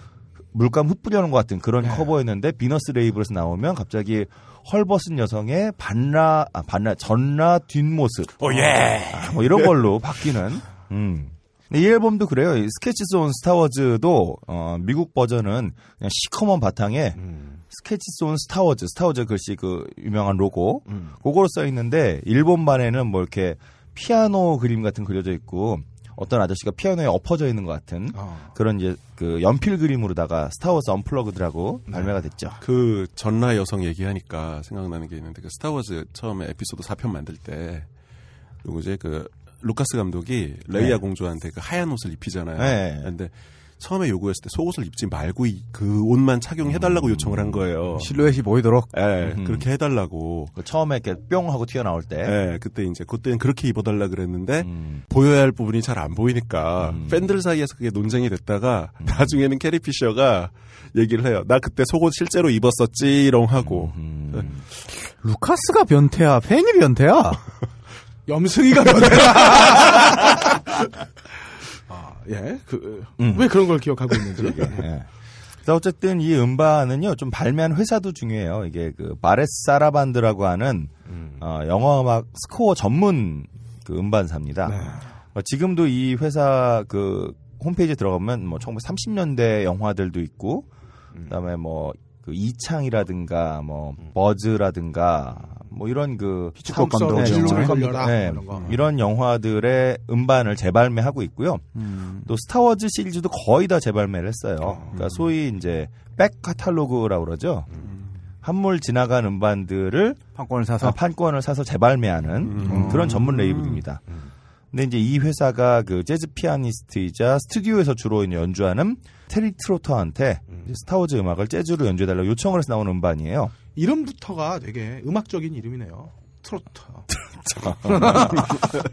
물감 흩뿌려놓은 것 같은 그런 커버였는데 비너스 레이블에서 나오면 갑자기 헐벗은 여성의 반라 아 반라 전라 뒷모습 오예. 아, 뭐 이런 걸로 바뀌는. 음. 근데 이 앨범도 그래요. 이 Sketches on Star Wars도 어, 미국 버전은 그냥 시커먼 바탕에 Sketches on Star Wars, 스타워즈 글씨 그 유명한 로고 그거로 써 있는데 일본반에는 뭐 이렇게 피아노 그림 같은 그려져 있고 어떤 아저씨가 피아노에 엎어져 있는 것 같은 어. 그런 이제 그 연필 그림으로다가 Star Wars Unplugged라고 발매가 됐죠. 그 전라 여성 얘기하니까 생각나는 게 있는데 그 스타워즈 처음에 에피소드 4편 만들 때 누구지 그 루카스 감독이 레이아 네. 공주한테 그 하얀 옷을 입히잖아요. 네. 근데 처음에 요구했을 때 속옷을 입지 말고 이- 그 옷만 착용해달라고 요청을 한 거예요. 실루엣이 보이도록. 예, 음. 그렇게 해달라고. 그 처음에 이렇게 뿅 하고 튀어나올 때. 예, 그때 이제 그때는 그렇게 입어달라 그랬는데 음. 보여야 할 부분이 잘 안 보이니까 음. 팬들 사이에서 그게 논쟁이 됐다가 나중에는 캐리 피셔가 얘기를 해요. 나 그때 속옷 실제로 입었었지롱 하고. 음. 루카스가 변태야, 팬이 변태야. 염승이가. 아, 예, 그, 음. 왜 그런 걸 기억하고 있는지. 예. 그래서 어쨌든 이 음반은요 좀 발매한 회사도 중요해요. 이게 그 바레스 사라반드라고 하는 어, 영화 음악 스코어 전문 그 음반사입니다. 네. 어, 지금도 이 회사 그 홈페이지에 들어가면 뭐 1930년대 영화들도 있고 그다음에 뭐 그 이창이라든가 뭐 버즈라든가 뭐 이런 그 히치콕 감독 네, 걸려라, 네, 이런 영화들의 음반을 재발매하고 있고요. 음. 또 스타워즈 시리즈도 거의 다 재발매를 했어요. 그러니까 소위 이제 백 카탈로그라고 그러죠. 한물 지나간 음반들을 판권을 사서 아, 판권을 사서 재발매하는 음, 그런 전문 레이블입니다. 근데 이제 이 회사가 그 재즈 피아니스트이자 스튜디오에서 주로 연주하는 테리 트로터한테 스타워즈 음악을 재즈로 연주해달라고 요청을 해서 나온 음반이에요. 이름부터가 되게 음악적인 이름이네요. 트로터.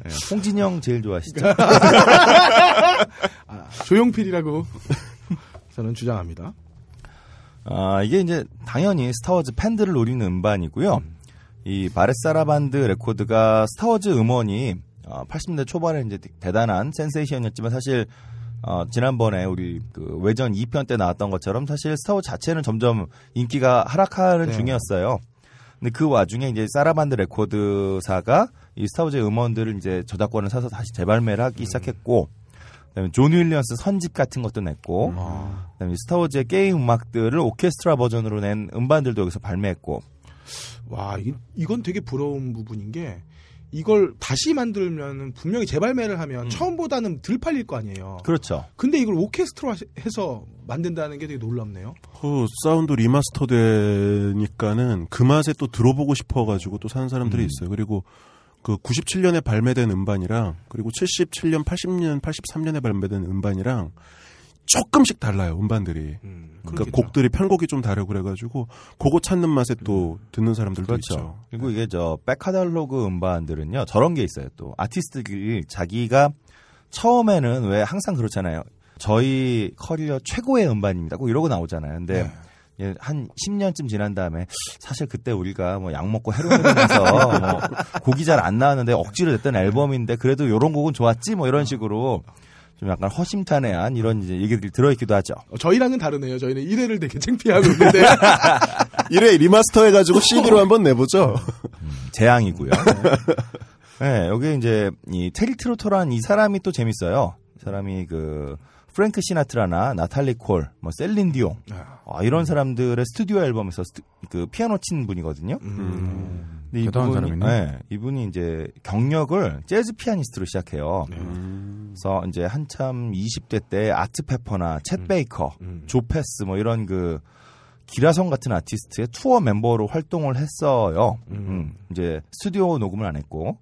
네, 홍진영 제일 좋아하시죠? 아, 조용필이라고 저는 주장합니다. 아, 이게 이제 당연히 스타워즈 팬들을 노리는 음반이고요. 이 Varèse Sarabande 레코드가 스타워즈 음원이 어, 80년대 초반에 이제 대단한 센세이션이었지만 사실 어, 지난번에 우리 그 외전 2편 때 나왔던 것처럼 사실 스타워즈 자체는 점점 인기가 하락하는 네. 중이었어요. 근데 그 와중에 이제 Sarabande 레코드사가 이 스타워즈의 음원들을 이제 저작권을 사서 다시 재발매를 하기 시작했고 그다음에 존 윌리엄스 선집 같은 것도 냈고 그다음에 스타워즈의 게임 음악들을 오케스트라 버전으로 낸 음반들도 여기서 발매했고 와, 이, 이건 되게 부러운 부분인 게 이걸 다시 만들면 분명히 재발매를 하면 처음보다는 덜 팔릴 거 아니에요. 그렇죠. 근데 이걸 오케스트라 해서 만든다는 게 되게 놀랍네요. 그 사운드 remaster 되니까는 그 맛에 또 들어보고 싶어가지고 또 사는 사람들이 있어요. 그리고 그 97년에 발매된 음반이랑 그리고 77년, 80년, 83년에 발매된 음반이랑 조금씩 달라요 음반들이. 그러니까 그렇겠죠. 곡들이 편곡이 좀 다르고 그래가지고 그거 찾는 맛에 또 듣는 사람들도 그렇죠. 있죠. 그리고 이게 저 백카달로그 음반들은요 저런 게 있어요. 또 아티스트들이 자기가 처음에는 왜 항상 그렇잖아요. 저희 커리어 최고의 음반입니다. 꼭 이러고 나오잖아요. 근데 예, 한 10년쯤 지난 다음에 사실 그때 우리가 뭐 약 먹고 헤로인하면서 뭐 곡이 잘 안 나왔는데 억지로 냈던 앨범인데 그래도 요런 곡은 좋았지 뭐 이런 식으로 좀 약간 허심탄회한 이런 이제 얘기들이 들어있기도 하죠. 어, 저희랑은 다르네요. 저희는 1회를 되게 창피하고 있는데 1회 remaster 해가지고 CD로 한번 내보죠. 재앙이고요. 네, 여기 이제 이 테리 트로터라는 이 사람이 또 재밌어요. 이 사람이 그 프랭크 시나트라나 나탈리 콜, 뭐 셀린 디옹 아, 이런 사람들의 스튜디오 앨범에서 스투- 그 피아노 친 분이거든요. 근데 대단한 이분이- 사람이네. 네, 이분이 이제 경력을 재즈 피아니스트로 시작해요. 그래서 이제 한참 20대 때 아트 페퍼나 챗 베이커, 조 패스 뭐 이런 그 기라성 같은 아티스트의 투어 멤버로 활동을 했어요. 음, 이제 스튜디오 녹음을 안 했고.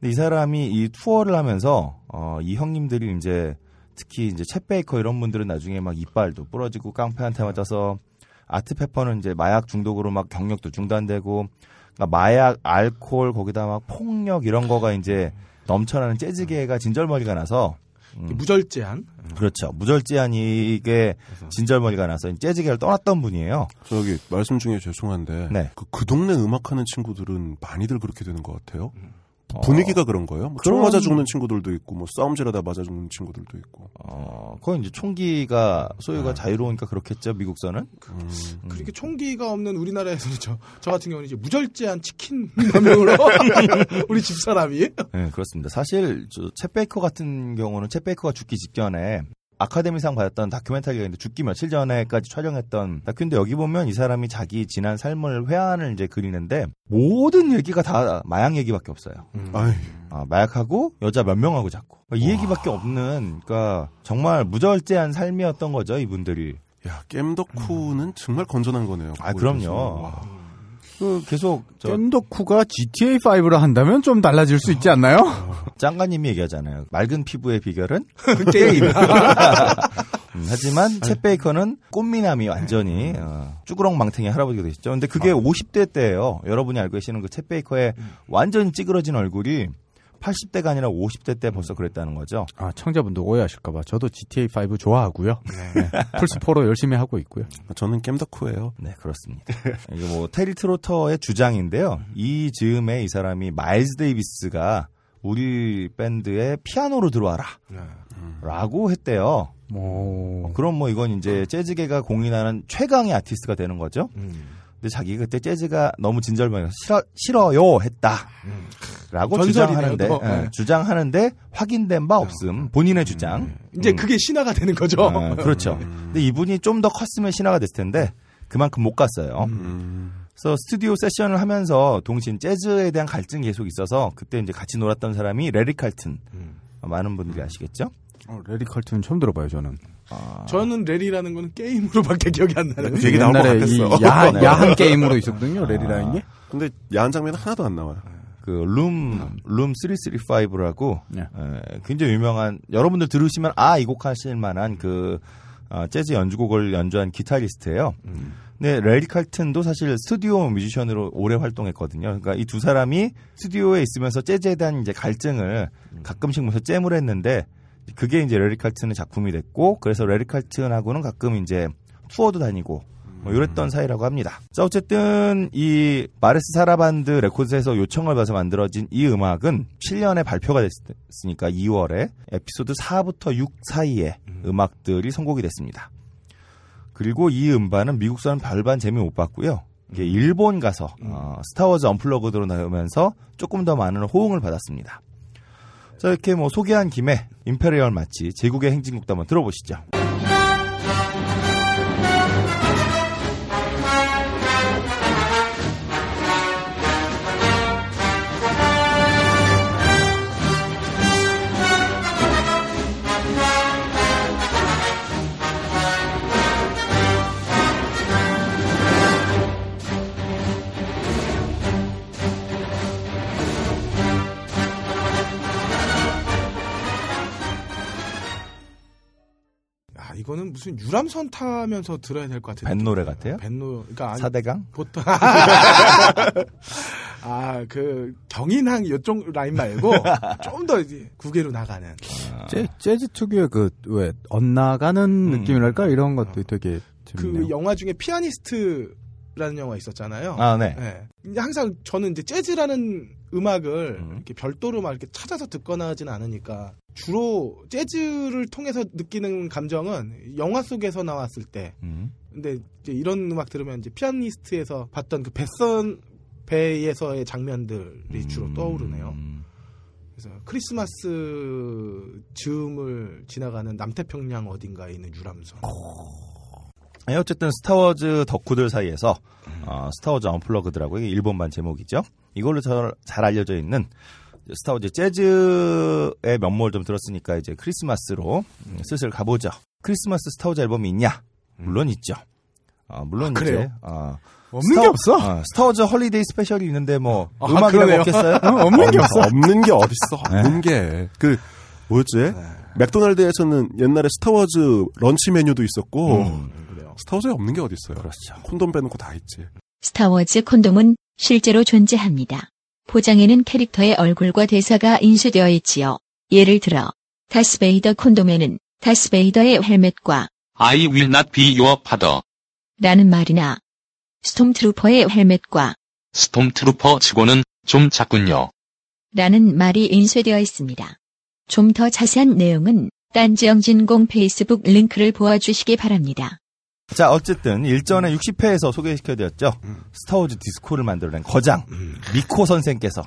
근데 이 사람이 이 투어를 하면서 어, 이 형님들이 이제 특히 이제 챗 베이커 이런 분들은 나중에 막 이빨도 부러지고 깡패한테 맞아서 아트 페퍼는 이제 마약 중독으로 막 경력도 중단되고 그러니까 마약, 알코올 거기다 막 폭력 이런 거가 이제 넘쳐나는 재즈계가 진절머리가 나서 음, 무절제한 그렇죠. 무절제한 이게 진절머리가 나서 재즈계를 떠났던 분이에요. 저기 말씀 중에 죄송한데 네. 그, 그 동네 음악하는 친구들은 많이들 그렇게 되는 것 같아요. 어, 분위기가 그런 거예요. 뭐총 그런- 맞아 죽는 친구들도 있고, 뭐 싸움질하다 맞아 죽는 친구들도 있고. 어, 그건 이제 총기가 소유가 자유로우니까 그렇겠죠, 미국서는. 음. 그렇게 총기가 없는 우리나라에서는 저, 저 같은 경우는 이제 무절제한 치킨 명령으로 우리 집 사람이 네, 그렇습니다. 사실 저 챗 베이커 같은 경우는 챗 베이커가 죽기 직전에 아카데미상 받았던 다큐멘터리가 있는데 죽기 며칠 전에까지 촬영했던 다큐인데 여기 보면 이 사람이 자기 지난 삶을 회한을 이제 그리는데 모든 얘기가 다 마약 얘기밖에 없어요. 아이, 아, 마약하고 여자 몇 명하고 자꾸 이 얘기밖에 없는 그러니까 정말 무절제한 삶이었던 거죠 이분들이. 야, 겜덕후는 정말 건전한 거네요. 아 그럼요. 그 계속 저 겜덕후가 GTA5로 한다면 좀 달라질 수 있지 않나요? 짱가님이 얘기하잖아요. 맑은 피부의 비결은 게임. 음, 하지만 챗 베이커는 꽃미남이 완전히 어, 쭈그렁 망탱이 할아버지가 되셨죠. 근데 그게 50대 때예요. 여러분이 알고 계시는 그 챗 베이커의 완전 찌그러진 얼굴이 80대가 아니라 50대 때 벌써 그랬다는 거죠. 아, 청자분도 오해하실까봐. 저도 GTA5 좋아하고요. 네. 플스 4로 열심히 하고 있고요. 저는 겜덕후예요. 네, 그렇습니다. 이게 뭐 테리 트로터의 주장인데요. 이 즈음에 이 사람이 마일즈 데이비스가 우리 밴드에 피아노로 들어와라. 라고 했대요. 오. 어, 그럼 뭐 이건 이제 재즈계가 공인하는 최강의 아티스트가 되는 거죠. 근데 자기가 그때 재즈가 너무 진절머리라서 싫어, 싫어요 했다. 라고 전설이네요, 주장하는데, 또. 예, 네. 주장하는데 확인된 바 없음. 본인의 주장. 이제 음. 그게 신화가 되는 거죠. 아, 그렇죠. 근데 이분이 좀 더 컸으면 신화가 됐을 텐데 그만큼 못 갔어요. 음. 그래서 스튜디오 세션을 하면서 동시에 재즈에 대한 갈증이 계속 있어서 그때 이제 같이 놀았던 사람이 레리 칼튼. 어, 많은 분들이 아시겠죠? 어, 레리 칼튼 처음 들어봐요, 저는. 저는 레리라는 거는 게임으로밖에 기억이 안 나요. 얘기 나올 것 같았어. 야한, 네. 야한 게임으로 있었거든요, 레리라는 게. 근데 야한 장면은 하나도 안 나와요. 그 Room, Room 335라고 네. 굉장히 유명한 여러분들 들으시면 아 이 곡 하실 만한 그 어, 재즈 연주곡을 연주한 기타리스트예요. 근데 레리 칼튼도 사실 스튜디오 뮤지션으로 오래 활동했거든요. 그러니까 이 두 사람이 스튜디오에 있으면서 재즈에 대한 이제 갈증을 가끔씩 모여서 jam을 했는데 그게 이제 레리 칼튼의 작품이 됐고 그래서 레리 칼튼하고는 가끔 이제 투어도 다니고 뭐 이랬던 사이라고 합니다. 자 어쨌든 이 Varèse Sarabande 레코드에서 요청을 받아서 만들어진 이 음악은 7년에 발표가 됐으니까 2월에 에피소드 4부터 6 사이에 음악들이 선곡이 됐습니다. 그리고 이 음반은 미국서는 별반 재미 못 봤고요. 이게 일본 가서 어, Star Wars Unplugged로 나오면서 조금 더 많은 호응을 받았습니다. 자 이렇게 뭐 소개한 김에 Imperial March 제국의 행진곡도 한번 들어보시죠. 이거는 무슨 유람선 타면서 들어야 될 것 같아요. 밴 노래 같아요? 밴노, 그러니까 아니, 사대강? 보통 아, 그 경인항 이쪽 라인 말고 좀더 국외로 나가는. 재, 재즈 특유의 그, 왜, 엇나가는 느낌이랄까? 이런 것도 되게 재밌네요. 그 영화 중에 피아니스트 라는 영화 있었잖아요. 아, 네. 예. 근데 항상 저는 이제 재즈라는 음악을 이렇게 별도로 막 이렇게 찾아서 듣거나 하지는 않으니까 주로 재즈를 통해서 느끼는 감정은 영화 속에서 나왔을 때. 음. 근데 이제 이런 음악 들으면 이제 피아니스트에서 봤던 그 뱃선 배에서의 장면들이 주로 떠오르네요. 그래서 크리스마스 즈음을 지나가는 남태평양 어딘가에 있는 유람선. 네, 어쨌든 스타워즈 덕후들 사이에서 어, 스타워즈 Unplugged라고 이게 일본판 제목이죠. 이걸로 저- 잘 알려져 있는 스타워즈 재즈의 면모를 좀 들었으니까 이제 크리스마스로 음, 슬슬 가보죠. 크리스마스 스타워즈 앨범이 있냐? 물론 있죠. 어, 물론 아, 그래요? 이제 어, 없는 게 없어? 어, 스타워즈 Holiday Special이 있는데 뭐 아, 음악이라고 그러네요. 없겠어요? 없는 게 없어. 없는 게 어딨어. 없는 게. 그, 뭐였지? 맥도날드에서는 옛날에 스타워즈 런치 메뉴도 있었고, 스타워즈에 없는 게 어딨어요. 그렇죠. 콘돔 빼놓고 다 있지. 스타워즈 콘돔은 실제로 존재합니다. 포장에는 캐릭터의 얼굴과 대사가 인쇄되어 있지요. 예를 들어 다스베이더 콘돔에는 다스베이더의 헬멧과 I will not be your father. 라는 말이나 스톰트루퍼의 헬멧과 스톰트루퍼 치고는 좀 작군요. 라는 말이 인쇄되어 있습니다. 좀 더 자세한 내용은 딴지영진공 페이스북 링크를 보아주시기 바랍니다. 자, 어쨌든 일전에 60회에서 소개시켜드렸죠. 스타워즈 디스코를 만들어낸 거장 미코 선생께서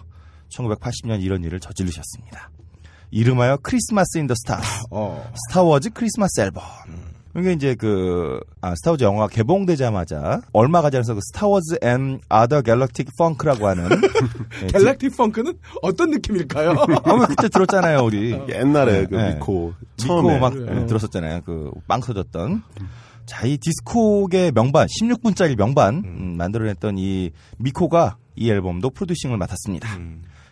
1980년 이런 일을 저지르셨습니다. 이름하여 Christmas in the Star. 스타워즈 크리스마스 앨범. 이게 이제 그 아, 스타워즈 영화 개봉되자마자 얼마 가지 않아서 그 Star Wars and Other Galactic Funk라고 하는 네, Galactic Funk는 어떤 느낌일까요? 어, 그때 들었잖아요, 우리. 옛날에 그 네. 미코 미코 처음에. 막 네. 네, 들었었잖아요. 그 빵 터졌던. 자, 이 디스코의 명반, 16분짜리 명반 음, 만들어냈던 이 미코가 이 앨범도 프로듀싱을 맡았습니다.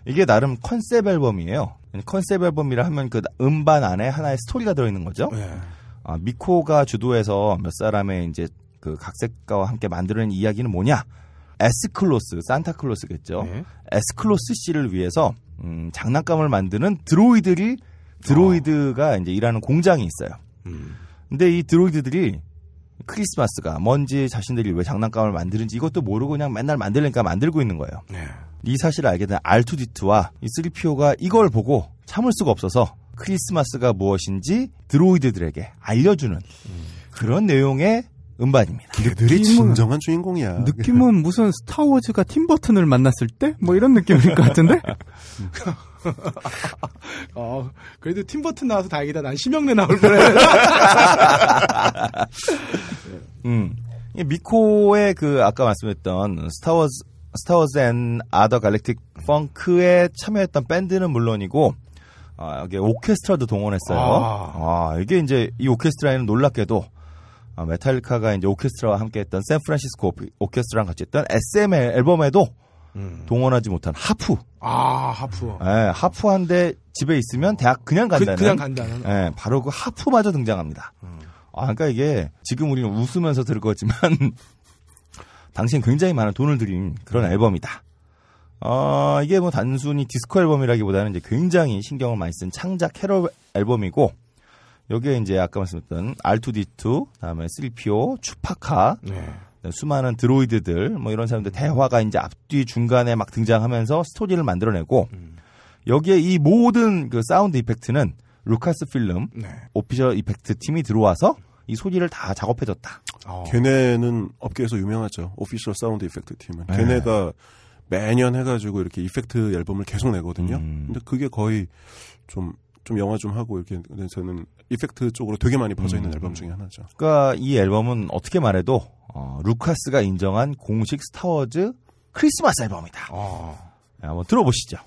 이게 나름 컨셉 앨범이에요. 컨셉 앨범이라 하면 그 음반 안에 하나의 스토리가 들어있는 거죠. 아, 미코가 주도해서 몇 사람의 이제 그 각색가와 함께 만들어낸 이야기는 뭐냐? S. Claus, 산타클로스겠죠. S. Claus 씨를 위해서 음, 장난감을 만드는 droid들이 droid가 이제 일하는 공장이 있어요. 근데 이 droid들이 크리스마스가 뭔지 자신들이 왜 장난감을 만드는지 이것도 모르고 그냥 맨날 만들니까 만들고 있는 거예요. 이 사실을 알게 된 R2D2와 이 3PO가 이걸 보고 참을 수가 없어서 크리스마스가 무엇인지 드로이드들에게 알려주는 그런 내용의 음반입니다. 걔들이 진정한 주인공이야. 느낌은 무슨 스타워즈가 팀버튼을 만났을 때? 뭐 이런 느낌일 것 같은데? 어, 그래도 팀버튼 나와서 다행이다. 난 심영래 나올 뻔해. 음. 이 미코의 그 아까 말씀했던 스타워즈 Star Wars and Other Galactic Funk에 참여했던 밴드는 물론이고 아, 여기 오케스트라도 동원했어요. 아. 이게 이제 이 오케스트라에는 놀랍게도 아, 메탈리카가 이제 오케스트라와 함께 했던 샌프란시스코 오피- 오케스트라랑 같이 했던 SM 앨범에도 동원하지 못한 하프. 아, 하프. 예, 하프 한대 집에 있으면 대학 그냥 간다는. 그, 냥 간다는. 예, 바로 그 하프마저 등장합니다. 아, 그러니까 이게 지금 우리는 웃으면서 들을 거지만 당시 굉장히 많은 돈을 들인 그런 앨범이다. 어, 이게 뭐 단순히 디스코 앨범이라기보다는 이제 굉장히 신경을 많이 쓴 창작 캐롤 앨범이고 여기에 이제 아까 말씀드렸던 R2D2, 다음에 3PO, 츄바카, 네. 수많은 droid들 뭐 이런 사람들 대화가 이제 앞뒤 중간에 막 등장하면서 스토리를 만들어내고 여기에 이 모든 그 sound effect는 루카스 필름 네. official effect 팀이 들어와서 이 소리를 다 작업해줬다. 어. 걔네는 업계에서 유명하죠. official sound effect 팀은. 네. 걔네가 매년 해가지고 이렇게 effect 앨범을 계속 내거든요. 음. 근데 그게 거의 좀, 좀 영화 좀 하고 이렇게 저는 effect 쪽으로 되게 많이 퍼져 있는 음. 앨범 중에 하나죠. 그러니까 이 앨범은 어떻게 말해도 어, 루카스가 인정한 공식 스타워즈 크리스마스 앨범이다. 네, 한번 들어보시죠.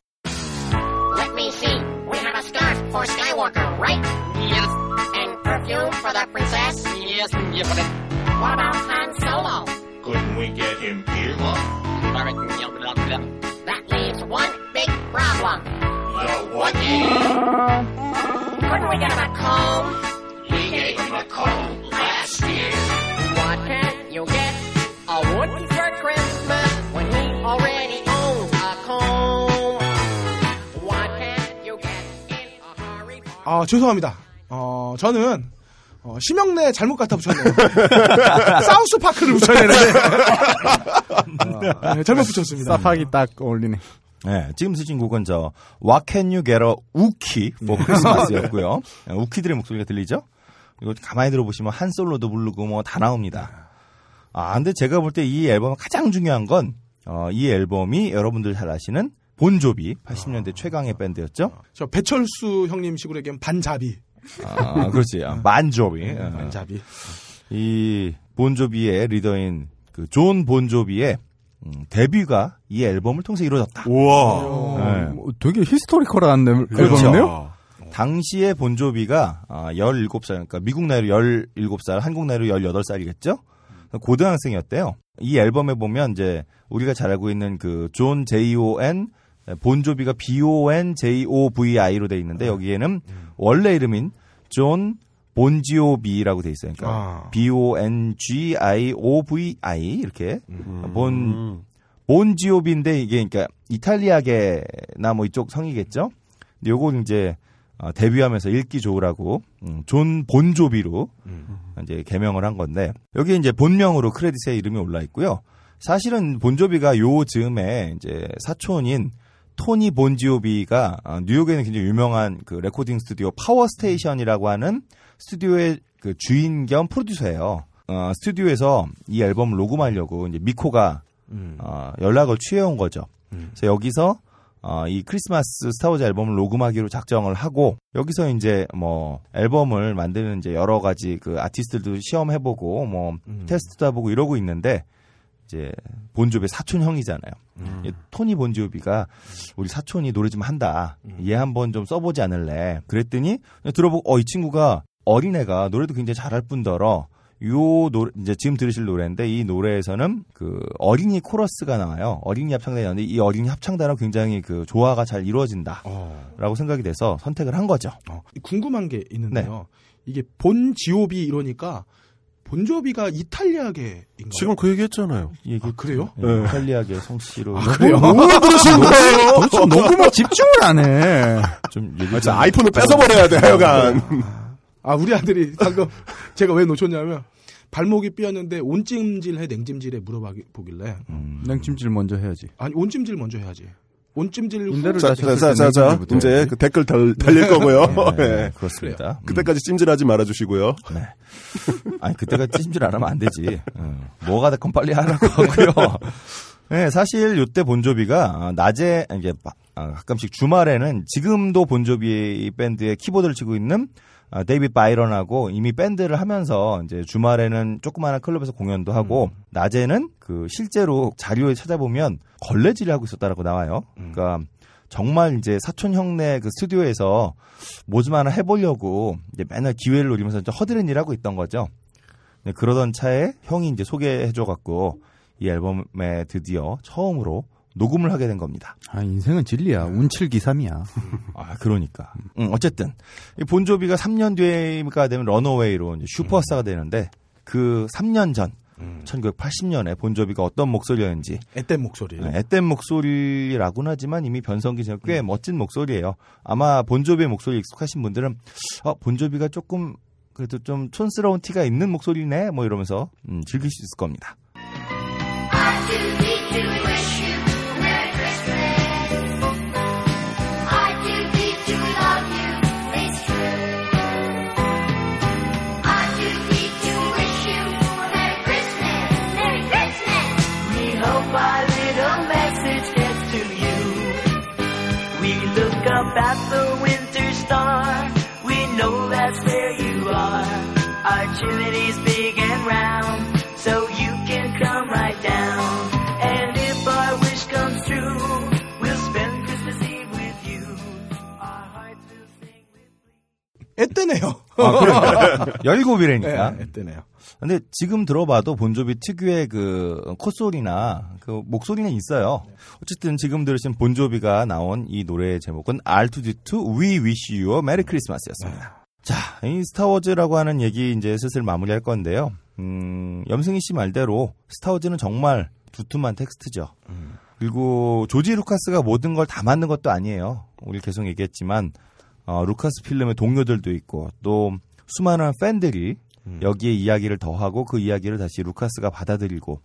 Let me see. We have a scarf for Skywalker, right? Yes. And perfume for the princess? Yes, yes, but What about Han Solo? Couldn't we get him killed? That leaves one big problem. The what? Couldn't we get him a comb? We gave him a comb last year. What can you get a wooden for Christmas when he already owns a comb? What can you get in a hurry? 아, 죄송합니다. 어, 저는, 어, 심영래 잘못 갖다 붙였네요. 사우스 파크를 붙여야 되는데. 어, 네, 잘못 붙였습니다. 사파기 딱 어울리네. 네, 지금 쓰신 곡은 저 What Can You Get a Wookie for Christmas였고요. 네, 우키들의 목소리가 들리죠? 이거 가만히 들어보시면 한 솔로도 부르고 뭐 다 나옵니다. 아, 근데 제가 볼 때 이 앨범 가장 중요한 건, 어, 이 앨범이 여러분들 잘 아시는 본조비, 80년대 최강의 밴드였죠? 저 배철수 형님 식으로 얘기하면 반자비. 아, 그렇지. 아, 만조비. 아, 반자비. 이 본조비의 리더인 그 존 본조비의 음, 데뷔가 이 앨범을 통해서 이루어졌다. 우와. 네. 뭐 되게 historical한 앨- 그렇죠. 앨범이네요. 당시에 본조비가 아, 17살, 그러니까 미국 나이로 17살, 한국 나이로 18살이겠죠? 고등학생이었대요. 이 앨범에 보면 이제 우리가 잘 알고 있는 그 존 J.O.N. 본조비가 B.O.N.J.O.V.I로 돼 있는데 여기에는 원래 이름인 존 본지오비라고 돼 있어요. 그러니까 아. B.O.N.G.I.O.V.I 이렇게 본 본지오비인데 이게 그러니까 이탈리아계나 뭐 이쪽 성이겠죠. 요거 이제 어, 데뷔하면서 읽기 좋으라고 음, 존 본조비로 이제 개명을 한 건데 여기 이제 본명으로 크레딧에 이름이 올라 있고요. 사실은 본조비가 요 즈음에 이제 사촌인 토니 본지오비가 어, 뉴욕에는 굉장히 유명한 그 레코딩 스튜디오 파워 스테이션이라고 하는 스튜디오의 그 주인 겸 프로듀서예요. 어, 스튜디오에서 이 앨범을 녹음하려고 이제 미코가 어, 연락을 취해온 거죠. 그래서 여기서 어, 이 크리스마스 스타워즈 앨범을 녹음하기로 작정을 하고 여기서 이제 뭐 앨범을 만드는 이제 여러 가지 그 아티스트들도 시험해보고 뭐 테스트도 해보고 이러고 있는데 이제 본조비의 사촌 형이잖아요. 이 토니 본조비가 우리 사촌이 노래 좀 한다. 얘 한번 좀 써보지 않을래. 그랬더니 들어보고 어 이 친구가 어린애가 노래도 굉장히 잘할 뿐더러 요 노래 이제 지금 들으실 노래인데 이 노래에서는 그 어린이 코러스가 나와요. 어린이 합창단이 나오는데 이 어린이 합창단은 굉장히 그 조화가 잘 이루어진다라고 생각이 돼서 선택을 한 거죠. 궁금한 게 있는데요. 이게 본 지오비 이러니까 본조비가 이탈리아계인가요? 지금 그 얘기 했잖아요. 아, 그래요? 네. 이탈리아계 성씨로. 아, 그래요? 뭘 그러시는 거예요? 너무 막 집중을 안 해. 좀 아, 진짜 아이폰을 뺏어버려야 돼, 하여간. 아, 우리 아들이 방금 제가 왜 놓쳤냐면 발목이 삐었는데 온찜질 해 냉찜질 해 물어보길래 냉찜질 먼저 해야지. 아니 온찜질 먼저 해야지. 온찜질 후 인대를 자, 다쳤을 자, 때 자, 자, 냉찜질부터 이제. 그 댓글 달, 달릴 거고요. 네, 네. 그렇습니다. 음. 그때까지 찜질하지 말아주시고요. 네. 아니 그때가 찜질 안 하면 안 되지. 어, 뭐가 됐건 빨리 하라고 하고요. 네, 사실 요때 본조비가 낮에 이제 아, 가끔씩 주말에는 지금도 본조비 밴드의 키보드를 치고 있는 아, 데이빗 브라이언하고 이미 밴드를 하면서 이제 주말에는 조그마한 클럽에서 공연도 하고 낮에는 그 실제로 자료에 찾아보면 걸레질을 하고 있었다라고 나와요. 그러니까 정말 이제 사촌 형네 그 스튜디오에서 뭐 좀 하나 해보려고 이제 맨날 기회를 노리면서 허드렛 일 하고 있던 거죠. 네, 그러던 차에 형이 이제 소개해줘갖고 이 앨범에 드디어 처음으로 녹음을 하게 된 겁니다. 아, 인생은 진리야. 운칠기삼이야. 아, 그러니까. 음, 어쨌든 이 본조비가 3년 뒤가 되면 런어웨이로 이제 슈퍼스타가 되는데 그 3년 전 1980년에 본조비가 어떤 목소리였는지 앳된 목소리. 네, 앳된 목소리라고는 하지만 이미 변성기 전에 꽤 멋진 목소리예요. 아마 본조비의 목소리 익숙하신 분들은 어, 본조비가 조금 그래도 좀 촌스러운 티가 있는 목소리네 뭐 이러면서 음, 즐길 수 있을 겁니다. 앳되네요. 아, 그래. 17이라니까. 네, 앳되네요. 근데 지금 들어봐도 본조비 특유의 그 콧소리나 그 목소리는 있어요. 어쨌든 지금 들으신 본조비가 나온 이 노래의 제목은 R2D2 We Wish You a Merry Christmas였습니다. 자, 이 스타워즈라고 하는 얘기 이제 슬슬 마무리할 건데요. 음, 염승희 씨 말대로 스타워즈는 정말 두툼한 텍스트죠. 그리고 조지 루카스가 모든 걸 다 만든 것도 아니에요. 우리 계속 얘기했지만 어, 루카스 필름의 동료들도 있고 또 수많은 팬들이 여기에 이야기를 더하고 그 이야기를 다시 루카스가 받아들이고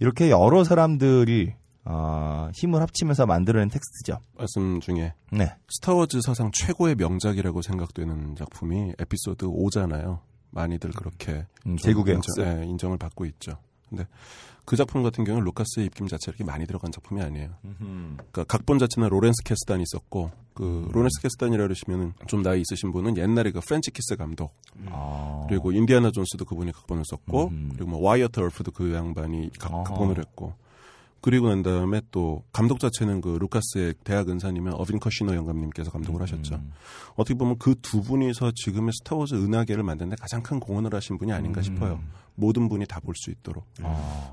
이렇게 여러 사람들이 어, 힘을 합치면서 만들어낸 텍스트죠. 말씀 중에 네. 스타워즈 사상 최고의 명작이라고 생각되는 작품이 에피소드 5잖아요. 많이들 그렇게 음, 좀 제국의 인정. 예, 인정을 받고 있죠. 근데 그 작품 같은 경우는 루카스의 입김 자체가 이렇게 많이 들어간 작품이 아니에요. 그러니까 각본 자체는 로렌스 캐스단이 있었고 그 로렌스 캐스단이라 그러시면은 좀 나이 있으신 분은 옛날에 그 프렌치 키스 감독 아. 그리고 인디아나 존스도 그분이 각본을 썼고 그리고 뭐 와이어트 어프도 그 양반이 각, 아하. 각본을 했고 그리고 난 다음에 또 감독 자체는 그 루카스의 대학 은사님은 어빈 커시너 영감님께서 감독을 하셨죠. 어떻게 보면 그 두 분이서 지금의 스타워즈 은하계를 만드는데 가장 큰 공헌을 하신 분이 아닌가 싶어요. 모든 분이 다 볼 수 있도록.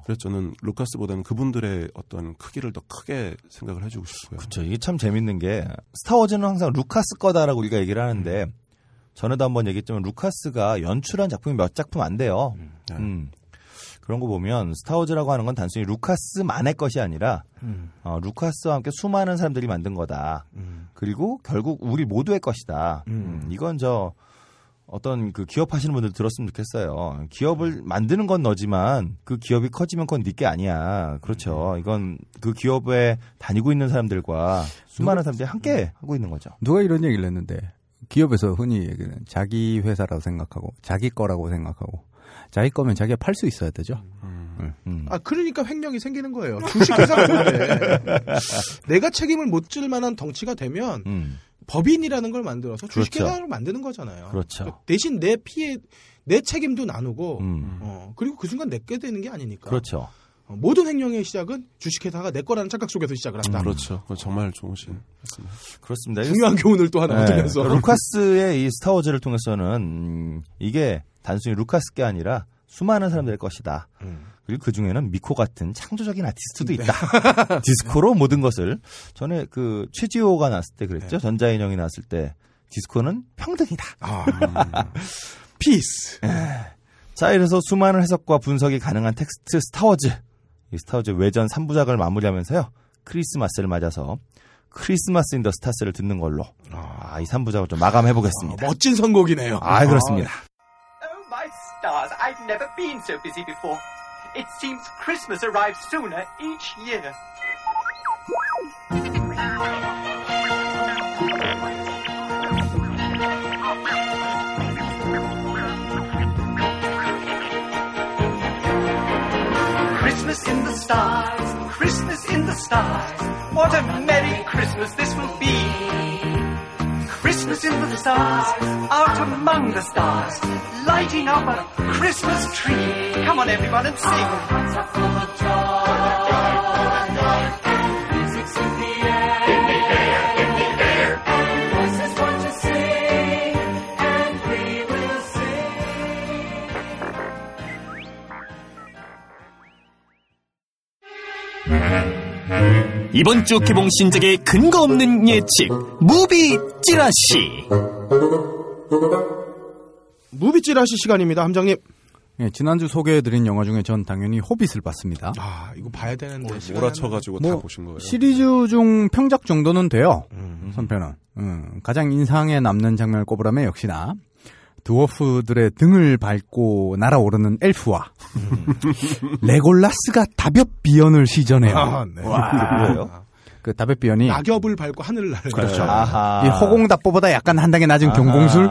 그래서 저는 루카스보다는 그분들의 어떤 크기를 더 크게 생각을 해주고 싶어요. 그렇죠. 이게 참 재밌는 게 스타워즈는 항상 루카스 거다라고 우리가 얘기를 하는데 전에도 한번 얘기했지만 루카스가 연출한 작품이 몇 작품 안 돼요. 네. 음. 그런 거 보면 스타워즈라고 하는 건 단순히 루카스만의 것이 아니라 어, 루카스와 함께 수많은 사람들이 만든 거다. 그리고 결국 우리 모두의 것이다. 음, 이건 저 어떤 그 기업 하시는 분들 들었으면 좋겠어요. 기업을 만드는 건 너지만 그 기업이 커지면 그건 네게 아니야. 그렇죠. 이건 그 기업에 다니고 있는 사람들과 수많은 사람들이 함께 하고 있는 거죠. 누가 이런 얘기를 했는데 기업에서 흔히 얘기는 자기 회사라고 생각하고 자기 거라고 생각하고 자기 거면 자기가 팔 수 있어야 되죠. 음. 아, 그러니까 횡령이 생기는 거예요. 주식회사가 그래. 내가 책임을 못 질 만한 덩치가 되면 음. 법인이라는 걸 만들어서 그렇죠. 주식회사를 만드는 거잖아요. 그렇죠. 대신 내 피해, 내 책임도 나누고, 음. 어, 그리고 그 순간 내게 되는 게 아니니까. 그렇죠. 어, 모든 횡령의 시작은 주식회사가 내 거라는 착각 속에서 시작을 한다. 그렇죠. 그건 정말 좋으신 말씀입니다. 그렇습니다. 중요한 교훈을 또 하나 얻으면서. 네. 루카스의 이 스타워즈를 통해서는 음, 이게 단순히 루카스 게 아니라 수많은 사람들의 것이다. 그리고 그 중에는 미코 같은 창조적인 아티스트도 있다. 디스코로 모든 것을 전에 그 최지호가 나왔을 때 그랬죠. 전자인형이 나왔을 때 디스코는 평등이다. Peace. 자, 이래서 수많은 해석과 분석이 가능한 텍스트 스타워즈. 이 스타워즈 외전 3부작을 마무리하면서요. 크리스마스를 맞아서 Christmas in the Stars를 듣는 걸로 아, 이 3부작을 좀 마감해 보겠습니다. 멋진 선곡이네요. 아, 그렇습니다. Oh my stars, I've never been so busy before. It seems Christmas arrives sooner each year. Christmas in the stars, Christmas in the stars. What a merry Christmas this will be. Christmas in the stars, out among the stars, lighting up a Christmas tree. Come on, everyone, and sing. 이번 주 개봉 신작의 근거 없는 예측 무비 찌라시 무비 찌라시 시간입니다, 함장님. 예, 지난주 소개해드린 영화 중에 전 당연히 호빗을 봤습니다. 아, 이거 봐야 되는데. 시간은- 몰아쳐가지고 다 뭐, 보신 거예요. 시리즈 중 평작 정도는 돼요. 3편은. 음, 가장 인상에 남는 장면을 꼽으라면 역시나 드워프들의 등을 밟고 날아오르는 엘프와 레골라스가 다볕비연을 시전해요. 아, 네. 와. 뭐예요? 그 다볕비연이 낙엽을 밟고 하늘을 나르는 그렇죠. 아하. 이 허공답보보다 약간 한 단계 낮은 아하. 경공술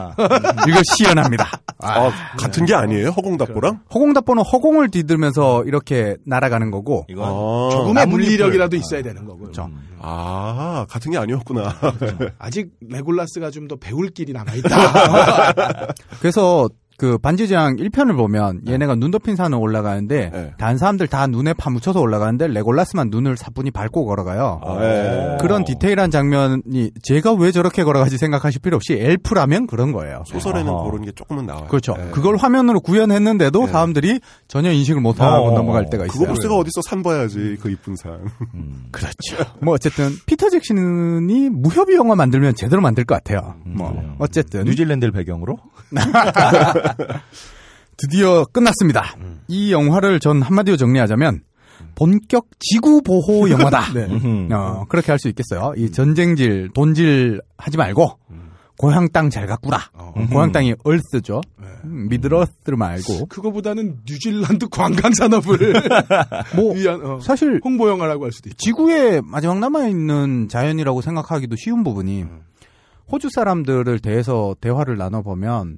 이거 시연합니다. 아, 같은 게 아니에요? 허공답보랑? 허공답보는 허공을 뒤들면서 이렇게 날아가는 거고 이건 아, 조금의 물리력이라도 있어야 되는 거고요. 그렇죠. 아, 같은 게 아니었구나. 아직 레골라스가 좀 더 배울 길이 남아 있다. 그래서 그 반지장 1편을 보면 얘네가 눈 덮인 산을 올라가는데 네. 다른 사람들 다 눈에 파묻혀서 올라가는데 레골라스만 눈을 사뿐히 밟고 걸어가요. 아, 예. 그런 디테일한 장면이 제가 왜 저렇게 걸어가지 생각하실 필요 없이 엘프라면 그런 거예요. 소설에는 아하. 그런 게 조금은 나와요. 그렇죠. 예. 그걸 화면으로 구현했는데도 네. 사람들이 전혀 인식을 못하고 어. 넘어갈 때가 있어요. 그거 볼 새가 어딨어 산 봐야지 그 이쁜 산. 그렇죠. 뭐 어쨌든 피터 잭슨이 무협이 영화 만들면 제대로 만들 것 같아요. 뭐 어쨌든 뉴질랜드를 배경으로? 드디어 끝났습니다. 이 영화를 전 한마디로 정리하자면 본격 지구 보호 영화다. 네. 어, 그렇게 할 수 있겠어요. 이 전쟁질, 돈질 하지 말고 고향 땅 잘 가꾸라. 음, 고향 땅이 얼스죠. 음, 미드러스를 말고 그거보다는 뉴질랜드 관광 산업을 뭐 위한 어, 사실 홍보 영화라고 할 수도 있죠. 지구에 마지막 남아 있는 자연이라고 생각하기도 쉬운 부분이 호주 사람들을 대해서 대화를 나눠 보면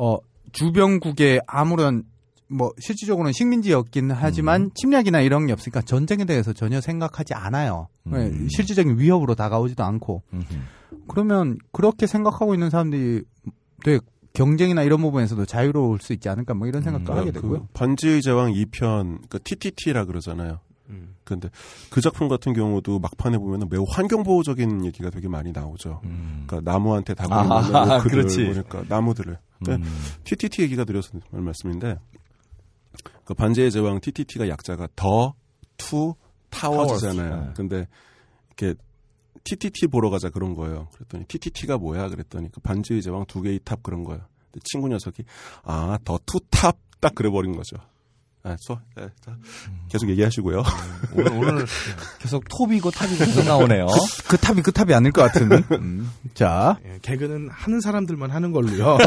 어 주변국에 아무런 뭐 실질적으로는 식민지였긴 하지만 침략이나 이런 게 없으니까 전쟁에 대해서 전혀 생각하지 않아요. 네, 실질적인 위협으로 다가오지도 않고 그러면 그렇게 생각하고 있는 사람들이 되게 경쟁이나 이런 부분에서도 자유로울 수 있지 않을까 뭐 이런 생각도 하게 되고요. 그 반지의 제왕 2편 그 TTT라 그러잖아요. 근데 그 작품 같은 경우도 막판에 보면 매우 환경보호적인 얘기가 되게 많이 나오죠. 그러니까 나무한테 아하, 이워크들 그렇지. 보니까 나무들을. 그러니까 음. TTT 얘기가 드려서 할 말씀인데 그 반지의 제왕 TTT가 약자가 The, Two, Towers잖아요. Towers, 네. 근데 이렇게 TTT 보러 가자 그런 거예요. 그랬더니 TTT가 뭐야? 그랬더니 그 반지의 제왕 두 개의 탑 그런 거예요. 친구 녀석이 아, The Two 탑 딱 그래 버린 거죠. 아, 소, 예, 자, 계속 얘기하시고요. 오늘, 오늘 계속 톱이고 탑이고 계속 나오네요. 그 탑이 그 탑이 아닐 것 같은. 음. 자, 예, 개그는 하는 사람들만 하는 걸로요.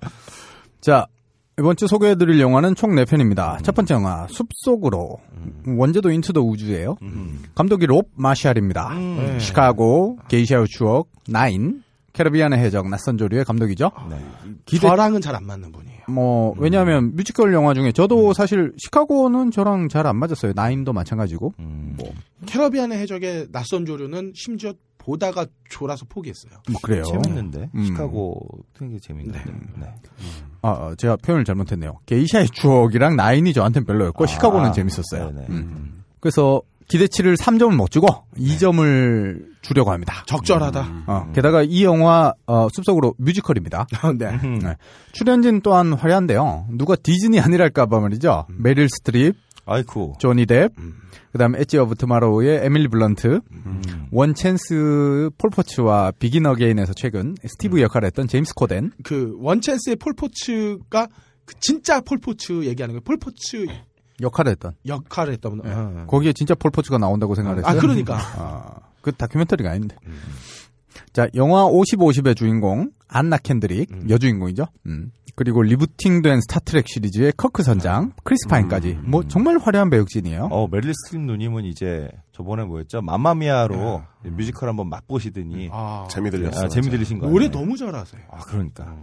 자, 이번 주 소개해드릴 영화는 총 4편입니다. 첫 번째 영화, 숲속으로. 원제도 Into the Woods예요. 감독이 롭 마샬입니다. 네. 시카고, 게이샤의 추억, 나인, 캐리비안의 해적, 낯선 조류의 감독이죠. 기대- 저랑은 잘 안 맞는 분이에요. 뭐, 왜냐하면 뮤지컬 영화 중에 저도 사실 시카고는 저랑 잘 안 맞았어요. 나인도 마찬가지고. 뭐, 캐러비안의 해적의 낯선 조류는 심지어 보다가 졸아서 포기했어요. 뭐 그래요. 재밌는데 음. 시카고 되게 재밌는데. 네. 아, 어, 제가 표현을 잘못했네요. 게이샤의 추억이랑 나인이 저한테는 별로였고, 시카고는 재밌었어요. 네네. 음. 그래서 기대치를 3점을 못 주고 2점을 주려고 합니다. 적절하다. 어, 게다가 이 영화 어, 숲속으로 뮤지컬입니다. 네. 네. 출연진 또한 화려한데요. 누가 디즈니 아니랄까봐 말이죠. 메릴 스트립, 아이쿠. 조니 뎁, 그다음 엣지 오브 투마로우의 에밀리 블런트, 원 찬스 폴포츠와 비긴 어게인에서 최근 스티브 역할을 했던 제임스 코덴, 그 원찬스의 폴포츠가 그 진짜 폴포츠 얘기하는 거예요. 폴포츠 역할을 했던. 역할을 했던 분. 어. 거기에 진짜 폴포츠가 나온다고 생각을 했어요. 아, 그러니까. 아, 그 다큐멘터리가 아닌데. 자, 영화 50, 50의 주인공, 안나 켄드릭, 여주인공이죠. 음. 그리고 리부팅된 스타트렉 시리즈의 커크 선장, 크리스 파인까지 뭐 정말 화려한 배역진이에요. 어, 메릴 스트립 누님은 이제 저번에 뭐였죠? 마마미아로 뮤지컬 한번 맛보시더니 아, 재미 들렸어. 아, 재미 들리신 거 노래? 너무 잘하세요. 아, 그러니까.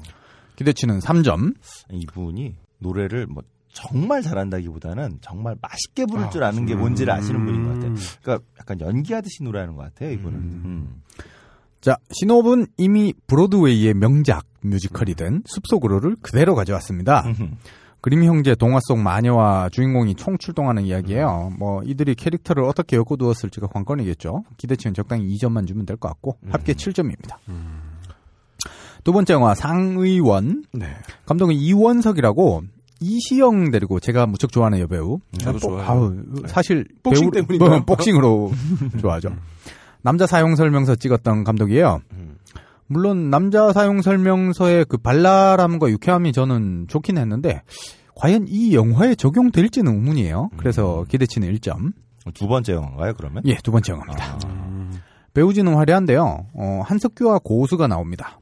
기대치는 3점. 이분이 노래를 뭐 정말 잘한다기보다는 정말 맛있게 부를 아, 줄 아는 게 뭔지를 아시는 분인 것 같아요. 음. 그러니까 약간 연기하듯이 노래하는 것 같아요, 이분은. 음. 자, 신호업은 이미 브로드웨이의 명작 뮤지컬이 된 숲속으로를 그대로 가져왔습니다. 그림 형제 동화 속 마녀와 주인공이 총 출동하는 이야기예요. 뭐 이들이 캐릭터를 어떻게 엮어두었을지가 관건이겠죠. 기대치는 적당히 2점만 주면 될 것 같고 합계 7점입니다. 두 번째 영화 상의원 네. 감독은 이원석이라고 이시영 데리고 제가 무척 좋아하는 여배우. 저도 복- 좋아해요. 아우, 사실 복싱 배우- 때문인가요? 어, 복싱으로 좋아하죠. 남자 사용 설명서 찍었던 감독이에요. 물론 남자 사용 설명서의 그 발랄함과 유쾌함이 저는 좋긴 했는데 과연 이 영화에 적용될지는 의문이에요. 그래서 기대치는 1점. 두 번째 영화인가요, 그러면? 예, 두 번째 영화입니다. 배우진은 화려한데요. 어, 한석규와 고우수가 나옵니다.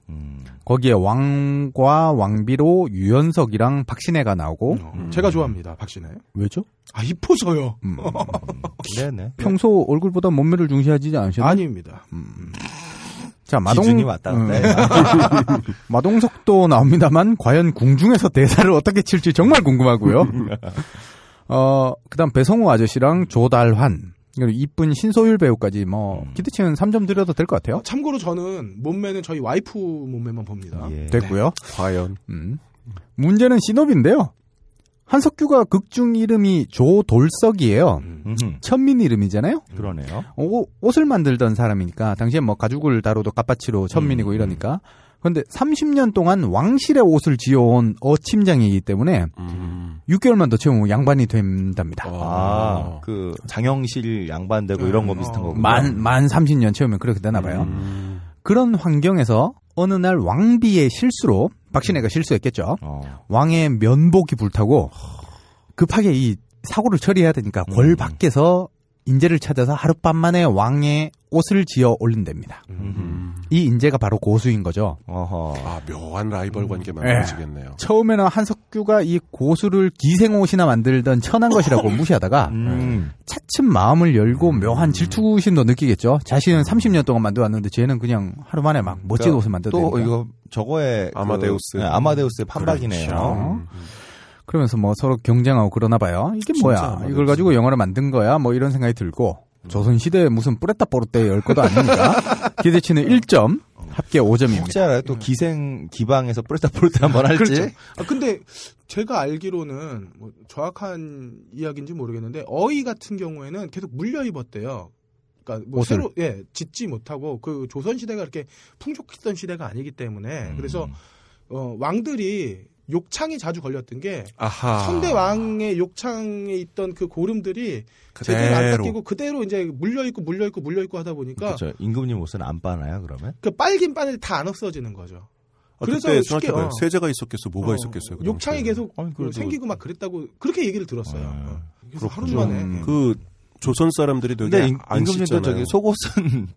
거기에 왕과 왕비로 유연석이랑 박신혜가 나오고 제가 좋아합니다, 박신혜. 왜죠? 아, 이뻐서요. 네네. 평소 얼굴보다 몸매를 중시하지 않으셨나요? 아닙니다. 자, 마동 기준이 왔다 갔다. 음. 마동석도 나옵니다만 과연 궁중에서 대사를 어떻게 칠지 정말 궁금하고요. 어, 그다음 배성우 아저씨랑 조달환 그리고 이쁜 신소율 배우까지 뭐 기대치는 3점 드려도 될 것 같아요. 참고로 저는 몸매는 저희 와이프 몸매만 봅니다. 예. 됐고요. 과연. 음. 문제는 신업인데요. 한석규가 극중 이름이 조돌석이에요. 음흠. 천민 이름이잖아요. 그러네요. 어, 옷을 만들던 사람이니까 당시에 뭐 가죽을 다루도 깝바치로 천민이고 이러니까. 그런데 30년 동안 왕실의 옷을 지어온 어침장이기 때문에 6개월만 더 채우면 양반이 된답니다. 아, 그 장영실 양반되고 이런 거 비슷한 거군요. 만, 만 30년 채우면 그렇게 되나 봐요. 그런 환경에서 어느 날 왕비의 실수로 박신혜가 실수했겠죠. 어. 왕의 면복이 불타고 급하게 이 사고를 처리해야 되니까 궐 밖에서 인재를 찾아서 하룻밤 만에 왕의 옷을 지어 올린답니다. 이 인재가 바로 고수인 거죠. 어허. 아, 묘한 라이벌 관계 예. 만들어지겠네요. 처음에는 한석규가 이 고수를 기생옷이나 만들던 천한 것이라고 무시하다가 음. 차츰 마음을 열고 묘한 질투심도 느끼겠죠. 자신은 30년 동안 만들어왔는데 쟤는 그냥 하루 만에 막 멋진 그러니까 옷을 만들어 또 이거 저거의 아마데우스. 그, 네, 아마데우스의 판박이네요. 그렇죠. 그러면서 뭐 서로 경쟁하고 그러나 봐요. 이게 뭐야? 아마데우스. 이걸 가지고 영화를 만든 거야? 뭐 이런 생각이 들고 조선 시대에 무슨 뿌레따 뽀르떼 열 것도 아닙니다. 기대치는 1점, 합계 5점입니다. 혹시 알아요? 또 기생 기방에서 프레타 프로테 한번 할지? 그렇죠. 아, 근데 제가 알기로는 뭐 정확한 이야기인지 모르겠는데 어이 같은 경우에는 계속 물려 입었대요. 그러니까 뭐 옷을. 새로 예 짓지 못하고 그 조선 시대가 그렇게 풍족했던 시대가 아니기 때문에 그래서 어, 왕들이 욕창이 자주 걸렸던 게 아하. 선대 왕의 욕창에 있던 그 고름들이 제대로 안 그대로. 닦이고 그대로 이제 물려 있고 물려 있고 물려 있고 하다 보니까 그렇죠. 임금님 옷은 안 빠나요, 그러면? 그 빨긴 바늘 다안 없어지는 거죠. 아, 그래서 쉽게. 어. 세제가 있었겠어, 뭐가 어, 있었겠어요. 그 욕창이. 계속 아니, 그래도- 생기고 막 그랬다고 그렇게 얘기를 들었어요. 어. 그래서 하루. 만에 음. 그 조선 사람들이 되게 근데 임- 안 임금님도. 저기 속옷은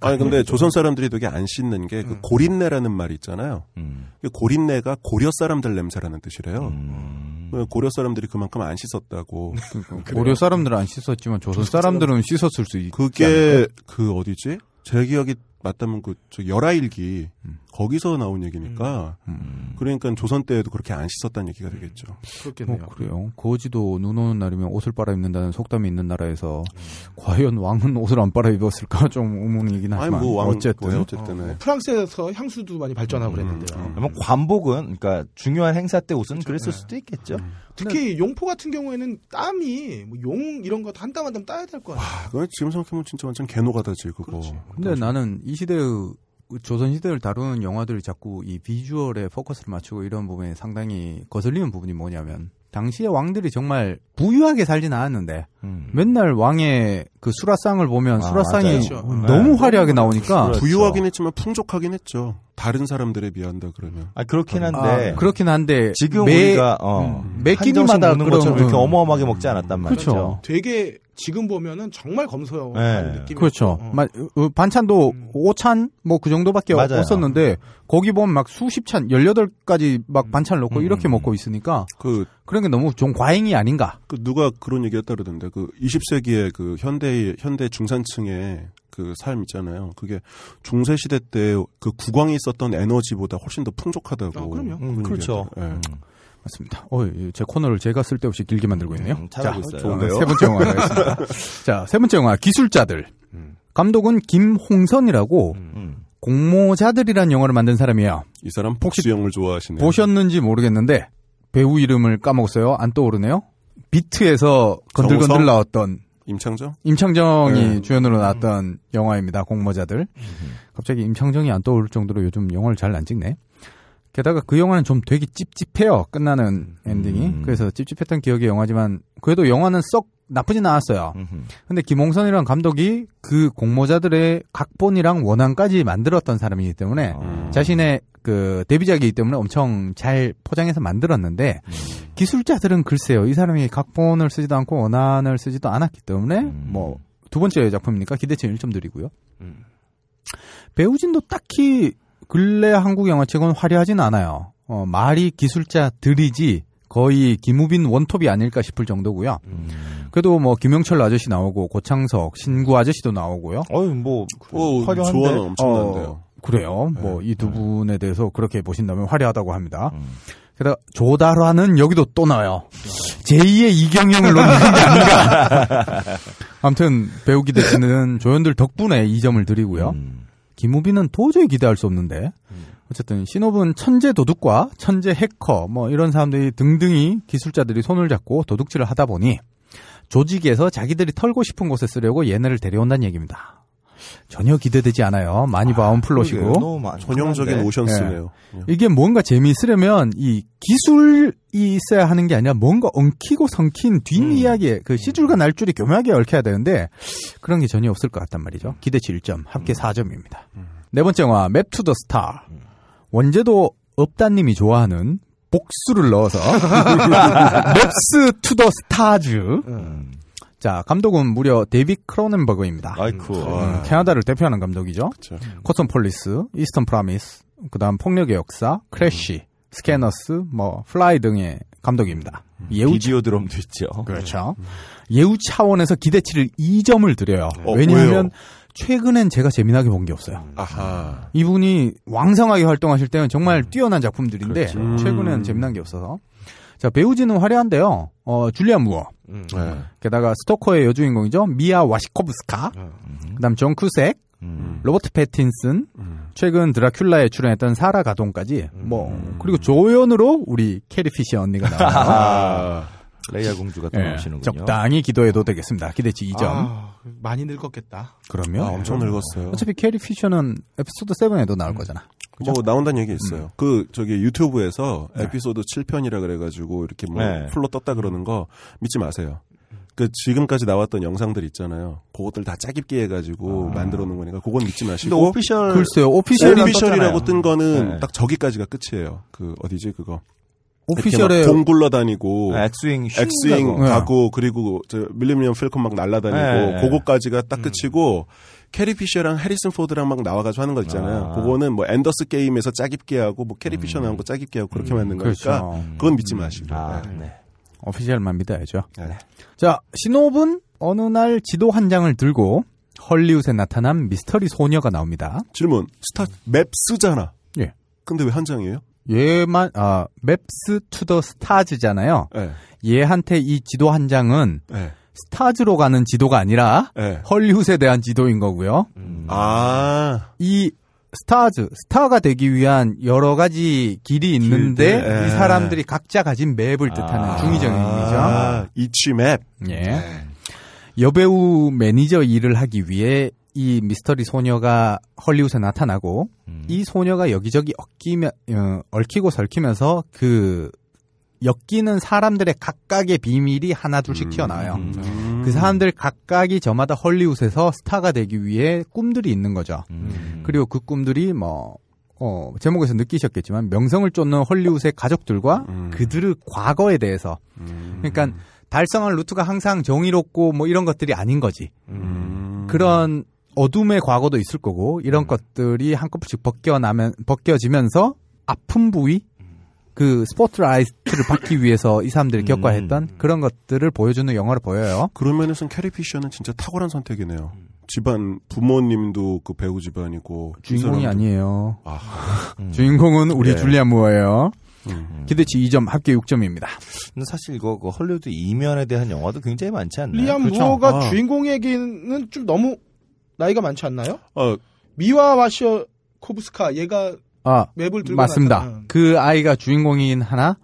거 아니 근데? 조선 사람들이 되게 안 씻는 게그 고린내라는 말이 있잖아요. 음. 그 고린내가 고려 사람들 냄새라는 뜻이래요. 음. 그 고려 사람들이 그만큼 안 씻었다고. 고려 사람들은 안 씻었지만 조선 사람들은 씻었을 수 있. 그게 그 어디지? 제 기억이 맞다면 그 저 열아일기 거기서 나온 얘기니까. 그러니까 조선 때에도 그렇게 안 씻었다는 얘기가 되겠죠. 그렇겠네요. 뭐 그래요. 거지도 눈 오는 날이면 옷을 빨아입는다는 속담이 있는 나라에서 과연 왕은 옷을 안 빨아입었을까 좀 의문이긴 아니 하지만 뭐 왕, 어쨌든 뭐 어쨌든 네. 프랑스에서 향수도 많이 발전하고 그랬는데요. 그러면 관복은 그러니까 중요한 행사 때 옷은 그랬을 수도 있겠죠. 특히 용포 같은 경우에는 땀이 뭐 용 이런 거 한 땀 한 땀 따야 될 거 아니에요. 아, 지금 생각해보면 진짜 완전 개노가다지 그거. 근데 나는 이 시대의 조선 시대를 다루는 영화들이 자꾸 이 비주얼에 포커스를 맞추고 이런 부분에 상당히 거슬리는 부분이 뭐냐면 당시의 왕들이 정말 부유하게 살진 않았는데 음. 맨날 왕의 그 수라상을 보면 아, 수라상이 맞아요. 그렇죠. 너무 네. 화려하게 나오니까 그렇죠. 부유하긴 했지만 풍족하긴 했죠. 다른 사람들에 비한다 그러면. 아 그렇긴 한데 아, 그렇긴 한데 지금 매- 우리가 어, 음, 매한 끼니마다 먹는 것처럼 그런- 이렇게 어마어마하게 먹지 않았단 말이죠. 그렇죠. 되게 지금 보면은 정말 검소한 네. 느낌이 그렇죠. 마- 어, 반찬도 5찬 뭐 그 정도밖에 맞아요. 없었는데 거기 보면 막 수십 찬, 18가지 막 반찬 넣고 이렇게 먹고 있으니까 그 그런 게 너무 좀 과잉이 아닌가. 그 누가 그런 얘기 했다 그러던데 그 20세기의 그 현대 현대 중산층의 그 삶 있잖아요. 그게 중세 시대 때 그 국왕이 썼던 에너지보다 훨씬 더 풍족하다고. 아, 그럼요. 그런 그렇죠. 예. 맞습니다. 어, 이제 코너를 제가 쓸데없이 길게 만들고 있네요. 음, 있어요. 좋은데요? 세 번째 영화 가겠습니다. 자, 세 번째 영화 기술자들. 감독은 김홍선이라고 음. 공모자들이란 영화를 만든 사람이에요. 이 사람 복수영을 좋아하시네요. 보셨는지 모르겠는데 배우 이름을 까먹었어요. 안 떠오르네요. 비트에서 건들건들 정우성? 나왔던 임창정? 임창정이 네. 주연으로 나왔던 영화입니다. 공모자들. 갑자기 임창정이 안 떠오를 정도로 요즘 영화를 잘 안 찍네. 게다가 그 영화는 좀 되게 찝찝해요. 끝나는 엔딩이. 그래서 찝찝했던 기억의 영화지만 그래도 영화는 썩 나쁘진 않았어요. 근데 김홍선이라는 감독이 그 공모자들의 각본이랑 원안까지 만들었던 사람이기 때문에 자신의 그 데뷔작이기 때문에 엄청 잘 포장해서 만들었는데 기술자들은 글쎄요 이 사람이 각본을 쓰지도 않고 원안을 쓰지도 않았기 때문에 뭐두 번째 작품이니까 기대치 1점 드리고요. 배우진도 딱히 근래 한국 영화 치고는 화려하진 않아요. 어, 말이 기술자들이지 거의 김우빈 원톱이 아닐까 싶을 정도고요. 그래도 뭐 김영철 아저씨 나오고 고창석, 신구 아저씨도 나오고요. 어유 뭐 어, 화려한데? 조화는 엄청난데요. 어, 그래요. 뭐이 두 분에 대해서 그렇게 보신다면 화려하다고 합니다. 게다가 조달화는 여기도 또 나와요. 제2의 이경영을 노리는 게 아닌가. 아무튼 배우 기대치는 조연들 덕분에 2점을 드리고요. 김우빈은 도저히 기대할 수 없는데 어쨌든 신호분 천재 도둑과 천재 해커 뭐 이런 사람들이 등등이 기술자들이 손을 잡고 도둑질을 하다 보니 조직에서 자기들이 털고 싶은 곳에 쓰려고 얘네를 데려온다는 얘기입니다. 전혀 기대되지 않아요. 많이 봐온 플롯이고 전형적인 네. 오션스네요. 예. 이게 뭔가 재미있으려면 이 기술이 있어야 하는 게 아니라 뭔가 엉키고 설킨 뒷이야기에 그 씨줄과 날줄이 교묘하게 얽혀야 되는데 그런 게 전혀 없을 것 같단 말이죠. 기대치 1점, 합계 4점입니다. 네 번째 영화 맵 투 더 스타. 원제도 업다님이 좋아하는 복수를 넣어서 Maps to the Stars. 자, 감독은 무려 데이빗 크로넨버그입니다. 아이쿠. 음, 캐나다를 대표하는 감독이죠. 코스모폴리스, 이스턴 프라미스, 그다음 폭력의 역사, 크래쉬, 스캐너스, 뭐 플라이 등의 감독입니다. 예우 비디오드롬도 있죠. 그렇죠. 예우 차원에서 기대치를 2점을 드려요. 어, 왜냐하면 왜요? 최근엔 제가 재미나게 본 게 없어요. 아하. 이분이 왕성하게 활동하실 때는 정말 뛰어난 작품들인데 그렇죠. 음. 재미난 게 없어서. 자 배우진은 화려한데요. 어 줄리안 무어. 네. 게다가 스토커의 여주인공이죠. 미아 와시코브스카. 그다음 존 쿠색, 로버트 패틴슨, 최근 드라큘라에 출연했던 사라 가돈까지 뭐 그리고 조연으로 우리 캐리 피셔 언니가 나와요. 레이아 공주가 또 예, 나오시는군요. 적당히 기대해도 되겠습니다. 기대치 2점. 아, 많이 늙었겠다. 그러면 아, 엄청 늙었어요. 어차피 캐리 피셔는 에피소드 7에도 나올 거잖아. 뭐 나온다는 얘기 있어요. 그 저기 유튜브에서 네. 에피소드 7편이라 그래가지고 이렇게 뭐 네. full로 떴다 그러는 거 믿지 마세요. 그 지금까지 나왔던 영상들 있잖아요. 그것들 다 짜깁기 해가지고 만들어 놓은 거니까 그건 믿지 마시고. 근데 official 글쎄요, official이 official이라고 떴잖아요. 뜬 거는 네. 딱 저기까지가 끝이에요. 그 어디지 그거. official에 이렇게 막 동굴러 다니고 아, 엑스윙 쉥 엑스윙 가고. 네. 그리고 저 밀레니엄 팔콘 막 날아다니고 네. 그거까지가 딱 끝이고 캐리 피셔랑 해리슨 포드랑 막 나와가지고 하는 거 있잖아요. 아. 그거는 뭐 엔더스 게임에서 짜깁기 하고 뭐 캐리 피셔 나온 거 짜깁기 하고 그렇게 만든 거니까 그렇죠. 그건 믿지 마시고. 아, 네. 네. official만 믿어야죠. 네. 자, 시놉은 어느 날 지도 한 장을 들고 헐리우드에 나타난 미스터리 소녀가 나옵니다. 질문 스타 maps잖아. 예. 근데 왜 한 장이에요? 얘만 아 Maps to the Stars잖아요. 네. 얘한테 이 지도 한 장은 네. Stars로 가는 지도가 아니라 네. 헐리우드에 대한 지도인 거고요. 아. 이 Stars, 스타가 되기 위한 여러 가지 길이 있는데 길들, 예. 이 사람들이 각자 가진 map을 뜻하는 중의적인 의미죠. 아, each map. 예. 여배우 매니저 일을 하기 위해 이 미스터리 소녀가 헐리우드에 나타나고 이 소녀가 여기저기 얽히며 어, 얽히고 설키면서 그 엮이는 사람들의 각각의 비밀이 하나 둘씩 튀어나와요. 그 사람들 각각이 저마다 헐리우드에서 스타가 되기 위해 꿈들이 있는 거죠. 그리고 그 꿈들이 뭐 어, 제목에서 느끼셨겠지만 명성을 쫓는 헐리우드의 가족들과 그들의 과거에 대해서. 그러니까 달성할 루트가 항상 정의롭고 뭐 이런 것들이 아닌 거지. 그런 어둠의 과거도 있을 거고 이런 것들이 한꺼번씩 벗겨나면 벗겨지면서 아픈 부위 그 스포트라이트를 받기 위해서 이 사람들이 겪어야 했던 그런 것들을 보여주는 영화로 보여요. 그런 면에서는 캐리 피셔는 진짜 탁월한 선택이네요. 집안 부모님도 그 배우 집안이고 이 주인공이 아니에요. 아. 주인공은 우리 예. 줄리안 무어예요. 음. 기대치 2점, 합계 6점입니다. 근데 사실 이거 그 헐리우드 이면에 대한 영화도 굉장히 많지 않나요? 리암 그렇죠. 무어가 아. 주인공에게는 좀 너무 나이가 많지 않나요? 어, 미아 와시코브스카 얘가 아, map을 들고 맞습니다. 나타나. 그 아이가 주인공이긴 하나,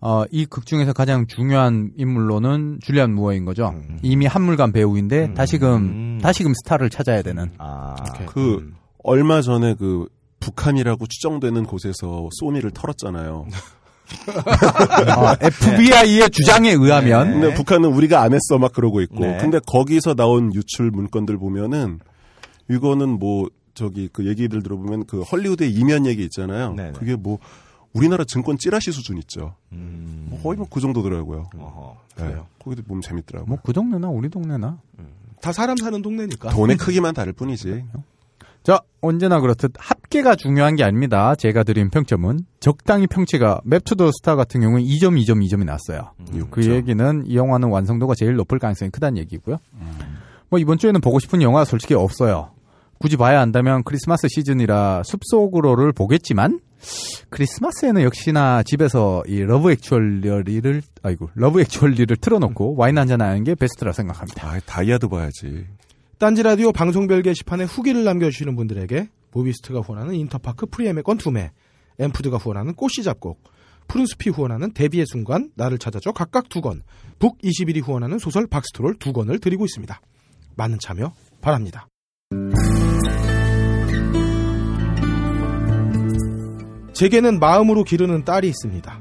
어, 이 극 중에서 가장 중요한 인물로는 줄리안 무어인 거죠. 음. 이미 한물간 배우인데 다시금 다시금 스타를 찾아야 되는. 아, 그 얼마 전에 그 북한이라고 추정되는 곳에서 소니를 털었잖아요. 어, FBI의 주장에 의하면 근데 북한은 우리가 안 했어 막 그러고 있고. 네. 근데 거기서 나온 유출 문건들 보면은 이거는 뭐 저기 그 얘기들 들어보면 그 헐리우드의 이면 얘기 있잖아요. 네네. 그게 뭐 우리나라 증권 찌라시 수준 있죠. 음. 뭐 거의 뭐 그 정도더라고요. 어허, 네. 그래요. 거기도 보면 재밌더라고요. 뭐 그 동네나 우리 동네나. 다 사람 사는 동네니까. 돈의 크기만 다를 뿐이지. 자, 언제나 그렇듯 합계가 중요한 게 아닙니다. 제가 드린 평점은 적당히 평치가 Maps to the Star 같은 경우는 2점, 2점, 2점이 났어요. 그 얘기는 이 영화는 완성도가 제일 높을 가능성이 크다는 얘기고요. 뭐 이번 주에는 보고 싶은 영화 솔직히 없어요. 굳이 봐야 한다면 크리스마스 시즌이라 숲속으로를 보겠지만 크리스마스에는 역시나 집에서 이 Love Actually를 아이고 Love Actually를 틀어놓고 와인 한잔 하는 게 베스트라 생각합니다. 아, 다이아드 봐야지. 딴지 라디오 방송별 게시판에 후기를 남겨주시는 분들에게 모비스트가 후원하는 인터파크 프리예매권 두매, 엠푸드가 후원하는 꽃씨 잡곡, 푸른숲이 후원하는 데뷔의 순간, 나를 찾아줘 각각 두 권, 북 21이 후원하는 소설 박스트롤 두 권을 드리고 있습니다. 많은 참여 바랍니다. 제게는 마음으로 기르는 딸이 있습니다.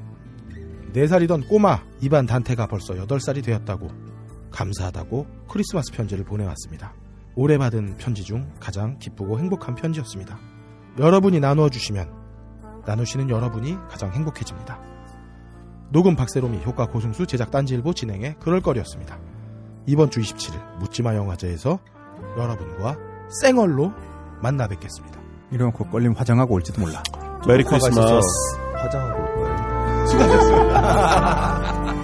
4살이던 꼬마 이반 단테가 벌써 8살이 되었다고 감사하다고 크리스마스 편지를 보내왔습니다. 올해 받은 편지 중 가장 기쁘고 행복한 편지였습니다. 여러분이 나누어 주시면 나누시는 여러분이 가장 행복해집니다. 녹음 박세롬이 효과 고승수 제작 딴지일보 진행의 그럴거리였습니다. 이번 주 27일 묻지마 영화제에서 여러분과 생얼로 만나 뵙겠습니다. 이러놓고 걸림 화장하고 올지도 몰라. 메리 크리스마스. 화장하고 올 거예요. 수고하셨습니다.